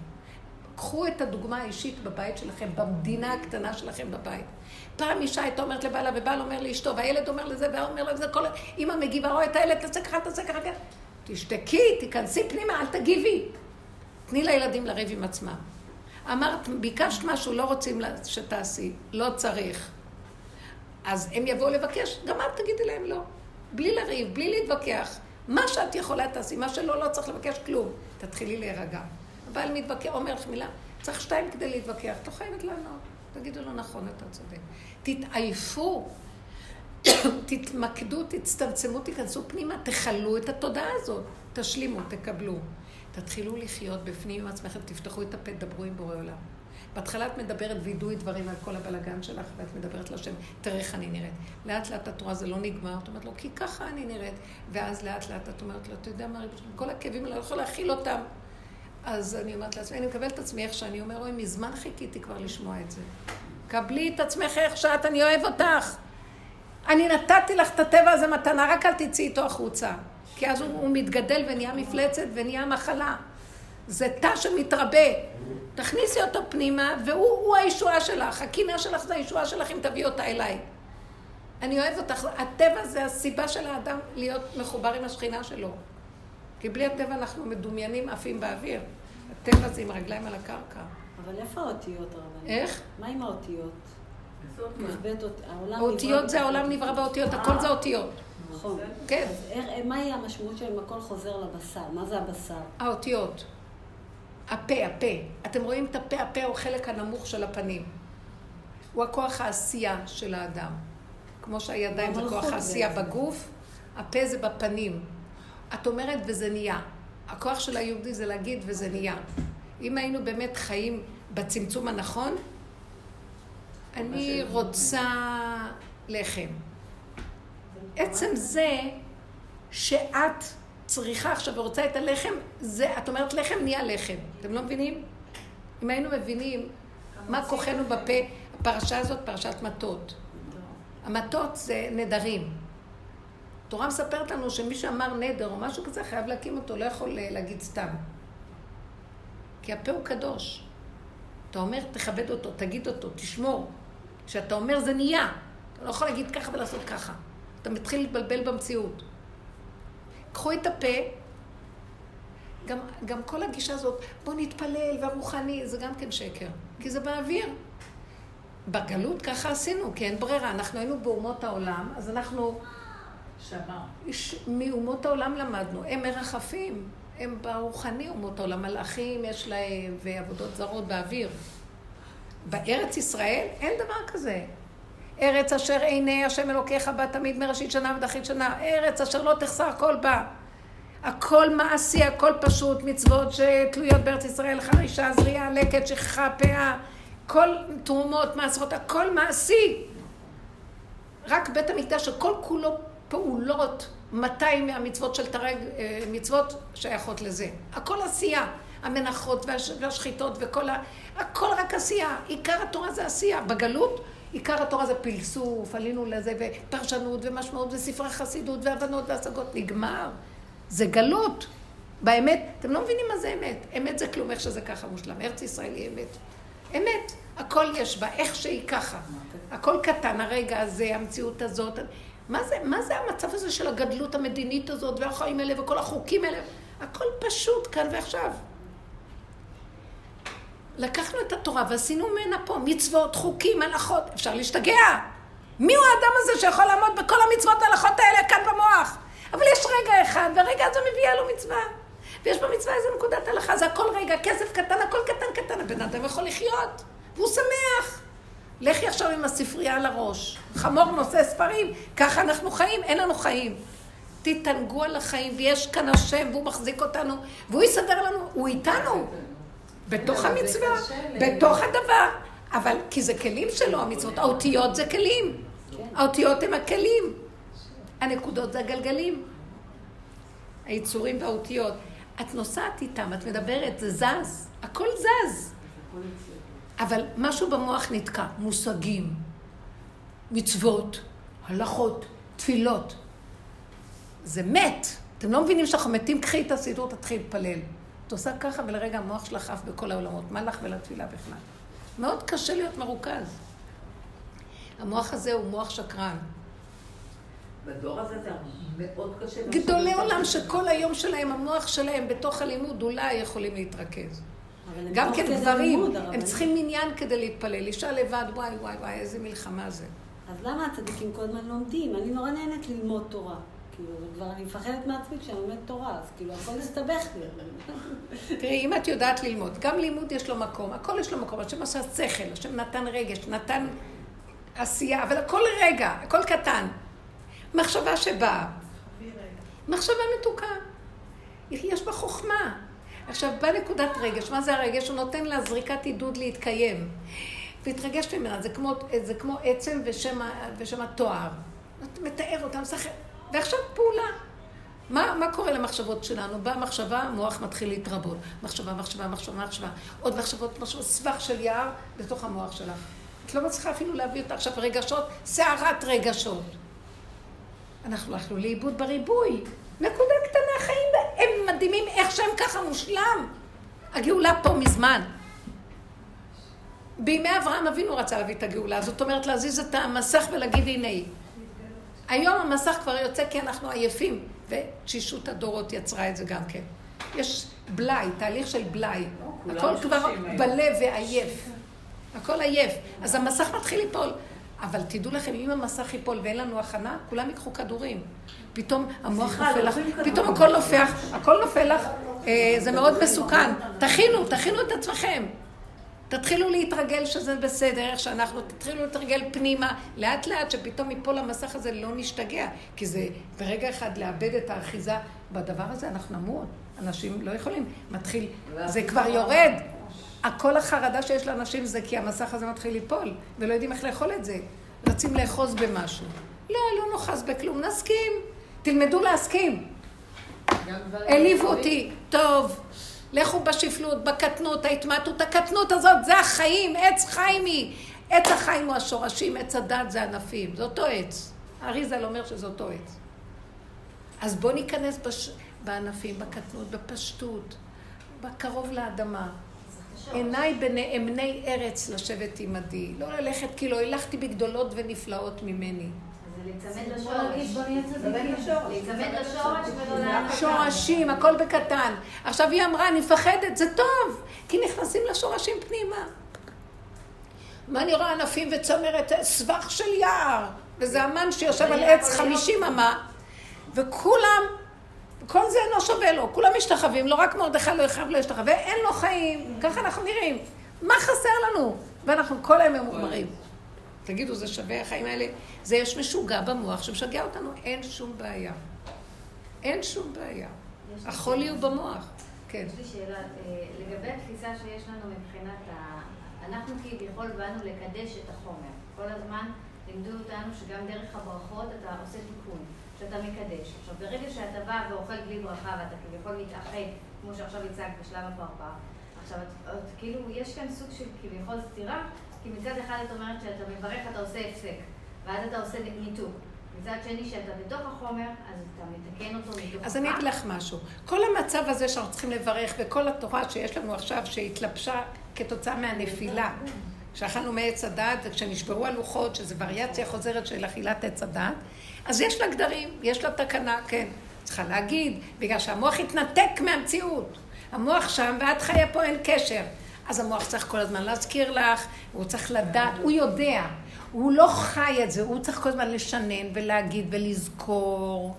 קחו את הדוגמה האישית בבית שלכם, במדינה הקטנה שלכם בבית. פעם אישה הייתה אומרת לבעלה, ובעל אומר לאשתו, והילד אומר לזה, והוא אומר לזה, כל... אמא מגיבה, רואה את הילד, תעשה ככה, תעשה ככה, ככה. תשתקי, תיכנסי פנימה, אל תגיבי. תני לילדים לריב עם עצמם. אמרת, ביקשת משהו, לא רוצים שתעשי, לא צריך. אז הם יבואו לבקש, גם את תגידי להם לא. בלי לריב, בלי להתווכח. מה שאת יכולה תעשי, מה שלא, לא צריך לבקש כלום. תתחילי להירגע. הבעל מתווכח, אומר לך מילה, צריך שתיים כדי להתווכח, את לא חייבת לענות. תגידו לו, נכון, אתה צודק. תתעייפו, תתמקדו, תצטמצמו, תיכנסו פנימה, תכלו את התודעה הזאת, תשלימו, תקבלו. תתחילו לחיות בפנים עם עצמכם, תפתחו את הפה, דברו עם בורא עולם. בהתחלה את מדברת וידוי דברים על כל הבלגן שלך, ואת מדברת לשם, תראה איך אני נראית. לאט לאט את רואה, זה לא נגמר, את אומרת לו, כי ככה אני נראית. ואז לאט לאט את אומרת לו, אתה יודע מה, כל הכאבים, אני לא יכולה להכיל אותם. אז אני אומרת לעצמי, אני מקבלת את עצמי איך שאני אומר, אוי, מזמן חיכיתי כבר לשמוע את זה. קבלי את עצמך איך שאת, אני אוהב אותך. אני נתתי לך את הטבע הזה מתנה, רק אל תצאי איתו החוצה. כי אז הוא, הוא מתגדל ונהיה מפלצת ונהיה מחלה. זה תא שמתרבה. תכניסי אותו פנימה, והוא הישועה שלך. הקינה שלך זה הישועה שלך אם תביאי אותה אליי. אני אוהב אותך. הטבע זה הסיבה של האדם להיות מחובר עם השכינה שלו. כי בלי הטבע אנחנו מדומיינים עפים באוויר. הטבע זה עם רגליים על הקרקע. אבל איפה האותיות, הרבנית? איך? מה עם האותיות? האותיות זה העולם נברא באותיות, הכל זה אותיות. נכון. כן. אז מהי המשמעות של הכל חוזר לבשר? מה זה הבשר? האותיות. הפה, הפה. אתם רואים את הפה, הפה הוא חלק הנמוך של הפנים. הוא הכוח העשייה של האדם. כמו שהידיים זה כוח העשייה בגוף, הפה זה בפנים. את אומרת וזה נהיה. הכוח של היהודי זה להגיד וזה נהיה. אם היינו באמת חיים בצמצום הנכון, אני רוצה לחם. עצם זה שאת צריכה עכשיו ורוצה את הלחם, זה, את אומרת לחם נהיה לחם. אתם לא מבינים? אם היינו מבינים מה כוחנו בפה, הפרשה הזאת פרשת מטות. המטות זה נדרים. התורה מספרת לנו שמי שאמר נדר או משהו כזה חייב להקים אותו, לא יכול אה, להגיד סתם. כי הפה הוא קדוש. אתה אומר, תכבד אותו, תגיד אותו, תשמור. כשאתה אומר זה נהיה. אתה לא יכול להגיד ככה ולעשות ככה. אתה מתחיל להתבלבל במציאות. קחו את הפה, גם, גם כל הגישה הזאת, בוא נתפלל והרוחני, זה גם כן שקר. כי זה באוויר. בגלות ככה עשינו, כי אין ברירה. אנחנו היינו באומות העולם, אז אנחנו... שמה. מאומות העולם למדנו. הם מרחפים, הם ברוחני אומות העולם. מלאכים יש להם, ועבודות זרות באוויר. בארץ ישראל אין דבר כזה. ארץ אשר עיני השם אלוקיך בה תמיד מראשית שנה ודחית שנה. ארץ אשר לא תחסר כל בה. הכל מעשי, הכל פשוט, מצוות שתלויות בארץ ישראל, חרישה, זריעה, לקט, שכחה, פאה, כל תרומות, מעשרות, הכל מעשי. רק בית המקדש שכל כולו פעולות, 200 מהמצוות של תרג, אה, מצוות שייכות לזה. הכל עשייה. המנחות והשחיטות וכל ה... הכל רק עשייה. עיקר התורה זה עשייה. בגלות, עיקר התורה זה פלסוף, עלינו לזה, ופרשנות ומשמעות וספרי חסידות והבנות והשגות. נגמר. זה גלות. באמת, אתם לא מבינים מה זה אמת. אמת זה כלום, איך שזה ככה מושלם. ארץ ישראל היא אמת. אמת. הכל יש בה, איך שהיא ככה. הכל קטן, הרגע הזה, המציאות הזאת. מה זה, מה זה המצב הזה של הגדלות המדינית הזאת, והחיים האלה, וכל החוקים האלה? הכל פשוט כאן ועכשיו. לקחנו את התורה ועשינו ממנה פה מצוות, חוקים, הלכות, אפשר להשתגע. מי הוא האדם הזה שיכול לעמוד בכל המצוות ההלכות האלה כאן במוח? אבל יש רגע אחד, והרגע הזה מביאה לו מצווה. ויש במצווה איזה נקודת הלכה, זה הכל רגע, כסף קטן, הכל קטן קטן, הבן אדם יכול לחיות, והוא שמח. לכי עכשיו עם הספרייה על הראש. חמור נושא ספרים, ככה אנחנו חיים, אין לנו חיים. תתענגו על החיים, ויש כאן השם, והוא מחזיק אותנו, והוא יסדר לנו, הוא איתנו. בתוך המצווה, בתוך הדבר. אבל, כי זה כלים שלו, המצוות. האותיות זה כלים. האותיות הם הכלים. הנקודות זה הגלגלים. היצורים והאותיות. את נוסעת איתם, את מדברת, זה זז. הכל זז. אבל משהו במוח נתקע. מושגים, מצוות, הלכות, תפילות. זה מת. אתם לא מבינים שאנחנו מתים, קחי את הסידור, תתחיל להתפלל. את עושה ככה, ולרגע המוח שלך עף בכל העולמות. מה לך ולתפילה בכלל? מאוד קשה להיות מרוכז. המוח הזה הוא מוח שקרן. בדור הזה זה מאוד קשה. גדולי עולם שכל היום שלהם, המוח שלהם בתוך הלימוד אולי יכולים להתרכז. גם כן גברים, הם צריכים מניין כדי להתפלל. אישה לבד, וואי וואי וואי, איזה מלחמה זה. אז למה הצדיקים כל הזמן לומדים? אני נורא נהנית ללמוד תורה. כאילו, כבר אני מפחדת מעצמי כשאני לומדת תורה, אז כאילו, הכל מסתבך לי. [laughs] תראי, אם את יודעת ללמוד, גם לימוד יש לו מקום, הכל יש לו מקום, השם עשה שכל, השם נתן רגש, נתן עשייה, אבל הכל רגע, הכל קטן. מחשבה שבאה, מחשבה מתוקה. יש בה חוכמה. עכשיו, באה נקודת רגש, מה זה הרגש? הוא נותן לה זריקת עידוד להתקיים. והתרגש ממנה, זה כמו, עצם ושם, התואר. מתאר אותה, משחק. ועכשיו פעולה. מה, מה קורה למחשבות שלנו? באה מחשבה, המוח מתחיל להתרבות. מחשבה, מחשבה, מחשבה, מחשבה. עוד מחשבות, מחשבות, סבך של יער בתוך המוח שלך. את לא מצליחה אפילו להביא אותה עכשיו רגשות, סערת רגשות. אנחנו הלכנו לאיבוד בריבוי. נקודה קטנה, חיים הם מדהימים איך שהם ככה מושלם. הגאולה פה מזמן. בימי אברהם אבינו רצה להביא את הגאולה, זאת אומרת להזיז את המסך ולהגיד הנה היא. היום המסך כבר יוצא כי אנחנו עייפים, ותשישות הדורות יצרה את זה גם כן. יש בלאי, תהליך של בלאי. הכל כבר בלב ועייף. הכל עייף. אז המסך מתחיל ליפול. אבל תדעו לכם, אם המסך ייפול ואין לנו הכנה, כולם ייקחו כדורים. פתאום המוח נופל לך, פתאום הכל נופח, הכל נופל לך, אה, זה מאוד מסוכן. תכינו, תכינו את עצמכם. תתחילו להתרגל שזה בסדר, איך שאנחנו, תתחילו להתרגל פנימה, לאט לאט, שפתאום מפה למסך הזה לא נשתגע. כי זה ברגע אחד לאבד את האחיזה בדבר הזה, אנחנו נמות. אנשים לא יכולים. מתחיל, זה כבר יורד. הכל החרדה שיש לאנשים זה כי המסך הזה מתחיל ליפול, ולא יודעים איך לאכול את זה. רצים לאחוז במשהו. לא, לא נאחז בכלום, נסכים. תלמדו להסכים. העליבו אותי, טוב. לכו בשפלות, בקטנות, ההתמעטות, הקטנות הזאת, זה החיים, עץ חיים היא. עץ החיים הוא השורשים, עץ הדת זה ענפים, זה אותו עץ. האריזל אומר שזה אותו עץ. אז בואו ניכנס בש... בענפים, בקטנות, בפשטות, בקרוב לאדמה. עיניי בנאמני ארץ לשבת עמדי. לא ללכת כאילו הלכתי בגדולות ונפלאות ממני. שורשים, הכל בקטן. עכשיו היא אמרה, אני מפחדת, זה טוב, כי נכנסים לשורשים פנימה. מה אני רואה? ענפים וצמרת, סבך של יער, וזה אמן שיושב על עץ חמישים אמה, וכולם, כל זה אינו שווה לו, כולם משתחווים, לא רק מרדכי לא יחב לא ישתחווה, אין לו חיים, ככה אנחנו נראים. מה חסר לנו? ואנחנו כל היום ממורמרים. תגידו, זה שווה החיים האלה? זה יש משוגע במוח שמשגע אותנו, אין שום בעיה. אין שום בעיה. החולי הוא במוח. כן. יש לי שאלה, אה, לגבי התפיסה שיש לנו מבחינת ה... אנחנו כביכול באנו לקדש את החומר. כל הזמן לימדו אותנו שגם דרך הברכות אתה עושה תיקון, שאתה מקדש. עכשיו, ברגע שאתה בא ואוכל בלי ברכה ואתה כביכול מתאחד, כמו שעכשיו הצגת בשלב הפרפר, עכשיו, את, את, כאילו, יש כאן סוג של כביכול סתירה, כי מצד אחד את אומרת שאתה מברך, אתה עושה הפסק, ואז אתה עושה ניתוק. מצד שני, שאתה בתוך החומר, אז אתה מתקן אותו מתוך... אז אני אגיד לך משהו. כל המצב הזה שאנחנו צריכים לברך, וכל התורה שיש לנו עכשיו, שהתלבשה כתוצאה מהנפילה, שאכלנו מעץ הדת, וכשנשברו הלוחות, שזו וריאציה חוזרת של אכילת עץ הדת, אז יש לה גדרים, יש לה תקנה, כן. צריכה להגיד, בגלל שהמוח התנתק מהמציאות. המוח שם, ואת חיה פה, אין קשר. אז המוח צריך כל הזמן להזכיר לך, הוא צריך לדעת, הוא יודע. הוא לא חי את זה, הוא צריך כל הזמן לשנן ולהגיד ולזכור.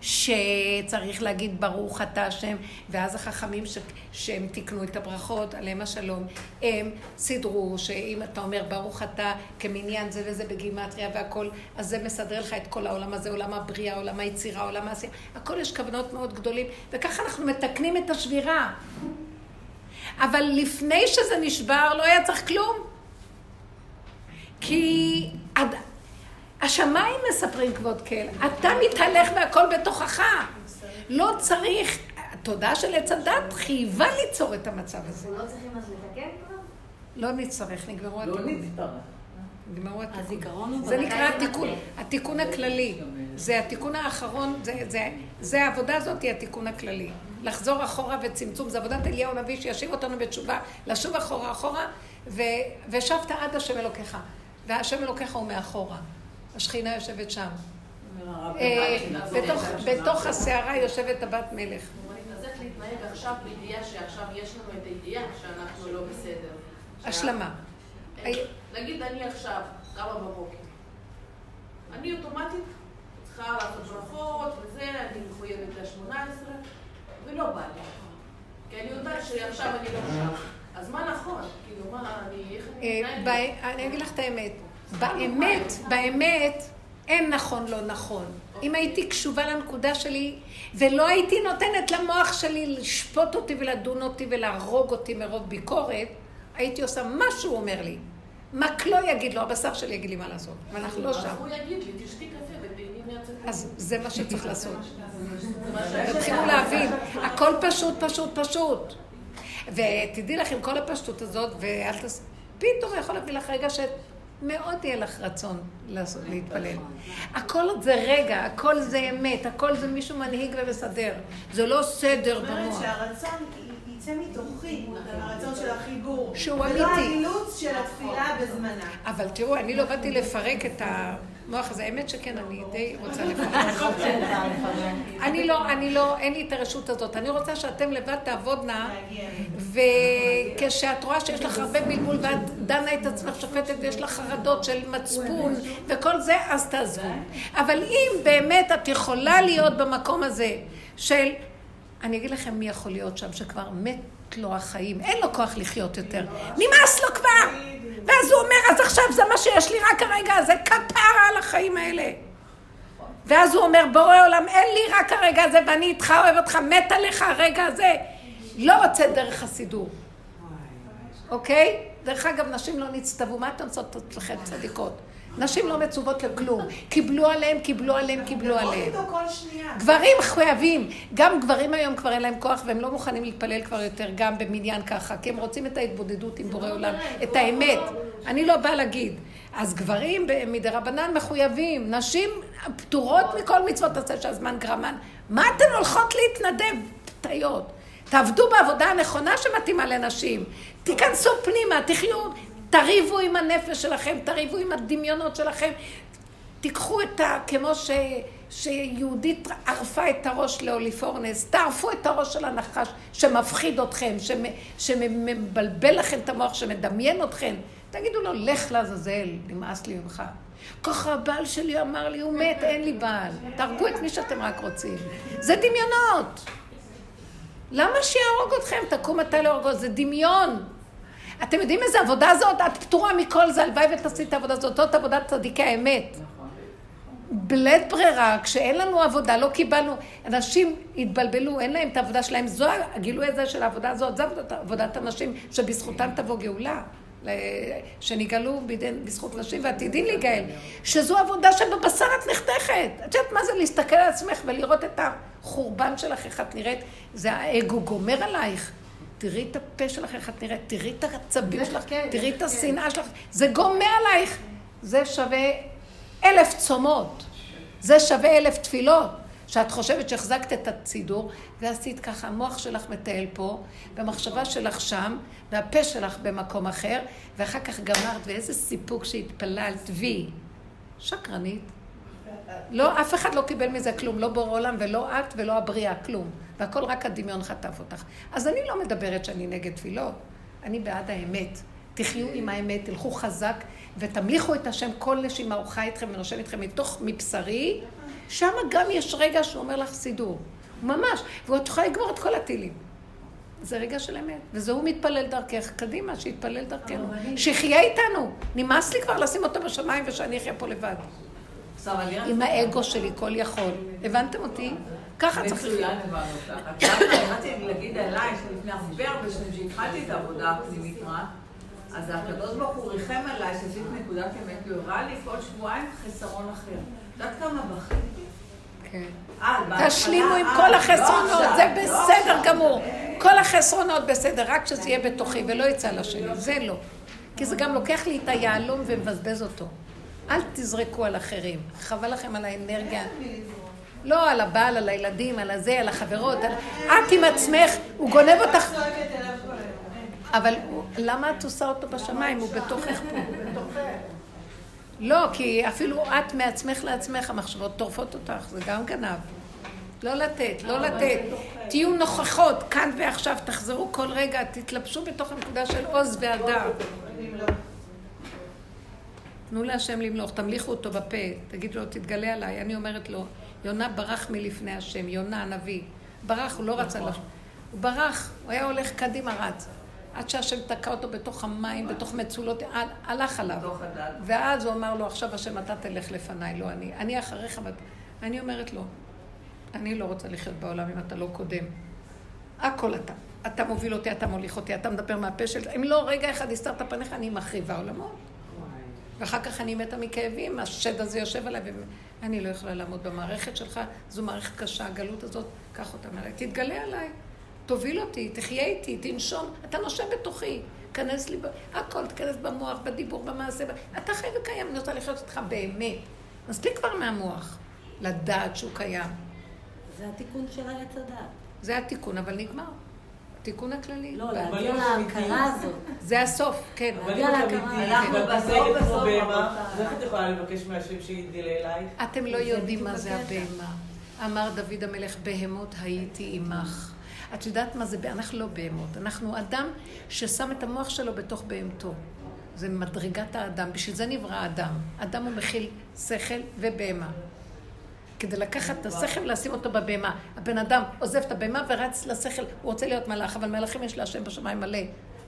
שצריך להגיד ברוך אתה השם, ואז החכמים ש... שהם תיקנו את הברכות, עליהם השלום, הם סידרו שאם אתה אומר ברוך אתה כמניין זה וזה בגימטריה והכל, אז זה מסדר לך את כל העולם הזה, עולם הבריאה, עולם היצירה, עולם העשייה, הכל יש כוונות מאוד גדולים, וככה אנחנו מתקנים את השבירה. אבל לפני שזה נשבר לא היה צריך כלום. כי עד, השמיים מספרים כבוד כל, אתה מתהלך והכל בתוכך. לא צריך, התודעה של עץ הדת חייבה ליצור את המצב הזה. אנחנו לא צריכים אז לתקן כבר? לא נצטרך, נגמרו לא התיקונים. נצטרך. נגמרו התיקונים. זה נקרא התיקון? התיקון הכללי. זה התיקון האחרון, זה, זה, זה העבודה הזאת היא התיקון הכללי. לחזור אחורה וצמצום, זה עבודת אליהו הנביא שישיב אותנו בתשובה, לשוב אחורה אחורה, ו, ושבת עד השם אלוקיך. והשם אלוקיך הוא מאחורה. השכינה יושבת שם. אה, בתוך, בתוך הסערה יושבת הבת מלך. אז איך להתנהג עכשיו בידיעה שעכשיו יש לנו את הידיעה שאנחנו לא בסדר? השלמה. אה, נגיד אני עכשיו קמה בבוקר. אני אוטומטית צריכה לעשות ברכות וזה, אני מחויבת ל-18, ולא בא לי. כי אני יודעת שעכשיו אני לא שם. אז מה נכון? כאילו, מה, אני... איך אני אה, אני אגיד לך את האמת. באמת, באמת, אין נכון לא נכון. אם הייתי קשובה לנקודה שלי, ולא הייתי נותנת למוח שלי לשפוט אותי ולדון אותי ולהרוג אותי מרוב ביקורת, הייתי עושה מה שהוא אומר לי. רק לא יגיד לו, הבשר שלי יגיד לי מה לעשות. ואנחנו לא אז שם. הוא יגיד לי, תשתי קפה. אז זה מה שצריך [laughs] לעשות. תתחילו [laughs] להבין, הכל פשוט, פשוט, פשוט. ותדעי לך עם כל הפשטות הזאת, ואל תס... פתאום יכול להביא לך רגע שמאוד יהיה לך רצון לעשות, להתפלל. הכל זה רגע, הכל זה אמת, הכל זה מישהו מנהיג ומסדר. זה לא סדר זאת אומרת במוח. שהרצון יצא מתוכי, הרצון של החיבור. שהוא ולא אמיתי. האילוץ של התפילה בזמנה. אבל תראו, אני לא באתי לפרק את המוח הזה. האמת שכן, אני די [laughs] רוצה לפרק. אני לא, אני לא, אין לי את הרשות הזאת. אני רוצה שאתם לבד תעבודנה. וכשאת רואה שיש לך הרבה בלבול ואת דנה את עצמך שופטת ויש לך חרדות של מצפון וכל זה, אז תעזבו. אבל אם באמת את יכולה להיות במקום הזה של... אני אגיד לכם מי יכול להיות שם, שכבר מת לו החיים, אין לו כוח לחיות יותר. נמאס לו כבר! ואז הוא אומר, אז עכשיו זה מה שיש לי רק הרגע הזה, כפרה על החיים האלה. ואז הוא אומר, בורא עולם, אין לי רק הרגע הזה, ואני איתך אוהב אותך, מת עליך הרגע הזה. לא רוצה דרך הסידור. אוקיי? דרך אגב, נשים לא נצטוו, מה אתן עושות אצלכם צדיקות? נשים לא מצוות לכלום. קיבלו עליהם, קיבלו עליהם, קיבלו עליהם. גברים חייבים, גם גברים היום כבר אין להם כוח והם לא מוכנים להתפלל כבר יותר גם במניין ככה, כי הם רוצים את ההתבודדות עם בורא עולם, את האמת. אני לא באה להגיד. אז גברים ב- מדרבנן מחויבים, נשים פטורות מכל מצוות עשה שהזמן גרמן. מה אתן הולכות להתנדב? פתיות. תעבדו בעבודה הנכונה שמתאימה לנשים. תיכנסו פנימה, תחיו, תריבו עם הנפש שלכם, תריבו עם הדמיונות שלכם. תיקחו את ה... כמו ש... שיהודית ערפה את הראש לאוליפורנס, תערפו את הראש של הנחש שמפחיד אתכם, שמ... שמבלבל לכם את המוח, שמדמיין אתכם. תגידו לו, לך לעזאזל, נמאס לי ממך. ככה הבעל שלי אמר לי, הוא מת, אין לי בעל. תהרגו את מי שאתם רק רוצים. זה דמיונות. למה שיהרוג אתכם? תקום אתה להורגו, זה דמיון. אתם יודעים איזה עבודה זאת? את פטורה מכל זה, הלוואי ותעשי את העבודה הזאת, זאת עבודת צדיקי האמת. בלית ברירה, כשאין לנו עבודה, לא קיבלנו, אנשים התבלבלו, אין להם את העבודה שלהם, זו הגילוי הזה של העבודה הזאת, זו עבודת, הנשים שבזכותם תבוא גאולה. שנגאלו בזכות נשים ועתידים להיגאל, שזו עבודה שבבשר את נחתכת. את יודעת מה זה להסתכל על עצמך ולראות את החורבן שלך, איך את נראית? זה האגו גומר עלייך. תראי את הפה שלך, איך את נראית, תראי את העצבים שלך, תראי את השנאה שלך, זה גומר עלייך. זה שווה אלף צומות, זה שווה אלף תפילות. שאת חושבת שהחזקת את הצידור, ועשית ככה, המוח שלך מטייל פה, והמחשבה שלך שם, והפה שלך במקום אחר, ואחר כך גמרת, ואיזה סיפוק שהתפללת, וי. שקרנית. לא, אף אחד לא קיבל מזה כלום, לא בורא עולם ולא את ולא הבריאה, כלום. והכל רק הדמיון חטף אותך. אז אני לא מדברת שאני נגד תפילות. אני בעד האמת. תחיו עם האמת, תלכו חזק ותמליכו את השם כל נשימה, הוא חי איתכם ונושם איתכם מתוך מבשרי, שם גם יש רגע שהוא אומר לך סידור. ממש. והוא תוכל לגמור את כל הטילים. זה רגע של אמת, וזה הוא מתפלל דרכך. קדימה, שיתפלל דרכנו. שיחיה איתנו. נמאס לי כבר לשים אותו בשמיים ושאני אחיה פה לבד. עם האגו שלי, כל יכול. הבנתם אותי? ככה צריך לחיות. מצוין הבנו אותך. עכשיו רציתי להגיד עליי שלפני הרבה הרבה שנים שהתחלתי את העבודה הפנימית רק, אז הקדוש ברוך הוא ריחם עליי שעשיתי נקודת אמת, הוא הראה לי כל שבועיים חסרון אחר. את יודעת כמה בכיתי? כן. אה, תשלימו עם אה, כל לא החסרונות, זה לא בסדר. גמור. כל החסרונות בסדר, רק שזה יהיה בתוכי ולא יצא לשני, זה לא. כי זה גם לוקח לי את היהלום ומבזבז אותו. אל תזרקו על אחרים, חבל לכם על האנרגיה. לא על הבעל, על הילדים, על הזה, על החברות. על... את עם עצמך, הוא גונב אותך. אבל הוא- למה את עושה אותו בשמיים? הוא בתוכך פה. לא, כי אפילו את מעצמך לעצמך, המחשבות טורפות אותך, זה גם גנב. לא לתת, לא לתת. תהיו נוכחות, כאן ועכשיו, תחזרו כל רגע, תתלבשו בתוך הנקודה של עוז והדר. תנו להשם למלוך, תמליכו אותו בפה, תגידו לו, תתגלה עליי. אני אומרת לו, יונה ברח מלפני השם, יונה הנביא. ברח, הוא לא רצה לש... הוא ברח, הוא היה הולך קדימה רץ. עד שהשם תקע אותו בתוך המים, בתוך מצולות, הל- הלך עליו. ואז הוא אמר לו, עכשיו השם אתה תלך לפניי, לא אני. אני אחריך, ואת... אני אומרת לו, אני לא רוצה לחיות בעולם אם אתה לא קודם. הכל אתה. אתה מוביל אותי, אתה מוליך אותי, אתה מדבר מהפה של... אם לא רגע אחד הסתרת פניך, אני מחריבה עולמות. ואחר כך אני מתה מכאבים, השד הזה יושב עליי, ואני לא יכולה לעמוד במערכת שלך, זו מערכת קשה, הגלות הזאת, קח אותה מעליי, תתגלה עליי, תוביל אותי, תחיה איתי, תנשום, אתה נושם בתוכי, כנס לי. הכל, תכנס במוח, בדיבור, במעשה, ב... אתה חי וקיים, אני רוצה לחיות איתך באמת. מספיק כבר מהמוח, לדעת שהוא קיים. זה התיקון של הדת. זה התיקון, אבל נגמר. התיקון הכללי. לא, להגיע להכרה הזאת. זה הסוף, כן. להגיע להכרה. אנחנו בסוף, בסוף. אז איך את יכולה לבקש מהשם שיגדל אלייך? אתם לא יודעים מה זה. הבהמה. אמר דוד המלך, בהמות הייתי עמך. את יודעת מה זה, אנחנו לא בהמות, אנחנו אדם ששם את המוח שלו בתוך בהמתו. זה מדרגת האדם, בשביל זה נברא אדם. אדם הוא מכיל שכל ובהמה. כדי לקחת את השכל ולשים אותו בבהמה. הבן אדם עוזב את הבהמה ורץ לשכל, הוא רוצה להיות מלאך, אבל מלאכים יש להשם בשמיים מלא.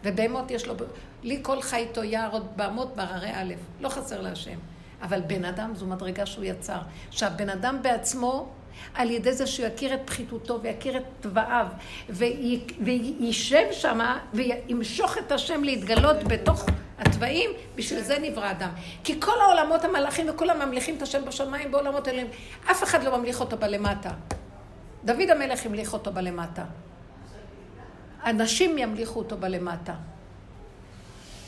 ובהמות יש לו, לי כל חי איתו יער עוד בהמות בהררי א', לא חסר להשם. אבל בן אדם זו מדרגה שהוא יצר. שהבן אדם בעצמו, על ידי זה שהוא יכיר את פחיתותו ויכיר את תוואיו, וי- וישב שמה וימשוך את השם להתגלות בתוך התוואים, בשביל זה נברא אדם. כי כל העולמות המלאכים וכולם ממליכים את השם בשמיים בעולמות אליהם. אף אחד לא ממליך אותו בלמטה. דוד המלך המליך אותו בלמטה. אנשים ימליכו אותו בלמטה.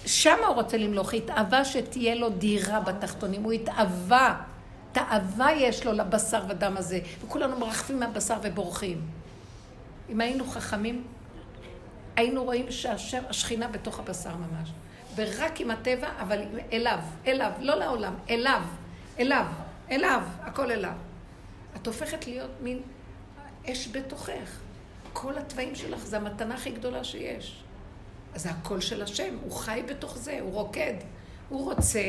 שם הוא רוצה למלוך, התאווה שתהיה לו דירה בתחתונים, הוא התאווה, תאווה יש לו לבשר ודם הזה, וכולנו מרחפים מהבשר ובורחים. אם היינו חכמים, היינו רואים שהשם, השכינה בתוך הבשר ממש. ורק עם הטבע, אבל אליו, אליו, לא לעולם, אליו, אליו, אליו, הכל אליו. את הופכת להיות מין אש בתוכך. כל התוואים שלך זה המתנה הכי גדולה שיש. אז זה הקול של השם, הוא חי בתוך זה, הוא רוקד. הוא רוצה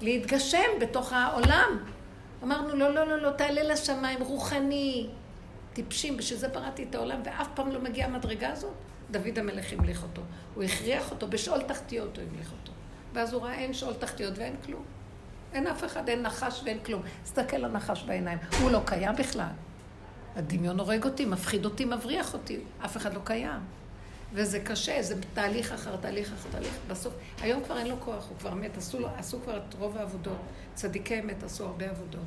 להתגשם בתוך העולם. אמרנו, לא, לא, לא, לא, תעלה לשמיים, רוחני. טיפשים, בשביל זה בראתי את העולם, ואף פעם לא מגיעה המדרגה הזאת. דוד המלך המליך אותו. הוא הכריח אותו, בשאול תחתיות הוא המליך אותו. ואז הוא ראה אין שאול תחתיות ואין כלום. אין אף אחד, אין נחש ואין כלום. תסתכל לנחש בעיניים, הוא לא קיים בכלל. הדמיון הורג אותי, מפחיד אותי, מבריח אותי. אף אחד לא קיים. וזה קשה, זה תהליך אחר תהליך אחר תהליך. בסוף, היום כבר אין לו כוח, הוא כבר מת, עשו, עשו כבר את רוב העבודות. צדיקי אמת עשו הרבה עבודות.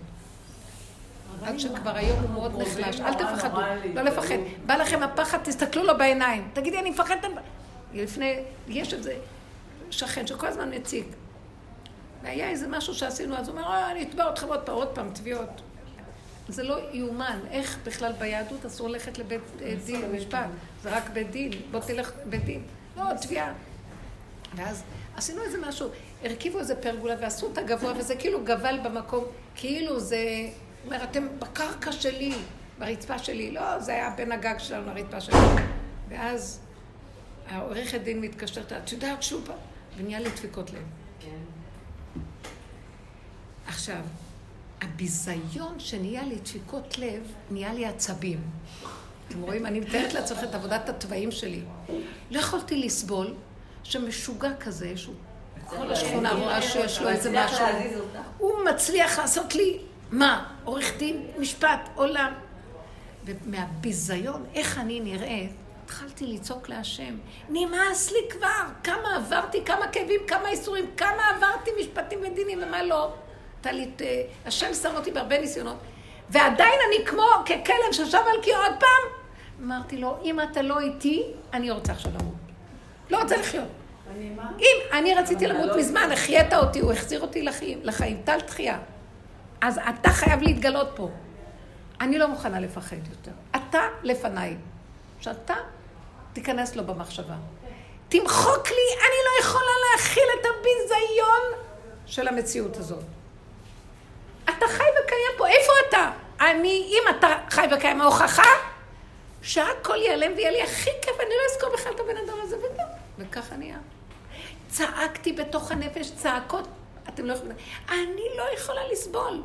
עד שכבר היום הוא מאוד נחלש. אל תפחדו, לא לפחד. בא לכם הפחד, תסתכלו לו בעיניים. תגידי, אני מפחדת... לפני, יש איזה שכן שכל הזמן מציג. והיה איזה משהו שעשינו, אז הוא אומר, אה, אני אתבע אתכם עוד פעם, עוד פעם, תביעות. זה לא יאומן, איך בכלל ביהדות אסור ללכת לבית אה, דין, משפט. זה רק בית דין, בוא תלך בית דין. לא, תביעה. ואז עשינו איזה משהו, הרכיבו איזה פרגולה ועשו אותה גבוה, וזה כאילו גבל במקום, כאילו זה... הוא אומר, אתם בקרקע שלי, ברצפה שלי. לא, זה היה בין הגג שלנו לרצפה שלי. ואז העורכת דין מתקשרת, את יודעת שהוא בא, ונהיה לי דפיקות לב. עכשיו, הביזיון שנהיה לי דפיקות לב, נהיה לי עצבים. אתם רואים? אני מתארת לעצמכם את עבודת התוואים שלי. לא יכולתי לסבול שמשוגע כזה, שהוא כל השכונה רואה שיש לו איזה משהו. הוא מצליח לעשות לי, מה? עורך דין, משפט, עולם. ומהביזיון, איך אני נראית, התחלתי לצעוק להשם, נמאס לי כבר, כמה עברתי, כמה כאבים, כמה איסורים, כמה עברתי משפטים ודינים ומה לא. טלית, השם שם אותי בהרבה ניסיונות, ועדיין אני כמו ככלב ששב על קיר עוד פעם. אמרתי לו, אם אתה לא איתי, אני רוצה עכשיו למות. לא רוצה לחיות. אם אני רציתי למות מזמן, החיית אותי, הוא החזיר אותי לחיים, לחיים, טל תחייה. אז אתה חייב להתגלות פה. אני לא מוכנה לפחד יותר. אתה לפניי. שאתה תיכנס לו במחשבה. תמחוק לי, אני לא יכולה להכיל את הביזיון של המציאות הזאת. אתה חי וקיים פה, איפה אתה? אני, אם אתה חי וקיים, ההוכחה שהכל ייעלם ויהיה לי הכי כיף, אני לא אזכור בכלל את הבן אדם הזה, וזהו. וככה נהיה. צעקתי בתוך הנפש צעקות, אתם לא יכולים... אני לא יכולה לסבול.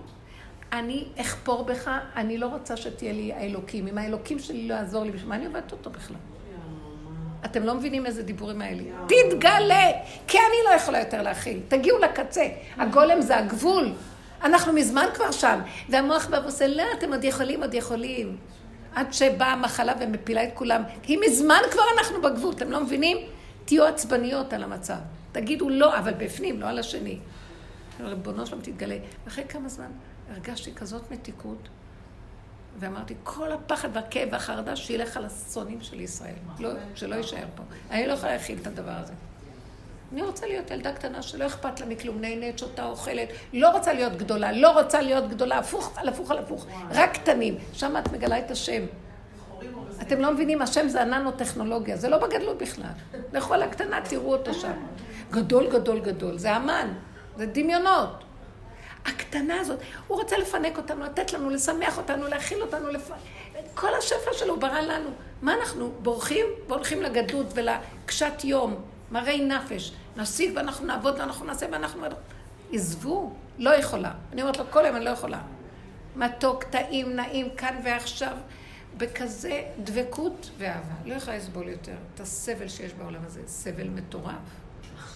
אני אכפור בך, אני לא רוצה שתהיה לי האלוקים. אם האלוקים שלי לא יעזור לי, בשביל מה אני עובדת אותו בכלל? אתם לא מבינים איזה דיבורים האלה. תתגלה! כי אני לא יכולה יותר להכיל. תגיעו לקצה. הגולם זה הגבול. אנחנו מזמן כבר שם. והמוח בא ועושה, לא, אתם עוד יכולים, עוד יכולים. עד שבאה המחלה ומפילה את כולם. כי מזמן כבר אנחנו בגבול, אתם לא מבינים? תהיו עצבניות על המצב. תגידו לא, אבל בפנים, לא על השני. ריבונו שלום תתגלה. אחרי כמה זמן הרגשתי כזאת מתיקות, ואמרתי, כל הפחד והכאב והחרדה שילך על השונאים של ישראל. לא, שלא יישאר פה. אני לא יכולה להכיל את הדבר הזה. אני רוצה להיות ילדה קטנה שלא אכפת לה מכלום, נהנית, שותה, אוכלת, לא רוצה להיות גדולה, לא רוצה להיות גדולה, הפוך על הפוך על הפוך, רק קטנים. שם את מגלה את השם. אתם לא מבינים, השם זה הננו-טכנולוגיה, זה לא בגדלות בכלל. לכו על הקטנה, תראו אותו שם. גדול, גדול, גדול, זה המן, זה דמיונות. הקטנה הזאת, הוא רוצה לפנק אותנו, לתת לנו, לשמח אותנו, להכיל אותנו, לפ... כל השפע שלו ברא לנו. מה אנחנו, בורחים והולכים לגדלות ולקשת יום, מראי נפש. נשיג ואנחנו נעבוד ואנחנו נעשה ואנחנו... עזבו, לא יכולה. אני אומרת לו, כל יום אני לא יכולה. מתוק, טעים, נעים, כאן ועכשיו, בכזה דבקות ואהבה. לא יכולה לסבול יותר את הסבל שיש בעולם הזה, סבל מטורף.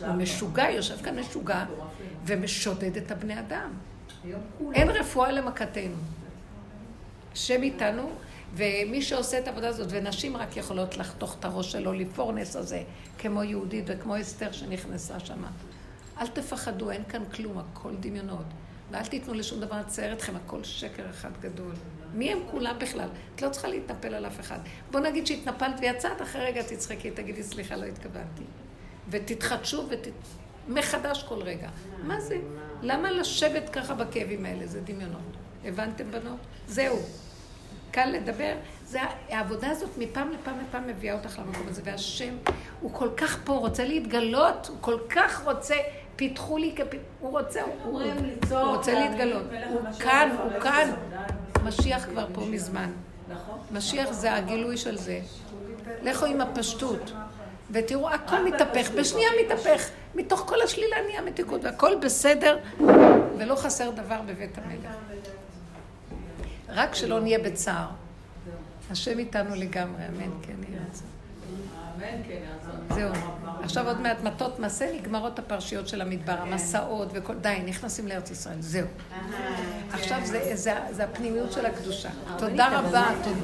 הוא משוגע, יושב כאן משוגע, ומשודד את הבני אדם. אין רפואה למכתנו. השם איתנו, ומי שעושה את העבודה הזאת, ונשים רק יכולות לחתוך את הראש שלו, לפורנס הזה, כמו יהודית וכמו אסתר שנכנסה שמה. אל תפחדו, אין כאן כלום, הכל דמיונות. ואל תיתנו לשום דבר לצייר אתכם, הכל שקר אחד גדול. מי הם כולם בכלל? את לא צריכה להתנפל על אף אחד. בוא נגיד שהתנפלת ויצאת, אחרי רגע תצחקי, תגידי, סליחה, לא התכוונתי. ותתחדשו ות... מחדש כל רגע. מה זה? למה לשבת ככה בכאבים האלה? זה דמיונות. הבנתם בנות? זהו. קל לדבר. זה, העבודה הזאת מפעם לפעם לפעם מביאה אותך למקום הזה, והשם, הוא כל כך פה, רוצה להתגלות, הוא כל כך רוצה, פיתחו לי, כפ... הוא רוצה, הוא, הוא רוצה להתגלות. הוא כאן, הוא כאן. משיח כבר פה מזמן. משיח זה הגילוי של זה. לכו עם הפשטות. ותראו, הכל מתהפך, בשנייה מתהפך. מתוך כל השלילה נהיה מתיקות, והכל בסדר, ולא חסר דבר בבית המלך. רק שלא נהיה בצער. השם איתנו לגמרי, אמן, כן יהיה רצון. אמן, כן יעזור. זהו. עכשיו עוד מעט מטות מסע, נגמרות הפרשיות של המדבר, המסעות וכל... די, נכנסים לארץ ישראל, זהו. עכשיו זה הפנימיות של הקדושה. תודה רבה, תודה.